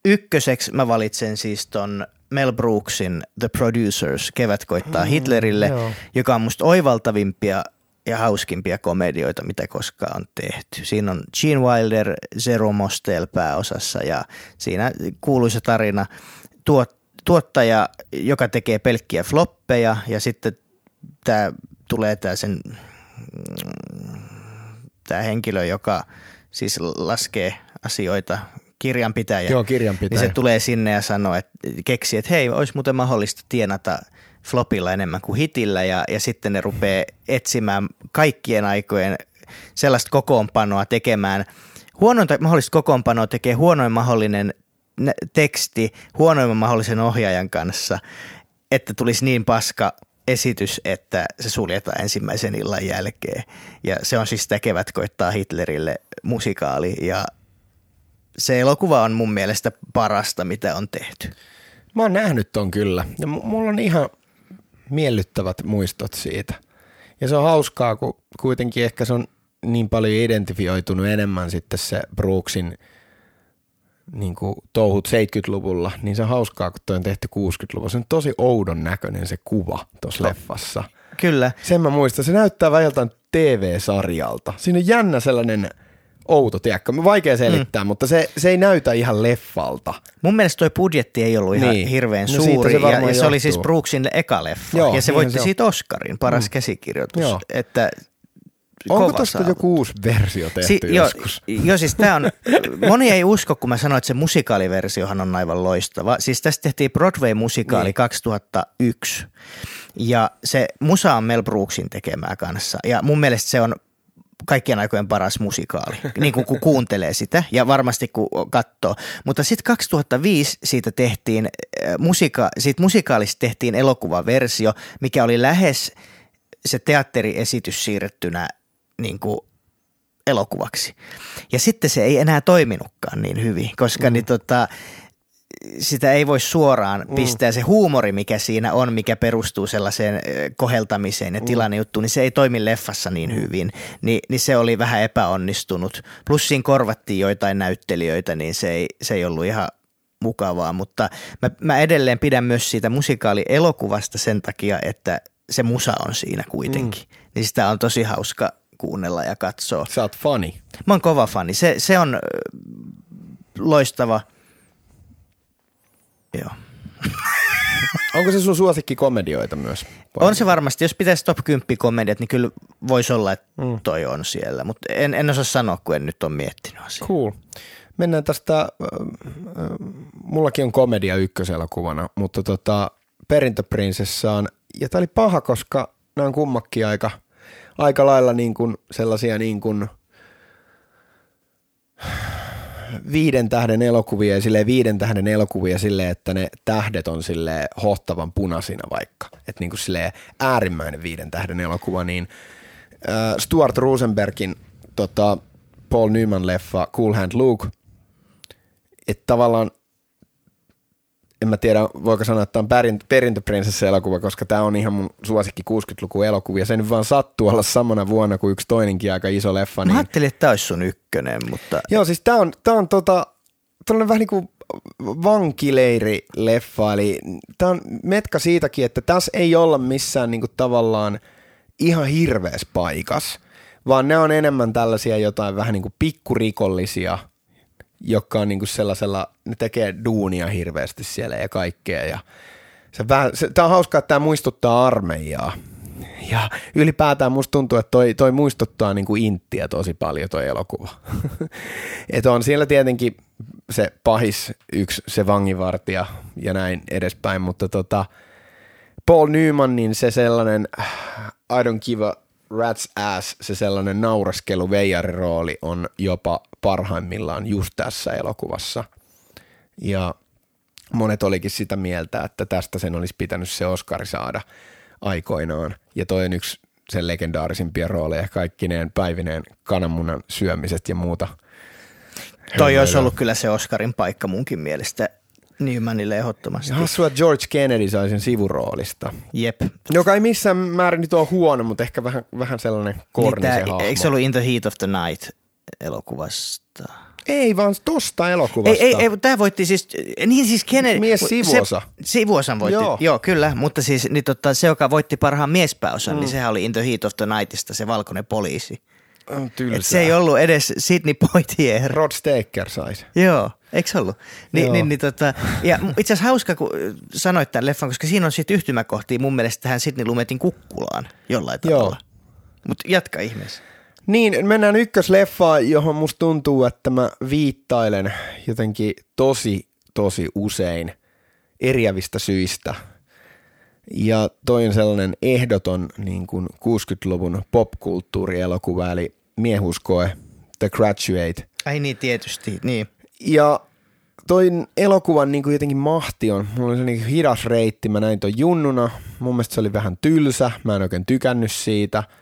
ykköseksi mä valitsen siis ton Mel Brooksin The Producers, Kevät koittaa mm, Hitlerille, mm, joka on musta oivaltavimpia ja hauskimpia komedioita, mitä koskaan on tehty. Siinä on Gene Wilder, Zero Mostel pääosassa ja siinä kuuluisa tarina tuot, tuottaja, joka tekee pelkkiä floppeja ja sitten tämä tulee tämä sen tämä henkilö, joka siis laskee asioita kirjanpitäjä.
Joo, kirjanpitäjä.
Niin se tulee sinne ja sanoo, että keksi, että hei, olisi muuten mahdollista tienata flopilla enemmän kuin hitillä ja, ja sitten ne rupeaa etsimään kaikkien aikojen sellaista kokoonpanoa tekemään. Huonointa mahdollista kokoonpanoa tekee huonoin mahdollinen teksti huonoimman mahdollisen ohjaajan kanssa, että tulisi niin paska esitys, että se suljetaan ensimmäisen illan jälkeen. Ja se on siis tekevät koittaa Hitlerille musikaali ja se elokuva on mun mielestä parasta, mitä on tehty.
Mä oon nähnyt ton kyllä ja mulla on ihan miellyttävät muistot siitä. Ja se on hauskaa, kun kuitenkin ehkä se on niin paljon identifioitunut enemmän sitten se Brooksin niin kuin touhut 70-luvulla, niin se on hauskaa, kun toi on tehty 60-luvulla. Se on tosi oudon näköinen se kuva tuossa leffassa.
Kyllä.
Sen mä muistan. Se näyttää vähän joltain TV-sarjalta. Siinä on jännä sellainen – outo, tiedätkö? Vaikea selittää, mm. mutta se, se ei näytä ihan leffalta.
Mun mielestä toi budjetti ei ollut ihan niin. hirveän no suuri. Se ja, ja se oli siis Brooksin eka leffa. Joo, ja se voitti se siitä Oscarin, paras mm. käsikirjoitus. Joo. Että
Onko tuosta joku uusi versio tehty si- joskus?
Jo, jo siis tää on, moni ei usko, kun mä sanoin, että se musikaaliversiohan on aivan loistava. Siis tästä tehtiin Broadway-musikaali niin. 2001 ja se musa on Mel Brooksin tekemää kanssa. Ja mun mielestä se on kaikkien aikojen paras musikaali, niin kuin kun kuuntelee sitä ja varmasti kun katsoo. Mutta sitten 2005 siitä tehtiin, äh, musika, siitä musikaalista tehtiin elokuvaversio, mikä oli lähes se teatteriesitys siirrettynä niin kuin elokuvaksi. Ja sitten se ei enää toiminutkaan niin hyvin, koska mm. niin tota, sitä ei voi suoraan mm. pistää. Se huumori, mikä siinä on, mikä perustuu sellaiseen koheltamiseen ja mm. tilannejuttuun, niin se ei toimi leffassa niin mm. hyvin. Ni, niin se oli vähän epäonnistunut. Plus siinä korvattiin joitain näyttelijöitä, niin se ei, se ei ollut ihan mukavaa. Mutta mä, mä edelleen pidän myös siitä musikaalielokuvasta sen takia, että se musa on siinä kuitenkin. Mm. Niin sitä on tosi hauska kuunnella ja katsoa.
Sä oot fani.
Mä oon kova fani. Se, se on loistava – Joo.
Onko se sun suosikki komedioita myös? Vai?
On se varmasti, jos pitäisi top 10 komediat, niin kyllä voisi olla, että mm. toi on siellä, mutta en, en osaa sanoa, kun en nyt ole miettinyt asiaa.
Cool. Mennään tästä, äh, äh, mullakin on komedia ykköselokuvana, mutta tota, Perintöprinsessaan, ja tämä oli paha, koska nämä on kummakki aika, aika lailla niin kuin sellaisia niin kuin – viiden tähden elokuvia ja viiden tähden elokuvia silleen, että ne tähdet on sille hohtavan punaisina vaikka. Että niin kuin silleen äärimmäinen viiden tähden elokuva, niin Stuart Rosenbergin tota, Paul Newman leffa Cool Hand Luke, että tavallaan en mä tiedä, voiko sanoa, että tämä on perintöprinsessa-elokuva, koska tämä on ihan mun suosikki 60-luvun elokuvia. Se nyt vaan sattuu olla samana vuonna kuin yksi toinenkin aika iso leffa.
Mä niin... ajattelin, että tämä olisi sun ykkönen, mutta...
Joo, siis tämä on, tää on tota, tällainen vähän niin kuin vankileiri-leffa, eli tämä on metka siitäkin, että tässä ei olla missään niin kuin tavallaan ihan hirveässä paikas, vaan ne on enemmän tällaisia jotain vähän niin kuin pikkurikollisia – jotka on niinku sellaisella, ne tekee duunia hirveästi siellä ja kaikkea. Ja se vähän, se, tää on hauskaa, että tämä muistuttaa armeijaa. Ja ylipäätään musta tuntuu, että toi, toi muistuttaa niinku inttiä tosi paljon toi elokuva. että on siellä tietenkin se pahis yksi, se vangivartija ja näin edespäin, mutta tota, Paul Newman, niin se sellainen I don't give a rat's ass, se sellainen naureskelu veijarirooli on jopa parhaimmillaan just tässä elokuvassa. Ja monet olikin sitä mieltä, että tästä sen olisi pitänyt se Oscari saada aikoinaan. Ja toi on yksi sen legendaarisimpia rooleja, kaikkineen päivineen kananmunan syömiset ja muuta.
Toi olisi ollut kyllä se Oscarin paikka munkin mielestä Newmanille ehdottomasti.
Hassua, että George Kennedy sai sen sivuroolista.
Jep.
Joka ei missään määrin nyt ole huono, mutta ehkä vähän, vähän sellainen korni niin se hahmo.
Eikö se ollut In the Heat of the Night elokuvasta?
Ei, vaan tosta elokuvasta.
Ei, ei, ei tämä voitti siis, niin siis Kennedy.
Mies sivuosa.
Se, sivuosan voitti, joo. joo kyllä, mutta siis niin totta, se, joka voitti parhaan miespääosan, niin mm. niin sehän oli In the Heat of the Nightista se valkoinen poliisi. Et se ei ollut edes Sidney Poitier.
Rod Staker saisi.
Joo, eikö ollut? Ni, niin, niin, tota, ja itse asiassa hauska, kun sanoit tämän leffan, koska siinä on sitten yhtymäkohtia mun mielestä tähän Sidney Lumetin kukkulaan jollain tavalla. Mutta jatka ihmeessä.
Niin, mennään ykkösleffaan, johon musta tuntuu, että mä viittailen jotenkin tosi, tosi usein eriävistä syistä. Ja toin sellainen ehdoton niin kuin 60-luvun popkulttuurielokuva, eli miehuskoe The Graduate.
Ai niin, tietysti, niin.
Ja toin elokuvan niin kuin jotenkin mahti on. Mulla oli se niin hidas reitti, mä näin ton junnuna. Mun mielestä se oli vähän tylsä, mä en oikein tykännyt siitä –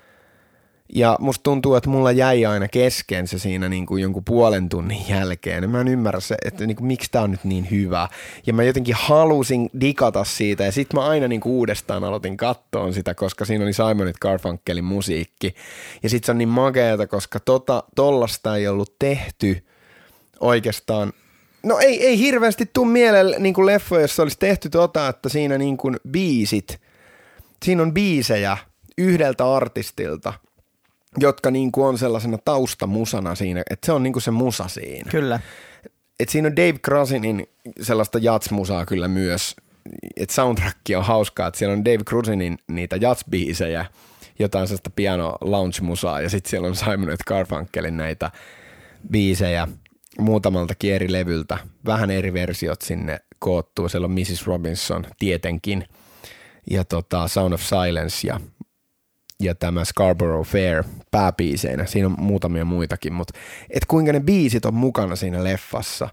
ja musta tuntuu, että mulla jäi aina kesken se siinä niin kuin jonkun puolen tunnin jälkeen. Mä en ymmärrä se, että niin kuin, miksi tää on nyt niin hyvä. Ja mä jotenkin halusin digata siitä ja sitten mä aina niin kuin uudestaan aloitin kattoon sitä, koska siinä oli Simonit Garfunkelin musiikki. Ja sitten se on niin makeata, koska tota, tollasta ei ollut tehty oikeastaan No ei, ei hirveästi tuu mieleen niin kuin leffo, jossa olisi tehty tota, että siinä niin kuin biisit, siinä on biisejä yhdeltä artistilta – jotka niin kuin on sellaisena taustamusana siinä, että se on niin kuin se musa siinä.
Kyllä.
Et siinä on Dave Krasinin sellaista jatsmusaa kyllä myös, että soundtrack on hauskaa, että siellä on Dave Krasinin niitä jatsbiisejä, jotain sellaista piano lounge-musaa ja sitten siellä on Simon Garfunkelin näitä biisejä muutamaltakin eri levyltä, vähän eri versiot sinne koottuu. Siellä on Mrs. Robinson tietenkin ja tota Sound of Silence ja ja tämä Scarborough Fair pääbiiseinä. Siinä on muutamia muitakin, mutta et kuinka ne biisit on mukana siinä leffassa.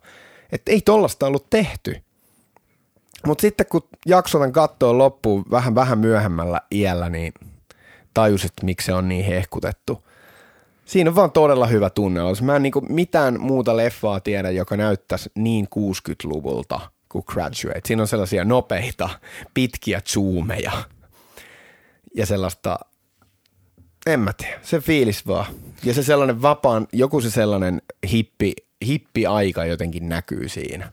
Että ei tollasta ollut tehty. Mutta sitten kun jaksotan kattoon loppuun vähän vähän myöhemmällä iällä, niin tajusit, miksi se on niin hehkutettu. Siinä on vaan todella hyvä tunne. Mä en niinku mitään muuta leffaa tiedä, joka näyttäisi niin 60-luvulta kuin Graduate. Siinä on sellaisia nopeita, pitkiä zoomeja ja sellaista en mä tiedä, se fiilis vaan. Ja se sellainen vapaan, joku se sellainen hippi, hippi-aika jotenkin näkyy siinä.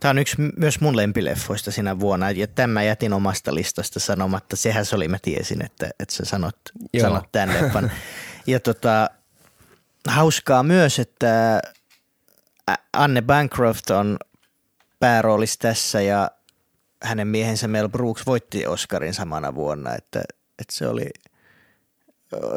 Tämä on yksi myös mun lempileffoista sinä vuonna, ja tämä jätin omasta listasta sanomatta. Sehän se oli, mä tiesin, että, että sä sanot, sanot tämän leffan. ja tota, hauskaa myös, että Anne Bancroft on pääroolissa tässä, ja hänen miehensä Mel Brooks voitti Oscarin samana vuonna, että, että se oli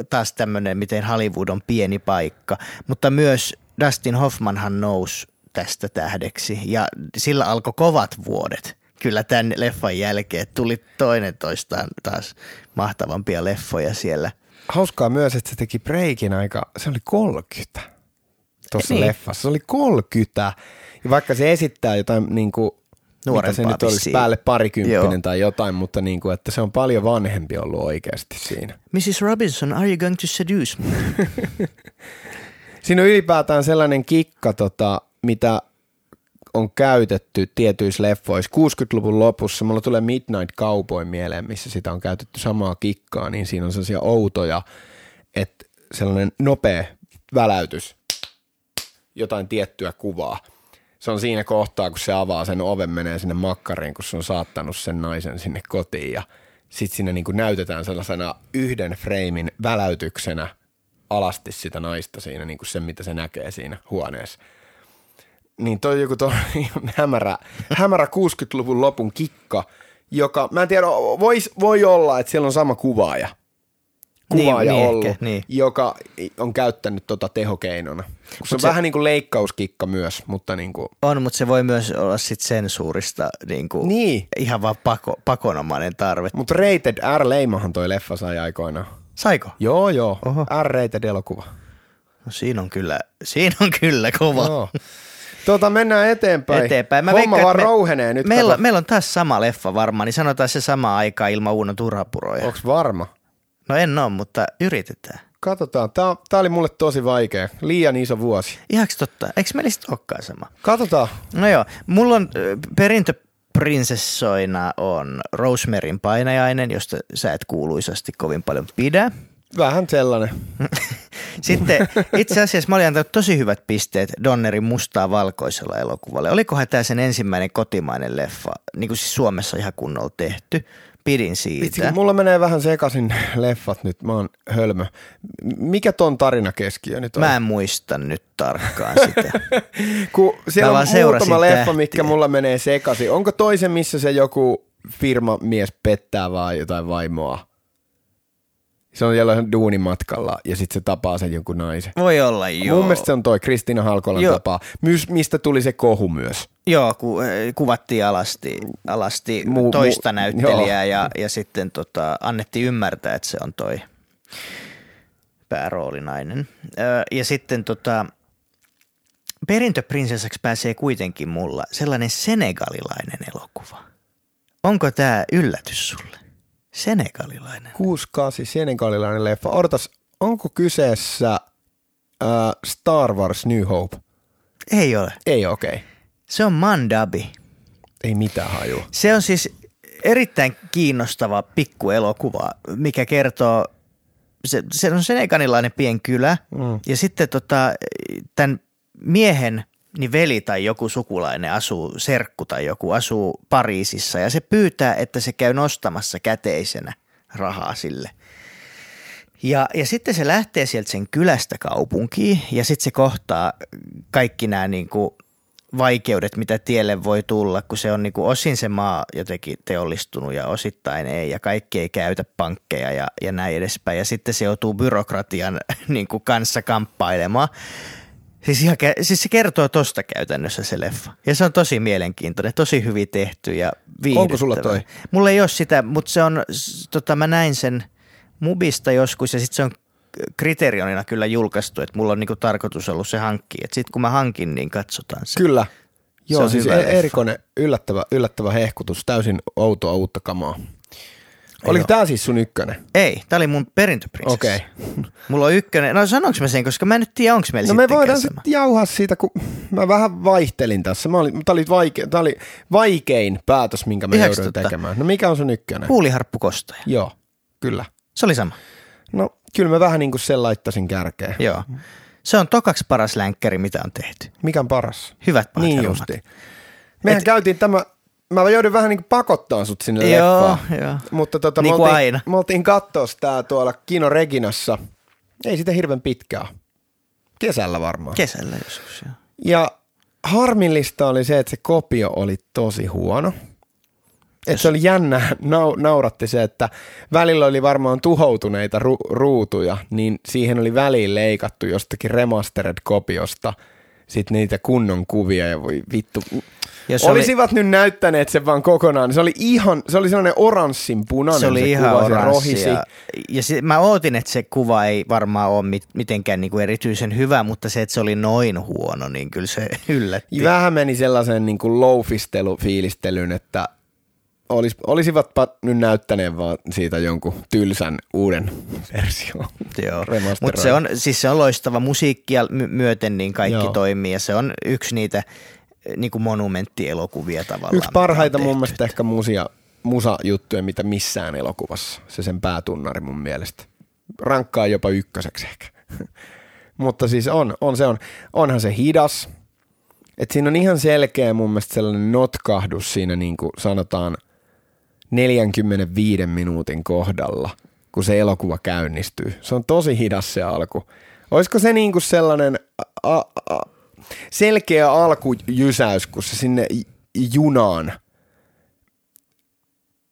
taas tämmöinen, miten Hollywood on pieni paikka. Mutta myös Dustin Hoffmanhan nousi tästä tähdeksi ja sillä alkoi kovat vuodet. Kyllä tämän leffan jälkeen tuli toinen toistaan taas mahtavampia leffoja siellä.
Hauskaa myös, että se teki breikin aika, se oli 30 tuossa
Niin.
leffassa. Se oli 30. Ja vaikka se esittää jotain niin kuin,
Nuorempaa
se nyt olisi
vissiin.
päälle parikymppinen
Joo.
tai jotain, mutta niin kuin, että se on paljon vanhempi ollut oikeasti siinä.
Mrs. Robinson, are you going to seduce me?
Siinä on ylipäätään sellainen kikka, tota, mitä on käytetty tietyissä leffoissa. 60-luvun lopussa mulla tulee Midnight Cowboy mieleen, missä sitä on käytetty samaa kikkaa, niin siinä on sellaisia outoja, että sellainen nopea väläytys, jotain tiettyä kuvaa. Se on siinä kohtaa, kun se avaa sen oven, menee sinne makkariin, kun se on saattanut sen naisen sinne kotiin ja sitten siinä niin näytetään sellaisena yhden freimin väläytyksenä alasti sitä naista siinä, niin kuin sen, mitä se näkee siinä huoneessa. Niin toi joku toi hämärä, hämärä 60-luvun lopun kikka, joka, mä en tiedä, vois, voi olla, että siellä on sama kuvaaja, kuvaaja
Niin, niin
ollut,
ehkä, niin.
joka on käyttänyt tota tehokeinona. Se on
se-
vähän niin kuin leikkauskikka myös, mutta niin kuin,
On, mutta se voi myös olla sit sensuurista niin kuin
Niin.
ihan vaan pako, pakonomainen tarve.
mutta Rated R-leimahan toi leffa sai aikoinaan.
Saiko?
Joo, joo.
Oho.
R-rated elokuva.
No, siinä on kyllä, siinä on kyllä kova.
Joo. Tota, mennään eteenpäin.
Eteenpäin. Mä
Homma
veikkaan,
vaan
me-
rouhenee nyt.
Meillä,
kato.
meillä on taas sama leffa varmaan, niin sanotaan se sama aika ilman Uuno Turhapuroja.
Onks varma?
No en ole, mutta yritetään.
Katsotaan. Tää, tää oli mulle tosi vaikea. Liian iso vuosi.
Ihaks totta, eikö meillä sit olekaan sama?
Katsotaan.
No joo, mulla on ö, perintöprinsessoina on Rosemaryn painajainen, josta sä et kuuluisasti kovin paljon pidä.
Vähän sellainen.
Sitten itse asiassa mä olin antanut tosi hyvät pisteet Donnerin mustaa valkoisella elokuvalle. Olikohan tämä sen ensimmäinen kotimainen leffa, niin kuin siis Suomessa ihan kunnolla tehty. Pidin
Vitsi,
siitä.
kun mulla menee vähän sekaisin leffat nyt. Mä oon hölmö. Mikä ton tarina keskiö nyt on?
Mä en muista nyt tarkkaan sitä.
Kun siellä on muutama leffa,
tähtiä.
mitkä mulla menee sekaisin. Onko toisen, missä se joku firmamies pettää vaan jotain vaimoa? Se on jollain duunimatkalla ja sitten se tapaa sen jonkun naisen.
Voi olla, joo.
Mun mielestä se on toi Kristiina Halkolan
Joo.
tapaa, Mys, mistä tuli se kohu myös.
Joo, ku, eh, kuvattiin alasti, alasti
Mu- mu-
toista näyttelijää
joo.
ja, ja sitten tota, annettiin ymmärtää, että se on toi pääroolinainen. Ö, ja sitten tota, perintöprinsessaksi pääsee kuitenkin mulla sellainen senegalilainen elokuva. Onko tämä yllätys sulle? Senegalilainen.
68 senegalilainen leffa. Odotas, onko kyseessä äh, Star Wars New Hope?
Ei ole.
Ei okei. Okay.
Se on Mandabi.
Ei mitään hajua.
Se on siis erittäin kiinnostava pikkuelokuva, mikä kertoo, se, se on senekanilainen pienkylä mm. ja sitten tota, tämän miehen niin veli tai joku sukulainen asuu, serkku tai joku asuu Pariisissa ja se pyytää, että se käy nostamassa käteisenä rahaa sille. Ja, ja sitten se lähtee sieltä sen kylästä kaupunkiin ja sitten se kohtaa kaikki nämä niin kuin vaikeudet, mitä tielle voi tulla, kun se on niin kuin osin se maa jotenkin teollistunut ja osittain ei ja kaikki ei käytä pankkeja ja, ja näin edespäin. Ja sitten se joutuu byrokratian niin kuin kanssa kamppailemaan. Siis, ihan, siis se kertoo tosta käytännössä se leffa. Ja se on tosi mielenkiintoinen, tosi hyvin tehty ja viihdyttävä.
Onko sulla toi?
Mulla ei ole sitä, mutta se on, tota, mä näin sen Mubista joskus ja sitten se on kriteerionina kyllä julkaistu, että mulla on niinku tarkoitus ollut se hankkia. Sitten kun mä hankin, niin katsotaan se.
Kyllä. Joo,
on
siis e- erikoinen, yllättävä, yllättävä hehkutus, täysin outoa uutta kamaa. Oliko tämä siis sun ykkönen?
Ei, tää oli mun perintöprinsessa.
Okei.
Mulla on ykkönen, no sanonko mä sen, koska mä en nyt tiedä, onko meillä
No me voidaan sitten jauhaa siitä, kun mä vähän vaihtelin tässä. Mä olin, tää, oli vaike, tää oli vaikein päätös, minkä mä jouduin
totta?
tekemään. No mikä on sun ykkönen?
Huuliharppu kostaja.
Joo, kyllä.
Se oli sama.
No kyllä mä vähän niin kuin sen laittasin kärkeen.
Joo. Se on tokaksi paras länkkäri, mitä on tehty.
Mikä on paras?
Hyvät pahat
Niin justi. Mehän Et... käytiin tämä, mä joudun vähän niin pakottaa sut sinne
Joo,
leffaan.
joo.
Mutta tota,
Niin
me, oltiin,
aina.
me oltiin katsoa tää tuolla Kino Reginassa. Ei sitä hirveän pitkää. Kesällä varmaan.
Kesällä joskus, joo.
Ja harmillista oli se, että se kopio oli tosi huono. Et se oli jännä, nau, nauratti se, että välillä oli varmaan tuhoutuneita ru, ruutuja, niin siihen oli väliin leikattu jostakin remastered-kopiosta sitten niitä kunnon kuvia ja voi vittu. Ja Olisivat oli... nyt näyttäneet sen vaan kokonaan. Se oli ihan, se oli sellainen oranssin punainen
se, oli se ihan kuva, se rohisi. Ja, ja se, mä ootin, että se kuva ei varmaan ole mit, mitenkään niinku erityisen hyvä, mutta se, että se oli noin huono, niin kyllä se yllätti.
Vähän meni sellaisen niin kuin loufistelu-fiilistelyn, että olis, olisivatpa nyt näyttäneet vaan siitä jonkun tylsän uuden version.
Joo, mutta se on, siis se on loistava musiikkia myöten, niin kaikki Joo. toimii ja se on yksi niitä niin kuin monumenttielokuvia tavallaan.
Yksi parhaita mun mielestä ehkä musia, musajuttuja, mitä missään elokuvassa. Se sen päätunnari mun mielestä. Rankkaa jopa ykköseksi ehkä. Mutta siis on, on se on. Onhan se hidas. Et siinä on ihan selkeä mun mielestä sellainen notkahdus siinä niin kuin sanotaan 45 minuutin kohdalla, kun se elokuva käynnistyy. Se on tosi hidas se alku. Olisiko se niin kuin sellainen a, a, selkeä alkujysäys, kun se sinne junaan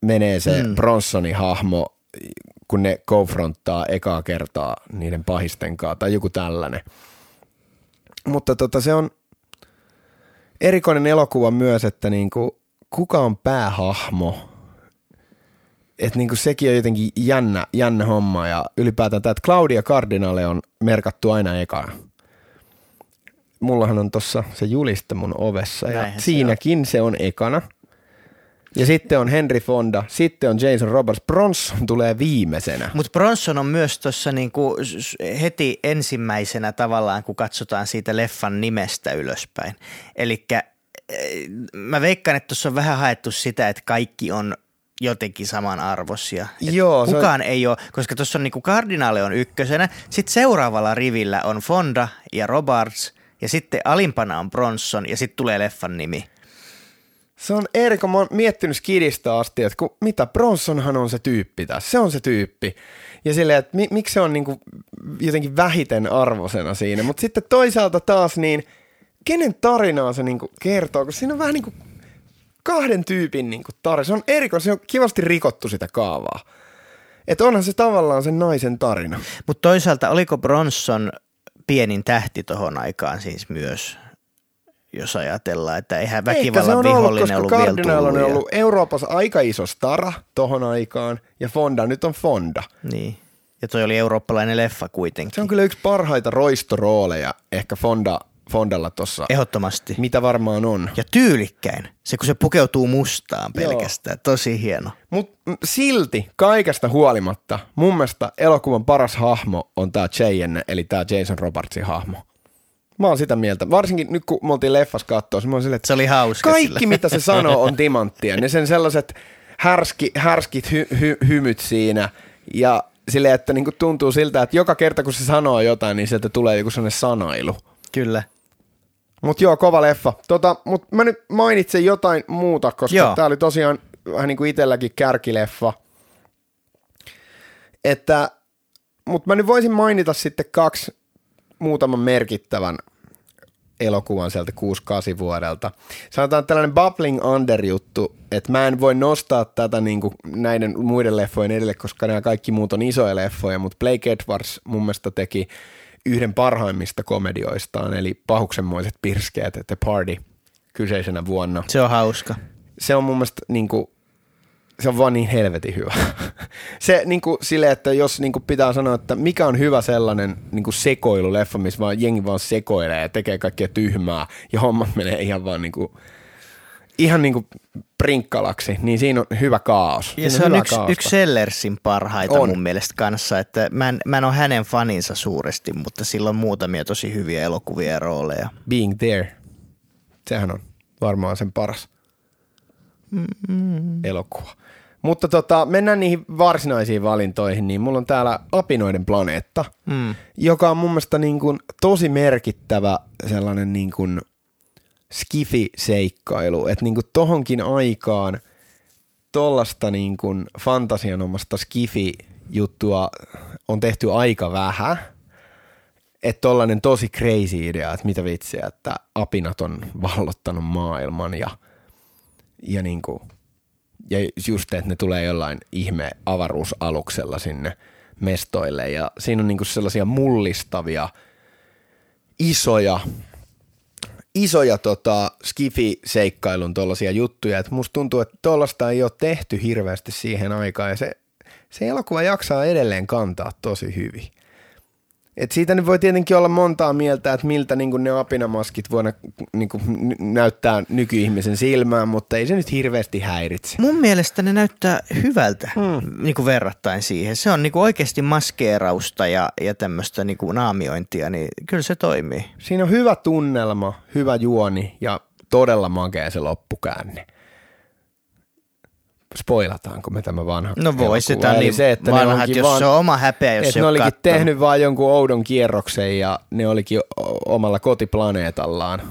menee se mm. Bronsonin hahmo, kun ne konfronttaa ekaa kertaa niiden pahisten kanssa tai joku tällainen. Mutta tota, se on erikoinen elokuva myös, että niinku, kuka on päähahmo. Että niinku sekin on jotenkin jännä, jännä homma ja ylipäätään tämä, että Claudia Cardinale on merkattu aina ekaan mullahan on tossa se juliste mun ovessa ja Näinhän siinäkin se on. se on ekana. Ja sitten on Henry Fonda, sitten on Jason Roberts, Bronson tulee viimeisenä.
Mutta Bronson on myös tuossa niinku heti ensimmäisenä tavallaan, kun katsotaan siitä leffan nimestä ylöspäin. Eli eh, mä veikkaan, että tuossa on vähän haettu sitä, että kaikki on jotenkin samanarvoisia. Joo, kukaan on... ei ole, koska tuossa on niinku kardinaali on ykkösenä, sitten seuraavalla rivillä on Fonda ja Roberts – ja sitten alimpana on Bronson ja sitten tulee leffan nimi.
Se on Erika, mä oon miettinyt skidistä asti, että kun, mitä, Bronsonhan on se tyyppi tässä, se on se tyyppi. Ja silleen, että mi, miksi se on niinku jotenkin vähiten arvosena siinä. Mutta sitten toisaalta taas niin, kenen tarinaa se niinku kertoo, koska siinä on vähän niinku kahden tyypin niinku tarina. Se on Erika, se on kivasti rikottu sitä kaavaa. Että onhan se tavallaan sen naisen tarina.
Mutta toisaalta oliko Bronson pienin tähti tuohon aikaan siis myös, jos ajatellaan, että eihän väkivallan vihollinen ollut, ollut vielä
on ollut Euroopassa aika iso stara tuohon aikaan, ja Fonda nyt on Fonda.
Niin. Ja toi oli eurooppalainen leffa kuitenkin.
Se on kyllä yksi parhaita roistorooleja ehkä Fonda, Fondalla tuossa.
Ehdottomasti.
Mitä varmaan on.
Ja tyylikkäin. Se kun se pukeutuu mustaan pelkästään. Joo. Tosi hieno.
Mutta silti kaikesta huolimatta mun mielestä elokuvan paras hahmo on tämä Cheyenne, eli tämä Jason Robertsin hahmo. Mä oon sitä mieltä. Varsinkin nyt kun me oltiin leffas katsoa, mä silleen, että
se oli hauska
kaikki sillä. mitä se sanoo on timanttia. Ne sen sellaiset härski, härskit hy, hy, hymyt siinä ja silleen, että niinku tuntuu siltä, että joka kerta kun se sanoo jotain, niin sieltä tulee joku sellainen sanailu.
Kyllä.
Mut joo, kova leffa. Tota, mut mä nyt mainitsen jotain muuta, koska joo. tää oli tosiaan vähän niin kuin itselläkin kärkileffa. Että, mutta mä nyt voisin mainita sitten kaksi muutaman merkittävän elokuvan sieltä 6-8 vuodelta. Sanotaan tällainen Bubbling Under-juttu, että mä en voi nostaa tätä niin kuin näiden muiden leffojen edelle, koska nämä kaikki muut on isoja leffoja, mutta Blake Edwards mun mielestä teki yhden parhaimmista komedioistaan, eli Pahuksenmoiset pirskeet, The Party, kyseisenä vuonna.
Se on hauska
se on mun mielestä niin kuin, se on vaan niin helvetin hyvä. se niin kuin, sille, että jos niin kuin pitää sanoa, että mikä on hyvä sellainen niin kuin sekoiluleffa, missä vaan jengi vaan sekoilee ja tekee kaikkea tyhmää ja hommat menee ihan vaan niin kuin, ihan niin kuin prinkkalaksi, niin siinä on hyvä kaos.
Ja se on, yksi, yksi Sellersin parhaita on. mun mielestä kanssa, että mä en, mä en ole hänen faninsa suuresti, mutta sillä on muutamia tosi hyviä elokuvia ja rooleja.
Being There, sehän on varmaan sen paras mm. elokuva. Mutta tota, mennään niihin varsinaisiin valintoihin, niin mulla on täällä Apinoiden planeetta, mm. joka on mun mielestä niin kuin tosi merkittävä sellainen niin kuin skifi-seikkailu, että niin kuin tohonkin aikaan tollasta niin kuin fantasianomasta skifi-juttua on tehty aika vähän, että tollainen tosi crazy idea, että mitä vitsiä, että apinat on vallottanut maailman ja – ja niin kuin, Ja just, että ne tulee jollain ihme avaruusaluksella sinne mestoille. Ja siinä on niinku sellaisia mullistavia, isoja, isoja tota, skifi-seikkailun tuollaisia juttuja, että musta tuntuu, että tuollaista ei ole tehty hirveästi siihen aikaan ja se, se elokuva jaksaa edelleen kantaa tosi hyvin. Et siitä nyt voi tietenkin olla montaa mieltä, että miltä niin ne apinamaskit voi niin näyttää nykyihmisen silmään, mutta ei se nyt hirveästi häiritse.
Mun mielestä ne näyttää hyvältä mm. niin kuin verrattain siihen. Se on niin kuin oikeasti maskeerausta ja, ja tämmöistä niin kuin naamiointia, niin kyllä se toimii.
Siinä on hyvä tunnelma, hyvä juoni ja todella makea se loppukäänne spoilataanko me tämä vanha
No voi sitä niin se, että vanhat, ne jos vaan, se on oma häpeä, jos
se ne olikin kattonut. tehnyt vaan jonkun oudon kierroksen ja ne olikin omalla kotiplaneetallaan.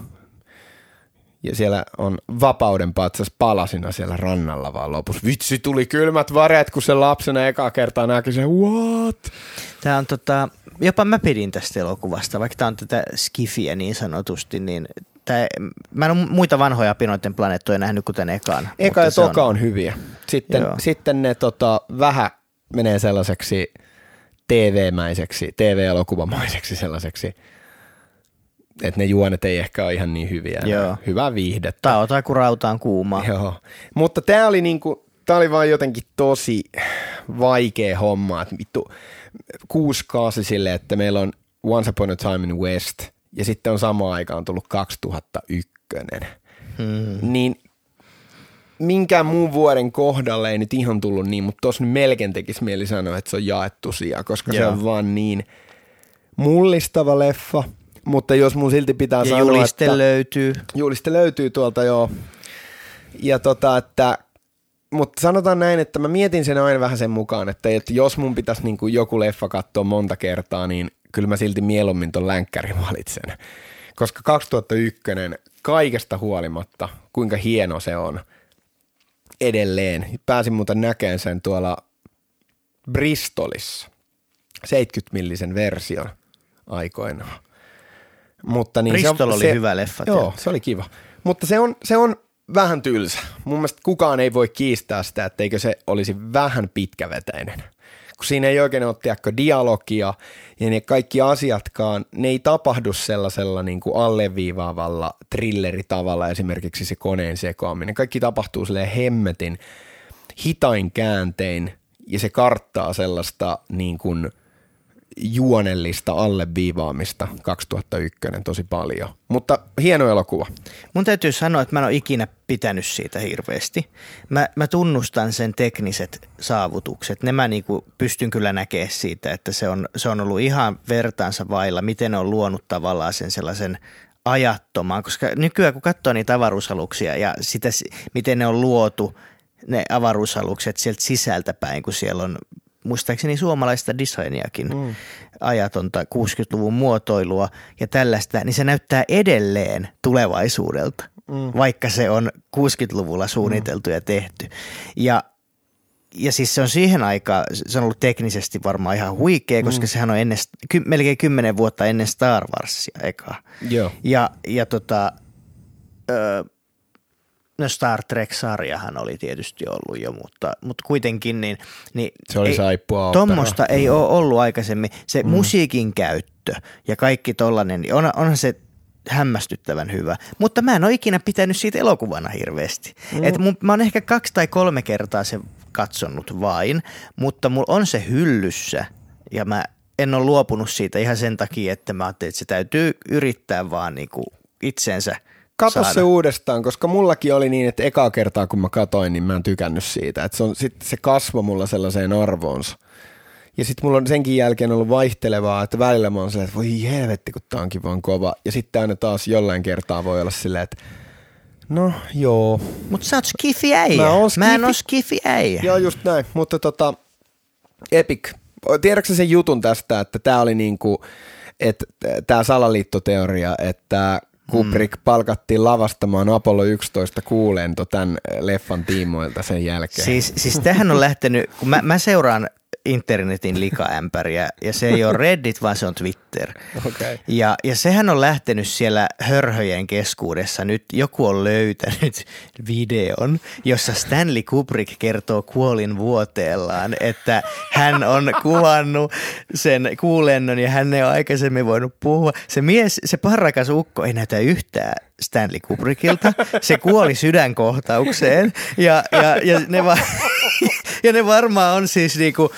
Ja siellä on vapauden patsas palasina siellä rannalla vaan lopussa. Vitsi, tuli kylmät varet, kun se lapsena eka kertaa näki sen, what?
Tämä on tota, jopa mä pidin tästä elokuvasta, vaikka tämä on tätä skifiä niin sanotusti, niin Tää, mä en ole muita vanhoja Pinoiden planeettoja nähnyt kuten ekaan.
Eka ja toka on, on hyviä. Sitten, sitten ne tota, vähän menee sellaiseksi TV-mäiseksi, TV-elokuvamaiseksi sellaiseksi, että ne juonet ei ehkä ole ihan niin hyviä. Joo. Hyvää viihdettä.
Tämä on kun rautaan kuuma.
Joo. Mutta tämä oli niinku, tää oli vaan jotenkin tosi vaikea homma. Että vittu, kuusi kaasi silleen, että meillä on Once Upon a Time in West – ja sitten on samaan aikaan tullut 2001, hmm. niin minkään muun vuoden kohdalle ei nyt ihan tullut niin, mutta tuossa nyt melkein tekisi mieli sanoa, että se on jaettu sija, koska Joo. se on vaan niin mullistava leffa, mutta jos mun silti pitää ja sanoa,
juliste että... löytyy.
Juliste löytyy tuolta joo. Ja tota, että mutta sanotaan näin, että mä mietin sen aina vähän sen mukaan, että, että jos mun pitäisi niin kuin joku leffa katsoa monta kertaa, niin kyllä mä silti mieluummin ton länkkärin valitsen. Koska 2001 kaikesta huolimatta, kuinka hieno se on edelleen. Pääsin muuten näkemään sen tuolla Bristolissa, 70-millisen version aikoinaan.
Mutta niin Bristol se on, oli se, hyvä leffa.
Joo, tiedät. se oli kiva. Mutta se on, se on vähän tylsä. Mun mielestä kukaan ei voi kiistää sitä, etteikö se olisi vähän pitkävetäinen – kun siinä ei oikein ole tiedäkö, dialogia ja ne kaikki asiatkaan, ne ei tapahdu sellaisella niin kuin alleviivaavalla thrilleritavalla, esimerkiksi se koneen sekoaminen. Kaikki tapahtuu silleen hemmetin hitain kääntein ja se karttaa sellaista niin kuin – juonellista alleviivaamista 2001 tosi paljon. Mutta hieno elokuva.
Mun täytyy sanoa, että mä en ole ikinä pitänyt siitä hirveästi. Mä, mä tunnustan sen tekniset saavutukset. Ne mä niinku pystyn kyllä näkemään siitä, että se on, se on ollut ihan vertaansa vailla, miten ne on luonut tavallaan sen sellaisen ajattomaan, koska nykyään kun katsoo niitä avaruusaluksia ja sitä, miten ne on luotu, ne avaruusalukset sieltä sisältä päin, kun siellä on muistaakseni suomalaista designiakin, mm. ajatonta 60-luvun muotoilua ja tällaista, niin se näyttää edelleen tulevaisuudelta, mm. vaikka se on 60-luvulla suunniteltu mm. ja tehty. Ja ja siis se on siihen aikaan, se on ollut teknisesti varmaan ihan huikea, koska mm. sehän on ennen, ky, melkein kymmenen vuotta ennen Star Warsia eka.
Joo.
Ja, ja tota, ö, No Star Trek-sarjahan oli tietysti ollut jo, mutta, mutta kuitenkin niin, niin
se oli saippua
Tuommoista ei ole ollut aikaisemmin. Se mm. musiikin käyttö ja kaikki tollainen, niin on, onhan se hämmästyttävän hyvä. Mutta mä en ole ikinä pitänyt siitä elokuvana hirveästi. Mm. Et mun, mä oon ehkä kaksi tai kolme kertaa se katsonut vain, mutta mulla on se hyllyssä ja mä en ole luopunut siitä ihan sen takia, että mä ajattelin, että se täytyy yrittää vaan niinku itseensä –
Kato saada. se uudestaan, koska mullakin oli niin, että ekaa kertaa kun mä katoin, niin mä en tykännyt siitä. Että se, on, sit se kasvo mulla sellaiseen arvoonsa. Ja sitten mulla on senkin jälkeen ollut vaihtelevaa, että välillä mä oon silleen, että voi helvetti, kun tää onkin vaan kova. Ja sitten aina taas jollain kertaa voi olla silleen, että no joo.
Mutta sä oot skifi äijä. Mä, skifi. mä en oo skifi äijä.
Joo, just näin. Mutta tota, Epic. Tiedätkö sen jutun tästä, että tää oli niinku, että tämä salaliittoteoria, että Kubrick mm. palkattiin lavastamaan Apollo 11 kuulento tämän leffan tiimoilta sen jälkeen.
Siis, siis tähän on lähtenyt, kun mä, mä seuraan internetin likaämpäriä ja se ei ole Reddit, vaan se on Twitter.
Okay.
Ja, ja sehän on lähtenyt siellä hörhöjen keskuudessa. Nyt joku on löytänyt videon, jossa Stanley Kubrick kertoo kuolin vuoteellaan, että hän on kuvannut sen kuulennon ja hän ei ole aikaisemmin voinut puhua. Se mies, se parrakas ukko ei näytä yhtään Stanley Kubrickilta. Se kuoli sydänkohtaukseen ja, ja, ja, ne, va- ja ne varmaan on siis niinku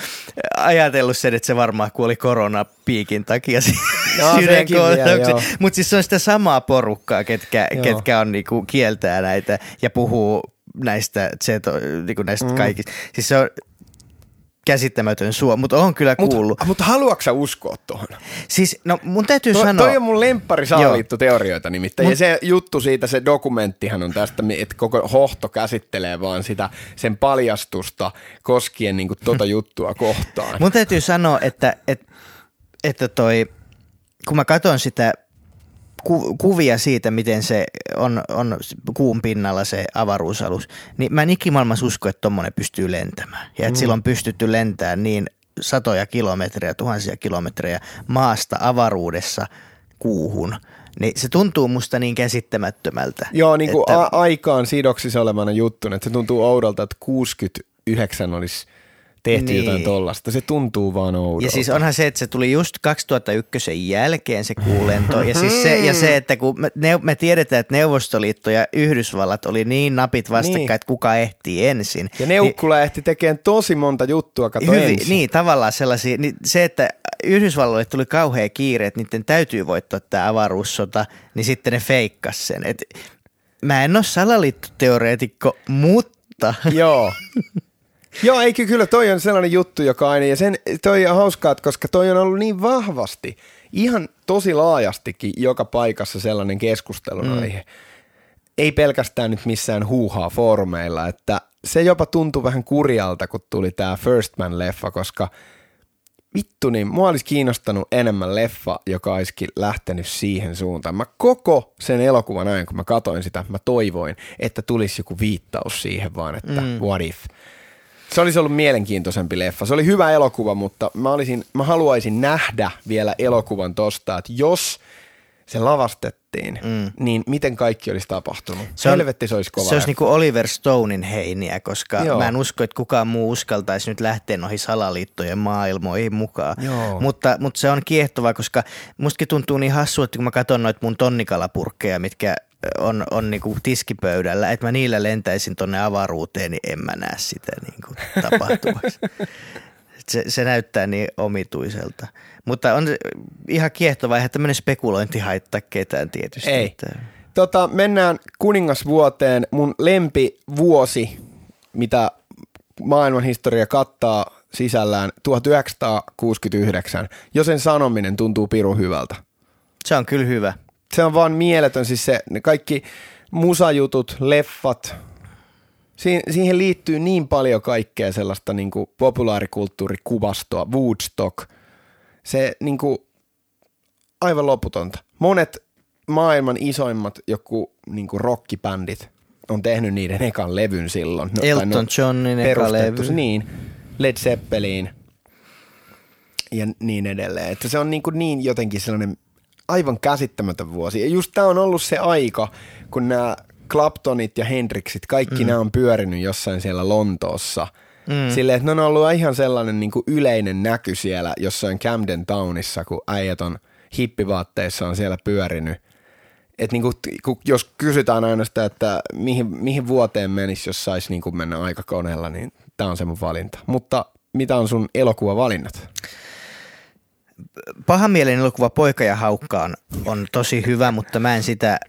ajatellut sen, että se varmaan kuoli koronapiikin takia
No,
sydänkohtaukseen. Mutta siis se on sitä samaa porukkaa, ketkä,
Joo.
ketkä on niinku kieltää näitä ja puhuu näistä, zeto, niinku näistä mm. kaikista. Siis se on käsittämätön suo, mutta on kyllä kuullut.
Mutta mut haluatko sä uskoa tuohon?
Siis no mun täytyy
To,
sanoa.
toi on mun lemppari salaliittoteorioita nimittäin.
Mut-
Ja se juttu siitä, se dokumenttihan on tästä, että koko hohto käsittelee vaan sitä sen paljastusta koskien niin tuota juttua kohtaan.
Mun täytyy sanoa, että, että, että toi, kun mä katson sitä ku, kuvia siitä, miten se on, on kuun pinnalla se avaruusalus, niin mä en ikimaailmassa usko, että tommonen pystyy lentämään. Ja että mm. sillä on pystytty lentämään niin satoja kilometrejä, tuhansia kilometrejä maasta avaruudessa kuuhun. Niin se tuntuu musta niin käsittämättömältä.
Joo, niin kuin
että-
a- aikaan sidoksissa olevana juttuna, että se tuntuu oudolta, että 69 olisi tehty
Niin.
niin. jotain tollasta. Se tuntuu vaan oudolta.
Ja siis onhan se, että se tuli just 2001 jälkeen se kuulento. Ja, siis se, ja se, että kun me, ne, me tiedetään, että Neuvostoliitto ja Yhdysvallat oli niin napit vastakkain,
Niin.
että kuka ehtii ensin.
ja Neukkula ehti tekemään tosi monta juttua, kato
Hyvin,
ensin.
niin, tavallaan sellaisia. Niin se, että Yhdysvalloille tuli kauhea kiire, että niiden täytyy voittaa tämä avaruussota, niin sitten ne feikkas sen. Et mä en ole salaliittoteoreetikko, mutta
Joo. Joo, eikö kyllä toi on sellainen juttu, joka aina, ja sen, toi on hauskaa, koska toi on ollut niin vahvasti, ihan tosi laajastikin joka paikassa sellainen keskustelun mm. aihe. Ei pelkästään nyt missään huuhaa foorumeilla, että se jopa tuntui vähän kurjalta, kun tuli tämä First Man-leffa, koska vittu niin, mua olisi kiinnostanut enemmän leffa, joka olisikin lähtenyt siihen suuntaan. Mä koko sen elokuvan ajan, kun mä katoin sitä, mä toivoin, että tulisi joku viittaus siihen vaan, että mm. what if. Se olisi ollut mielenkiintoisempi leffa. Se oli hyvä elokuva, mutta mä, olisin, mä haluaisin nähdä vielä elokuvan tosta, että jos se lavastettiin, mm. niin miten kaikki olisi tapahtunut. Se
on-
Helvetti se olisi kova.
Se olisi
leffa.
niinku Oliver Stonein heiniä, koska Joo. Mä en usko, että kukaan muu uskaltaisi nyt lähteä noihin salaliittojen maailmoihin mukaan.
Joo.
Mutta, mutta se on kiehtovaa, koska mustakin tuntuu niin hassu, että kun mä katson noita mun tonnikalapurkkeja, mitkä on, on niinku tiskipöydällä, että mä niillä lentäisin tonne avaruuteen, niin en mä näe sitä niinku tapahtuvaksi. Se, se näyttää niin omituiselta. Mutta on ihan kiehtovaa, eihän tämmöinen spekulointi haittaa ketään tietysti.
Ei.
Että,
Tota, mennään kuningasvuoteen. Mun lempivuosi, mitä maailman historia kattaa sisällään 1969. Jo sen sanominen tuntuu pirun hyvältä.
se on kyllä hyvä.
Se on vaan mieletön, siis se, ne kaikki musajutut, leffat, siihen, siihen liittyy niin paljon kaikkea sellaista niin kuin populaarikulttuurikuvastoa, Woodstock, se niin kuin, aivan loputonta. Monet maailman isoimmat joku niin kuin rockibändit on tehnyt niiden ekan levyn silloin. No,
Elton Johnin eka levy.
Niin, Led Zeppelin ja niin edelleen. Että se on niin, kuin niin jotenkin sellainen aivan käsittämätön vuosi. Ja just tämä on ollut se aika, kun nämä Claptonit ja Hendrixit, kaikki mm. nämä on pyörinyt jossain siellä Lontoossa. Mm. Silleen, että ne on ollut ihan sellainen niin kuin yleinen näky siellä jossain Camden Townissa, kun äijät on hippivaatteissa on siellä pyörinyt. Et niin kuin, kun, jos kysytään aina sitä, että mihin, mihin vuoteen menisi, jos saisi niin kuin mennä aikakoneella, niin tämä on se mun valinta. Mutta mitä on sun elokuvavalinnat?
Pahamielinen elokuva Poika ja haukka on, on tosi hyvä, mutta mä en sitä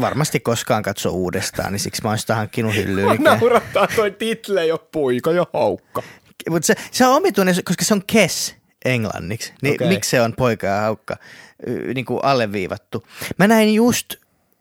varmasti koskaan katso uudestaan, niin siksi mä oon sitä hankkinut hyllyyn.
Naurattaa toi title jo poika ja haukka.
Mutta se, se on omituinen, koska se on kes englanniksi. Niin
Okei.
miksi se on poika ja haukka niin kuin alleviivattu? Mä näin just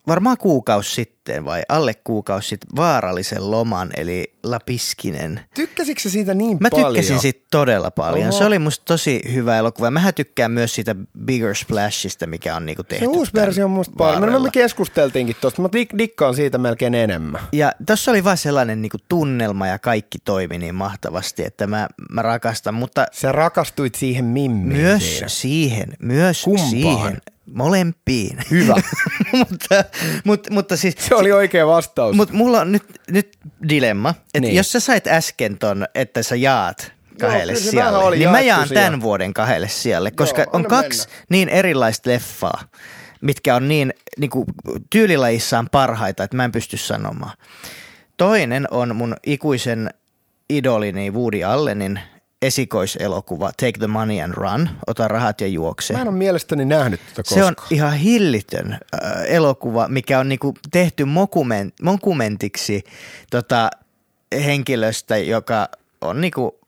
varmaan kuukausi sitten vai alle kuukausi sitten vaarallisen loman, eli Lapiskinen.
Tykkäsitkö siitä niin
Mä
paljon?
tykkäsin siitä todella paljon.
Oho.
Se oli musta tosi hyvä elokuva. Mähän tykkään myös siitä Bigger Splashista, mikä on niinku tehty.
Se uusi versio on musta paljon. No,
varrella.
me keskusteltiinkin tosta. Mä dik- dikkaan siitä melkein enemmän.
Ja tuossa oli vaan sellainen niinku tunnelma ja kaikki toimi niin mahtavasti, että mä, mä rakastan, mutta
Sä rakastuit siihen mimmiin
myös siihen, myös
Kumpaan?
siihen, molempiin.
Hyvä.
mutta, mutta, mutta siis
Se oli oikea vastaus.
Mutta mulla on nyt, nyt dilemma, että
Niin.
jos sä sait äsken ton, että sä jaat kahdelle
se
sijalle, niin mä jaan
sija.
tämän vuoden kahdelle sijalle, koska
Joo,
on kaksi
mennä.
niin erilaista leffaa, mitkä on niin, niin kuin, tyylilajissaan parhaita, että mä en pysty sanomaan. Toinen on mun ikuisen idolini Woody Allenin esikoiselokuva Take the Money and Run, ota rahat ja juokse.
Mä en ole mielestäni nähnyt tätä
Se on
koskaan.
ihan hillitön äh, elokuva, mikä on niinku tehty mokument, mokumentiksi tota, henkilöstä, joka on niinku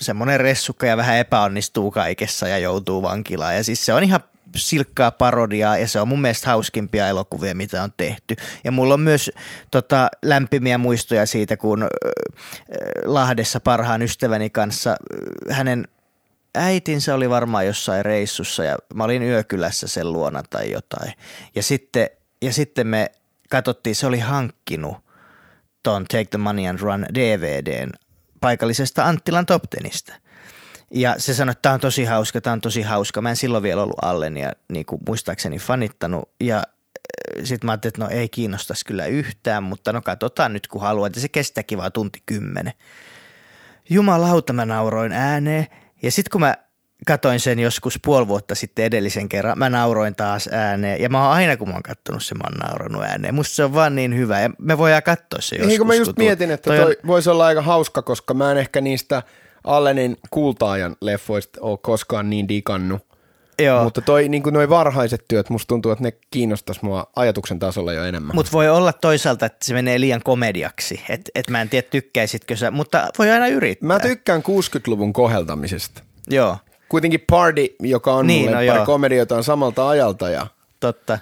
semmoinen ressukka ja vähän epäonnistuu kaikessa ja joutuu vankilaan. Ja siis se on ihan silkkaa parodiaa ja se on mun mielestä hauskimpia elokuvia, mitä on tehty. Ja mulla on myös tota, lämpimiä muistoja siitä, kun äh, Lahdessa parhaan ystäväni kanssa äh, hänen äitinsä oli varmaan jossain reissussa ja mä olin yökylässä sen luona tai jotain. Ja sitten, ja sitten me katsottiin, se oli hankkinut ton Take the Money and Run DVDn paikallisesta Anttilan Top Tenistä. Ja se sanoi, että tämä on tosi hauska, tämä on tosi hauska. Mä en silloin vielä ollut Allen ja niin kuin muistaakseni fanittanut. Ja sitten mä ajattelin, että no ei kiinnostaisi kyllä yhtään, mutta no katsotaan nyt kun haluat. Ja se kestääkin vaan tunti kymmenen. Jumalauta mä nauroin ääneen. Ja sitten kun mä katoin sen joskus puoli vuotta sitten edellisen kerran, mä nauroin taas ääneen. Ja mä oon aina, kun mä oon kattonut sen, mä oon nauranut ääneen. Musta se on vaan niin hyvä. Ja me voidaan katsoa se joskus.
Niin kun mä just
kun
mietin, että
toi on-
toi voisi olla aika hauska, koska mä en ehkä niistä Allenin kultaajan leffoista ole koskaan niin digannut.
Joo.
Mutta toi, niin kuin noi varhaiset työt, musta tuntuu, että ne kiinnostaisi mua ajatuksen tasolla jo enemmän.
Mutta voi olla toisaalta, että se menee liian komediaksi. Että et mä en tiedä, tykkäisitkö sä, mutta voi aina yrittää.
Mä tykkään 60-luvun koheltamisesta.
Joo,
Kuitenkin Party, joka on
Niin,
mulle
no
pari
joo.
komedioita, on samalta ajalta. Ja
totta.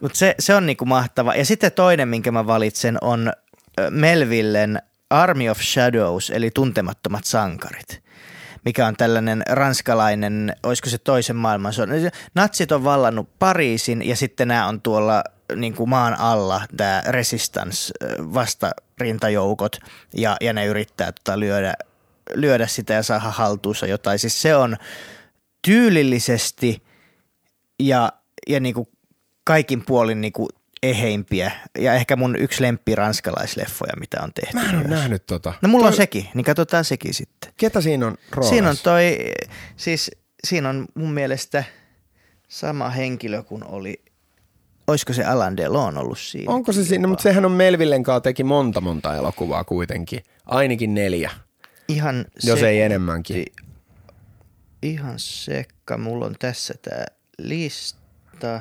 Mutta se, se on niinku mahtava. Ja sitten toinen, minkä mä valitsen, on Melvillen Army of Shadows, eli Tuntemattomat sankarit mikä on tällainen ranskalainen, olisiko se toisen maailmansodan. Natsit on vallannut Pariisin ja sitten nämä on tuolla niin kuin maan alla, tämä resistance vastarintajoukot ja, ja ne yrittää tota lyödä, lyödä sitä ja saada haltuunsa jotain. Siis se on tyylillisesti ja, ja niin kuin kaikin puolin niin kuin eheimpiä ja ehkä mun yksi lemppi ranskalaisleffoja, mitä on tehty.
mä en ole
myös.
nähnyt tota.
No mulla on
Toi-
sekin, niin katsotaan sekin sitten.
Ketä siinä on roolissa?
Siinä on toi, siis siinä on mun mielestä sama henkilö kuin oli, olisiko se Alan Delon ollut siinä?
Onko se siinä, mutta sehän on Melvillen kanssa teki monta monta elokuvaa kuitenkin. Ainakin neljä,
Ihan
jos
se,
ei enemmänkin.
Ihan sekka, mulla on tässä tää lista.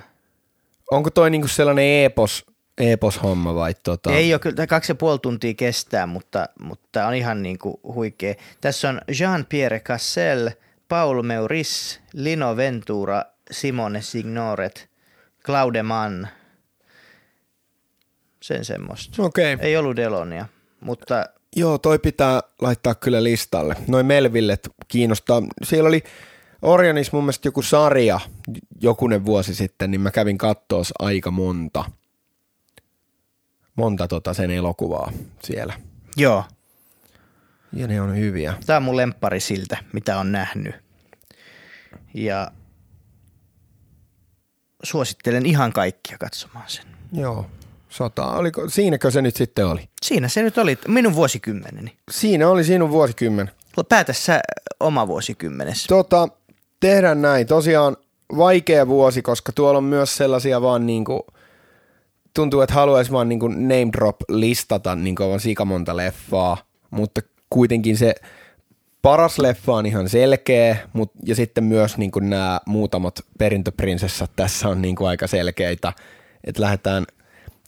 Onko toi niinku sellainen epos, epos-homma vai tota?
Ei ole kyllä, kaksi ja puoli tuntia kestää, mutta, mutta on ihan niin kuin huikea. Tässä on Jean-Pierre Cassel, Paul Meuris, Lino Ventura, Simone Signoret, Claude Mann. Sen semmoista.
Okei. Okay.
Ei ollut Delonia, mutta
Joo, toi pitää laittaa kyllä listalle. Noin Melvillet kiinnostaa. Siellä oli Orionissa mun mielestä joku sarja jokunen vuosi sitten, niin mä kävin kattoos aika monta. Monta tota sen elokuvaa siellä.
joo,
Ja ne on hyviä.
tämä on mun lemppari siltä, mitä on nähnyt. Ja suosittelen ihan kaikkia katsomaan sen.
Joo. Sota. Oliko, siinäkö se nyt sitten oli?
Siinä se nyt oli minun vuosikymmeneni.
Siinä oli sinun vuosikymmen.
Päätä sä oma vuosikymmenes.
Tota, tehdään näin. Tosiaan vaikea vuosi, koska tuolla on myös sellaisia vaan niinku, tuntuu, että haluaisi vaan niinku name drop listata niinku aivan sikamonta leffaa, mutta kuitenkin se paras leffa on ihan selkeä, mut, ja sitten myös niinku nämä muutamat perintöprinsessat tässä on niinku aika selkeitä, että lähdetään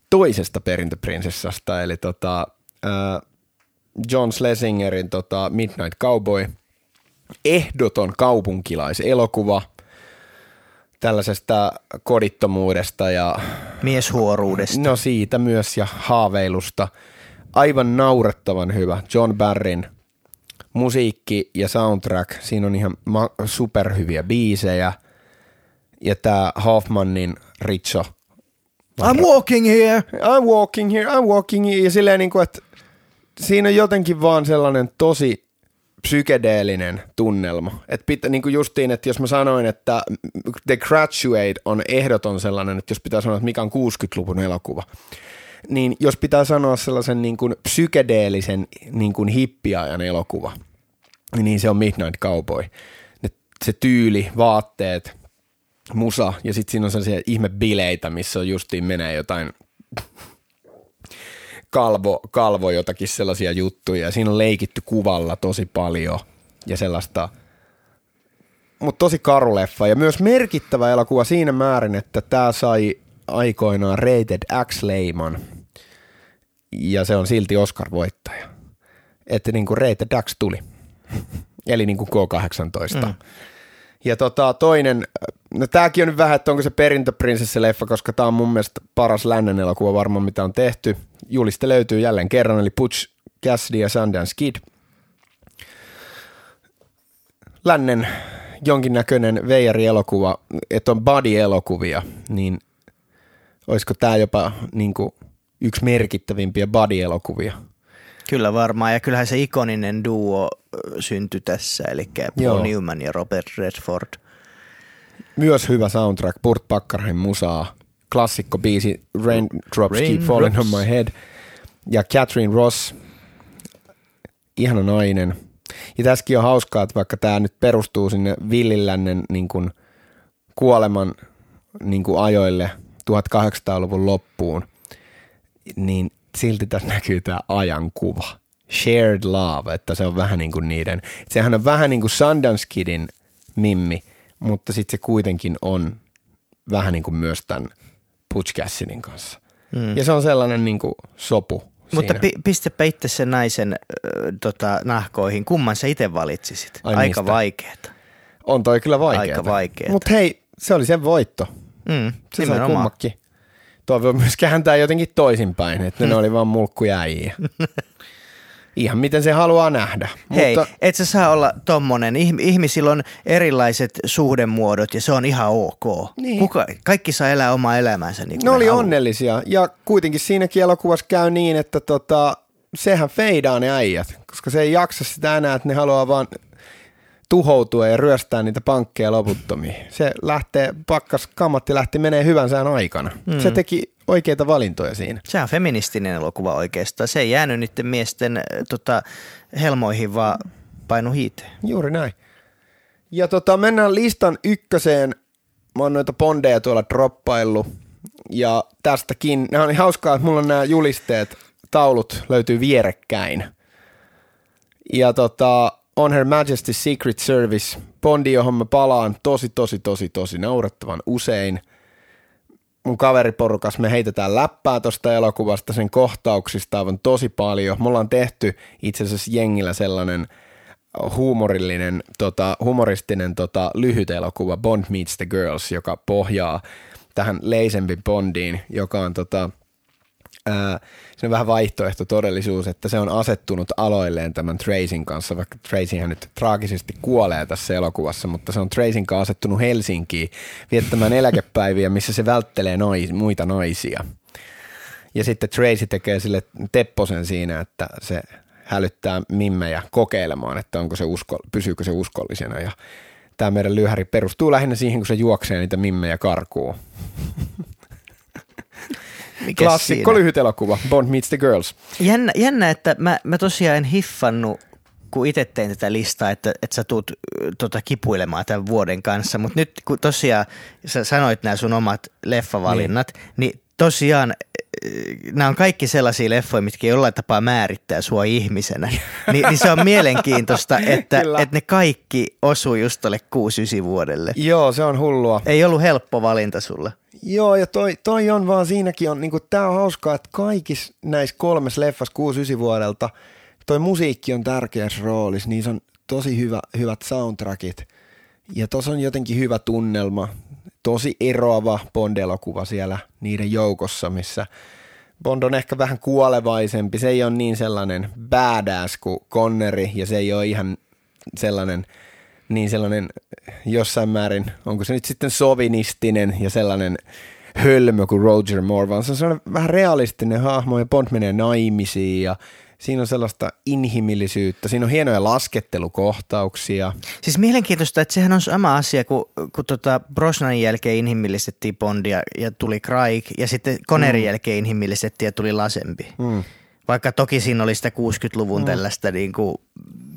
toisesta perintöprinsessasta, eli tota, ää, John Schlesingerin tota Midnight Cowboy – ehdoton kaupunkilaiselokuva. tällaisesta kodittomuudesta ja
Mieshuoruudesta.
no siitä myös ja haaveilusta. Aivan naurettavan hyvä John Barryn musiikki ja soundtrack. Siinä on ihan ma- superhyviä biisejä. Ja tämä Hoffmanin Richo.
I'm walking here.
I'm walking here, I'm walking here. Ja silleen niin kuin, että siinä on jotenkin vaan sellainen tosi psykedeellinen tunnelma. Että pitä, niin kuin justiin, että jos mä sanoin, että The Graduate on ehdoton sellainen, että jos pitää sanoa, että mikä on 60-luvun elokuva, niin jos pitää sanoa sellaisen niin kuin psykedeellisen niin kuin hippiajan elokuva, niin se on Midnight Cowboy. Se tyyli, vaatteet, musa ja sitten siinä on sellaisia ihmebileitä, missä on justiin menee jotain kalvo, kalvo jotakin sellaisia juttuja. Ja siinä on leikitty kuvalla tosi paljon ja sellaista, mutta tosi karu leffa ja myös merkittävä elokuva siinä määrin, että tämä sai aikoinaan Rated X-leiman ja se on silti Oscar-voittaja. Että niin kuin Rated X tuli, eli niin kuin K18. Mm. Ja tota, toinen, no tääkin on nyt vähän, että onko se perintöprinsessi-leffa, koska tää on mun mielestä paras lännen elokuva varmaan, mitä on tehty. Juliste löytyy jälleen kerran, eli Butch Cassidy ja Sundance Kid. Lännen jonkinnäköinen veijari-elokuva, että on body-elokuvia, niin olisiko tämä jopa niin kuin yksi merkittävimpiä body-elokuvia?
Kyllä varmaan, ja kyllähän se ikoninen duo syntyi tässä, eli Paul
Joo.
Newman ja Robert Redford.
Myös hyvä soundtrack, Burt Bacharheim musaa, klassikko biisi Raindrops Keep
Raindrops.
Falling on My Head ja Catherine Ross, ihana nainen. Ja tässäkin on hauskaa, että vaikka tämä nyt perustuu sinne villilännen niin kuin kuoleman niin kuin ajoille 1800-luvun loppuun, niin silti tässä näkyy tämä ajankuva. Shared love, että se on vähän niin kuin niiden, sehän on vähän niin kuin Sundance Kidin mimmi, mutta sitten se kuitenkin on vähän niin kuin myös tämän Butch Cassidyn kanssa. Mm. Ja se on sellainen niin kuin sopu
Mutta pi- pistäpä itse sen naisen ö, tota, nahkoihin. Kumman sä itse valitsisit?
Ai
Aika
mistä?
vaikeeta.
on toi kyllä vaikeaa.
Aika vaikeeta.
Mutta hei, se oli sen voitto.
Mm,
Se sai
nimenomaan.
kummakin. Toi voi myös kääntää jotenkin toisinpäin, että ne oli vaan mulkkujäjiä. Ihan miten se haluaa nähdä.
Hei,
Mutta
et sä saa olla tommonen. Ihm- ihmisillä on erilaiset suhdemuodot ja se on ihan ok.
Niin.
Kuka, kaikki saa elää omaa elämänsä niin
ne oli
haluaa.
onnellisia. Ja kuitenkin siinäkin elokuvassa käy niin, että tota, sehän feidaa ne äijät, koska se ei jaksa sitä enää, että ne haluaa vaan tuhoutua ja ryöstää niitä pankkeja loputtomiin. Se lähtee, pakkas kammatti lähti menee hyvän sään aikana. Mm. Se teki oikeita valintoja siinä.
Se on feministinen elokuva oikeastaan. Se ei jäänyt niiden miesten äh, tota, helmoihin, vaan painu hiiteen.
Juuri näin. Ja tota, mennään listan ykköseen. Mä oon noita bondeja tuolla droppaillut. Ja tästäkin, nämä on niin hauskaa, että mulla on nämä julisteet, taulut löytyy vierekkäin. Ja tota, On Her Majesty's Secret Service, Bondi, johon mä palaan tosi, tosi, tosi, tosi naurettavan usein. Mun kaveriporukas me heitetään läppää tosta elokuvasta, sen kohtauksista aivan tosi paljon. Me ollaan tehty itse asiassa jengillä sellainen huumorillinen, tota, humoristinen tota, lyhyt elokuva Bond Meets the Girls, joka pohjaa tähän leisempi Bondiin, joka on tota, ää, se on vähän vaihtoehto todellisuus, että se on asettunut aloilleen tämän Tracyn kanssa, vaikka Tracyhän nyt traagisesti kuolee tässä elokuvassa, mutta se on Tracyn kanssa asettunut Helsinkiin viettämään eläkepäiviä, missä se välttelee nais, muita naisia. Ja sitten Tracy tekee sille tepposen siinä, että se hälyttää mimmejä kokeilemaan, että onko se usko, pysyykö se uskollisena. Ja tämä meidän lyhäri perustuu lähinnä siihen, kun se juoksee niitä mimmejä karkuun.
Mikäs
Klassikko lyhyt elokuva, Bond Meets the Girls.
Jännä, jännä, että mä, mä tosiaan en hiffannut, kun itse tein tätä listaa, että, että sä tuut tota, kipuilemaan tämän vuoden kanssa, mutta nyt kun tosiaan sä sanoit nämä sun omat leffavalinnat, niin, niin tosiaan nämä on kaikki sellaisia leffoja, mitkä jollain tapaa määrittää sua ihmisenä. Ni, niin se on mielenkiintoista, että, että ne kaikki osuu just tuolle 6-9 vuodelle.
Joo, se on hullua.
Ei ollut helppo valinta sulle.
Joo, ja toi, toi on vaan siinäkin on, niinku, tää on hauskaa, että kaikissa näissä kolmessa leffassa 6-9 vuodelta toi musiikki on tärkeässä roolissa, niissä on tosi hyvä, hyvät soundtrackit ja tuossa on jotenkin hyvä tunnelma. tosi eroava Bond-elokuva siellä niiden joukossa, missä Bond on ehkä vähän kuolevaisempi. Se ei ole niin sellainen badass kuin Conneri ja se ei ole ihan sellainen, niin sellainen jossain määrin, onko se nyt sitten sovinistinen ja sellainen hölmö kuin Roger Moore, vaan se on sellainen vähän realistinen hahmo ja Bond menee naimisiin ja siinä on sellaista inhimillisyyttä, siinä on hienoja laskettelukohtauksia.
Siis mielenkiintoista, että sehän on sama asia, kun, kun tota Brosnanin jälkeen inhimillistettiin Bondia ja tuli Craig, ja sitten Connerin mm. jälkeen inhimillistettiin ja tuli Lasempi. Mm. Vaikka toki siinä oli sitä 60-luvun mm. tällaista niin kuin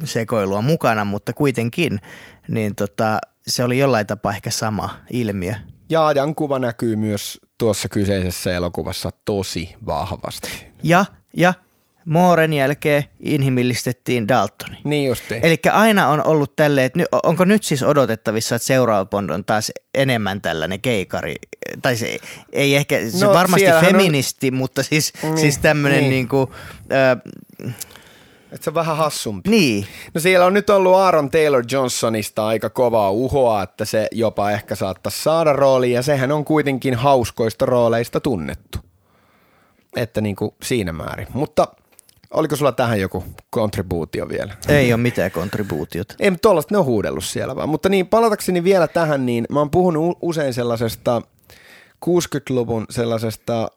sekoilua mukana, mutta kuitenkin niin tota, se oli jollain tapaa ehkä sama ilmiö.
Ja ajankuva näkyy myös tuossa kyseisessä elokuvassa tosi vahvasti.
Ja, ja Mooren jälkeen inhimillistettiin Daltoni.
Niin justi.
Eli aina on ollut tälleen, että onko nyt siis odotettavissa, että seuraava Bond on taas enemmän tällainen keikari, tai se ei ehkä, se no, varmasti feministi, on... mutta siis, niin, siis tämmöinen niin. niin kuin,
äh, että se on vähän hassumpi.
Niin.
No siellä on nyt ollut Aaron Taylor Johnsonista aika kovaa uhoa, että se jopa ehkä saattaisi saada rooli, ja sehän on kuitenkin hauskoista rooleista tunnettu. Että niin kuin siinä määrin. Mutta Oliko sulla tähän joku kontribuutio vielä?
Ei ole mitään kontribuutiota.
Ei, mutta tuollaista ne on huudellut siellä vaan. Mutta niin, palatakseni vielä tähän, niin mä oon puhunut usein sellaisesta 60-luvun sellaisesta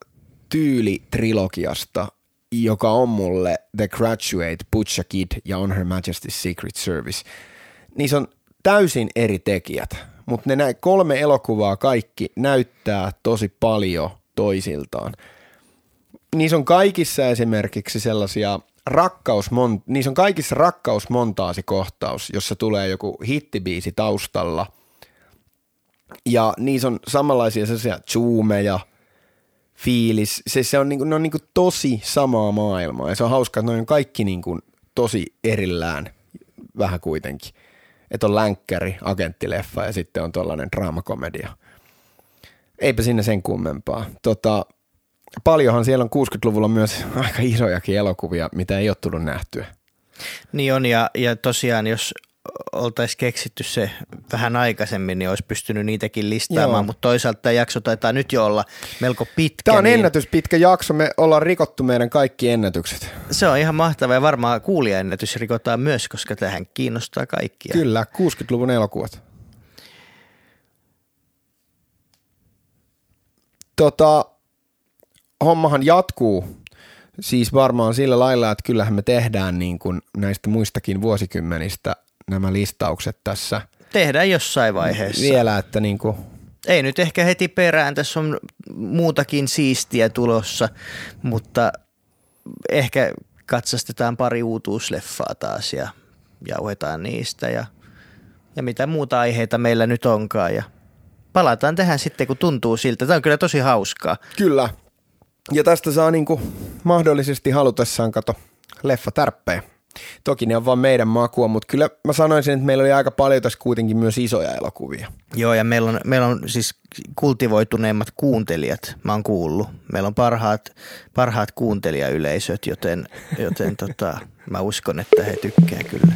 tyylitrilogiasta, joka on mulle The Graduate, Butch Kid ja On Her Majesty's Secret Service. Niissä on täysin eri tekijät, mutta ne kolme elokuvaa kaikki näyttää tosi paljon toisiltaan – niissä on kaikissa esimerkiksi sellaisia rakkausmon, niissä on kaikissa rakkausmontaasikohtaus, jossa tulee joku hittibiisi taustalla. Ja niissä on samanlaisia sellaisia zoomeja, fiilis. Se, se on, niinku, ne on niinku tosi samaa maailmaa ja se on hauskaa, että ne on kaikki niinku tosi erillään vähän kuitenkin. Että on länkkäri, agenttileffa ja sitten on tuollainen draamakomedia. Eipä sinne sen kummempaa. Tota, paljonhan siellä on 60-luvulla myös aika isojakin elokuvia, mitä ei ole tullut nähtyä.
Niin on, ja, ja tosiaan jos oltaisiin keksitty se vähän aikaisemmin, niin olisi pystynyt niitäkin listaamaan, Joo. mutta toisaalta tämä jakso taitaa nyt jo olla melko pitkä.
Tämä on niin... ennätyspitkä jakso, me ollaan rikottu meidän kaikki ennätykset.
Se on ihan mahtavaa ja varmaan kuulijaennätys rikotaan myös, koska tähän kiinnostaa kaikkia.
Kyllä, 60-luvun elokuvat. Tota, hommahan jatkuu siis varmaan sillä lailla, että kyllähän me tehdään niin kuin näistä muistakin vuosikymmenistä nämä listaukset tässä.
Tehdään jossain vaiheessa.
Vielä, että niin kuin
ei nyt ehkä heti perään, tässä on muutakin siistiä tulossa, mutta ehkä katsastetaan pari uutuusleffaa taas ja jauhetaan niistä ja, ja mitä muuta aiheita meillä nyt onkaan ja palataan tähän sitten, kun tuntuu siltä. Tämä on kyllä tosi hauskaa.
Kyllä, ja tästä saa niinku mahdollisesti halutessaan kato leffa tärppejä. Toki ne on vain meidän makua, mutta kyllä mä sanoisin, että meillä oli aika paljon tässä kuitenkin myös isoja elokuvia.
Joo, ja meillä on, meillä on siis kultivoituneimmat kuuntelijat, mä oon kuullut. Meillä on parhaat, parhaat kuuntelijayleisöt, joten, joten tota, mä uskon, että he tykkää kyllä.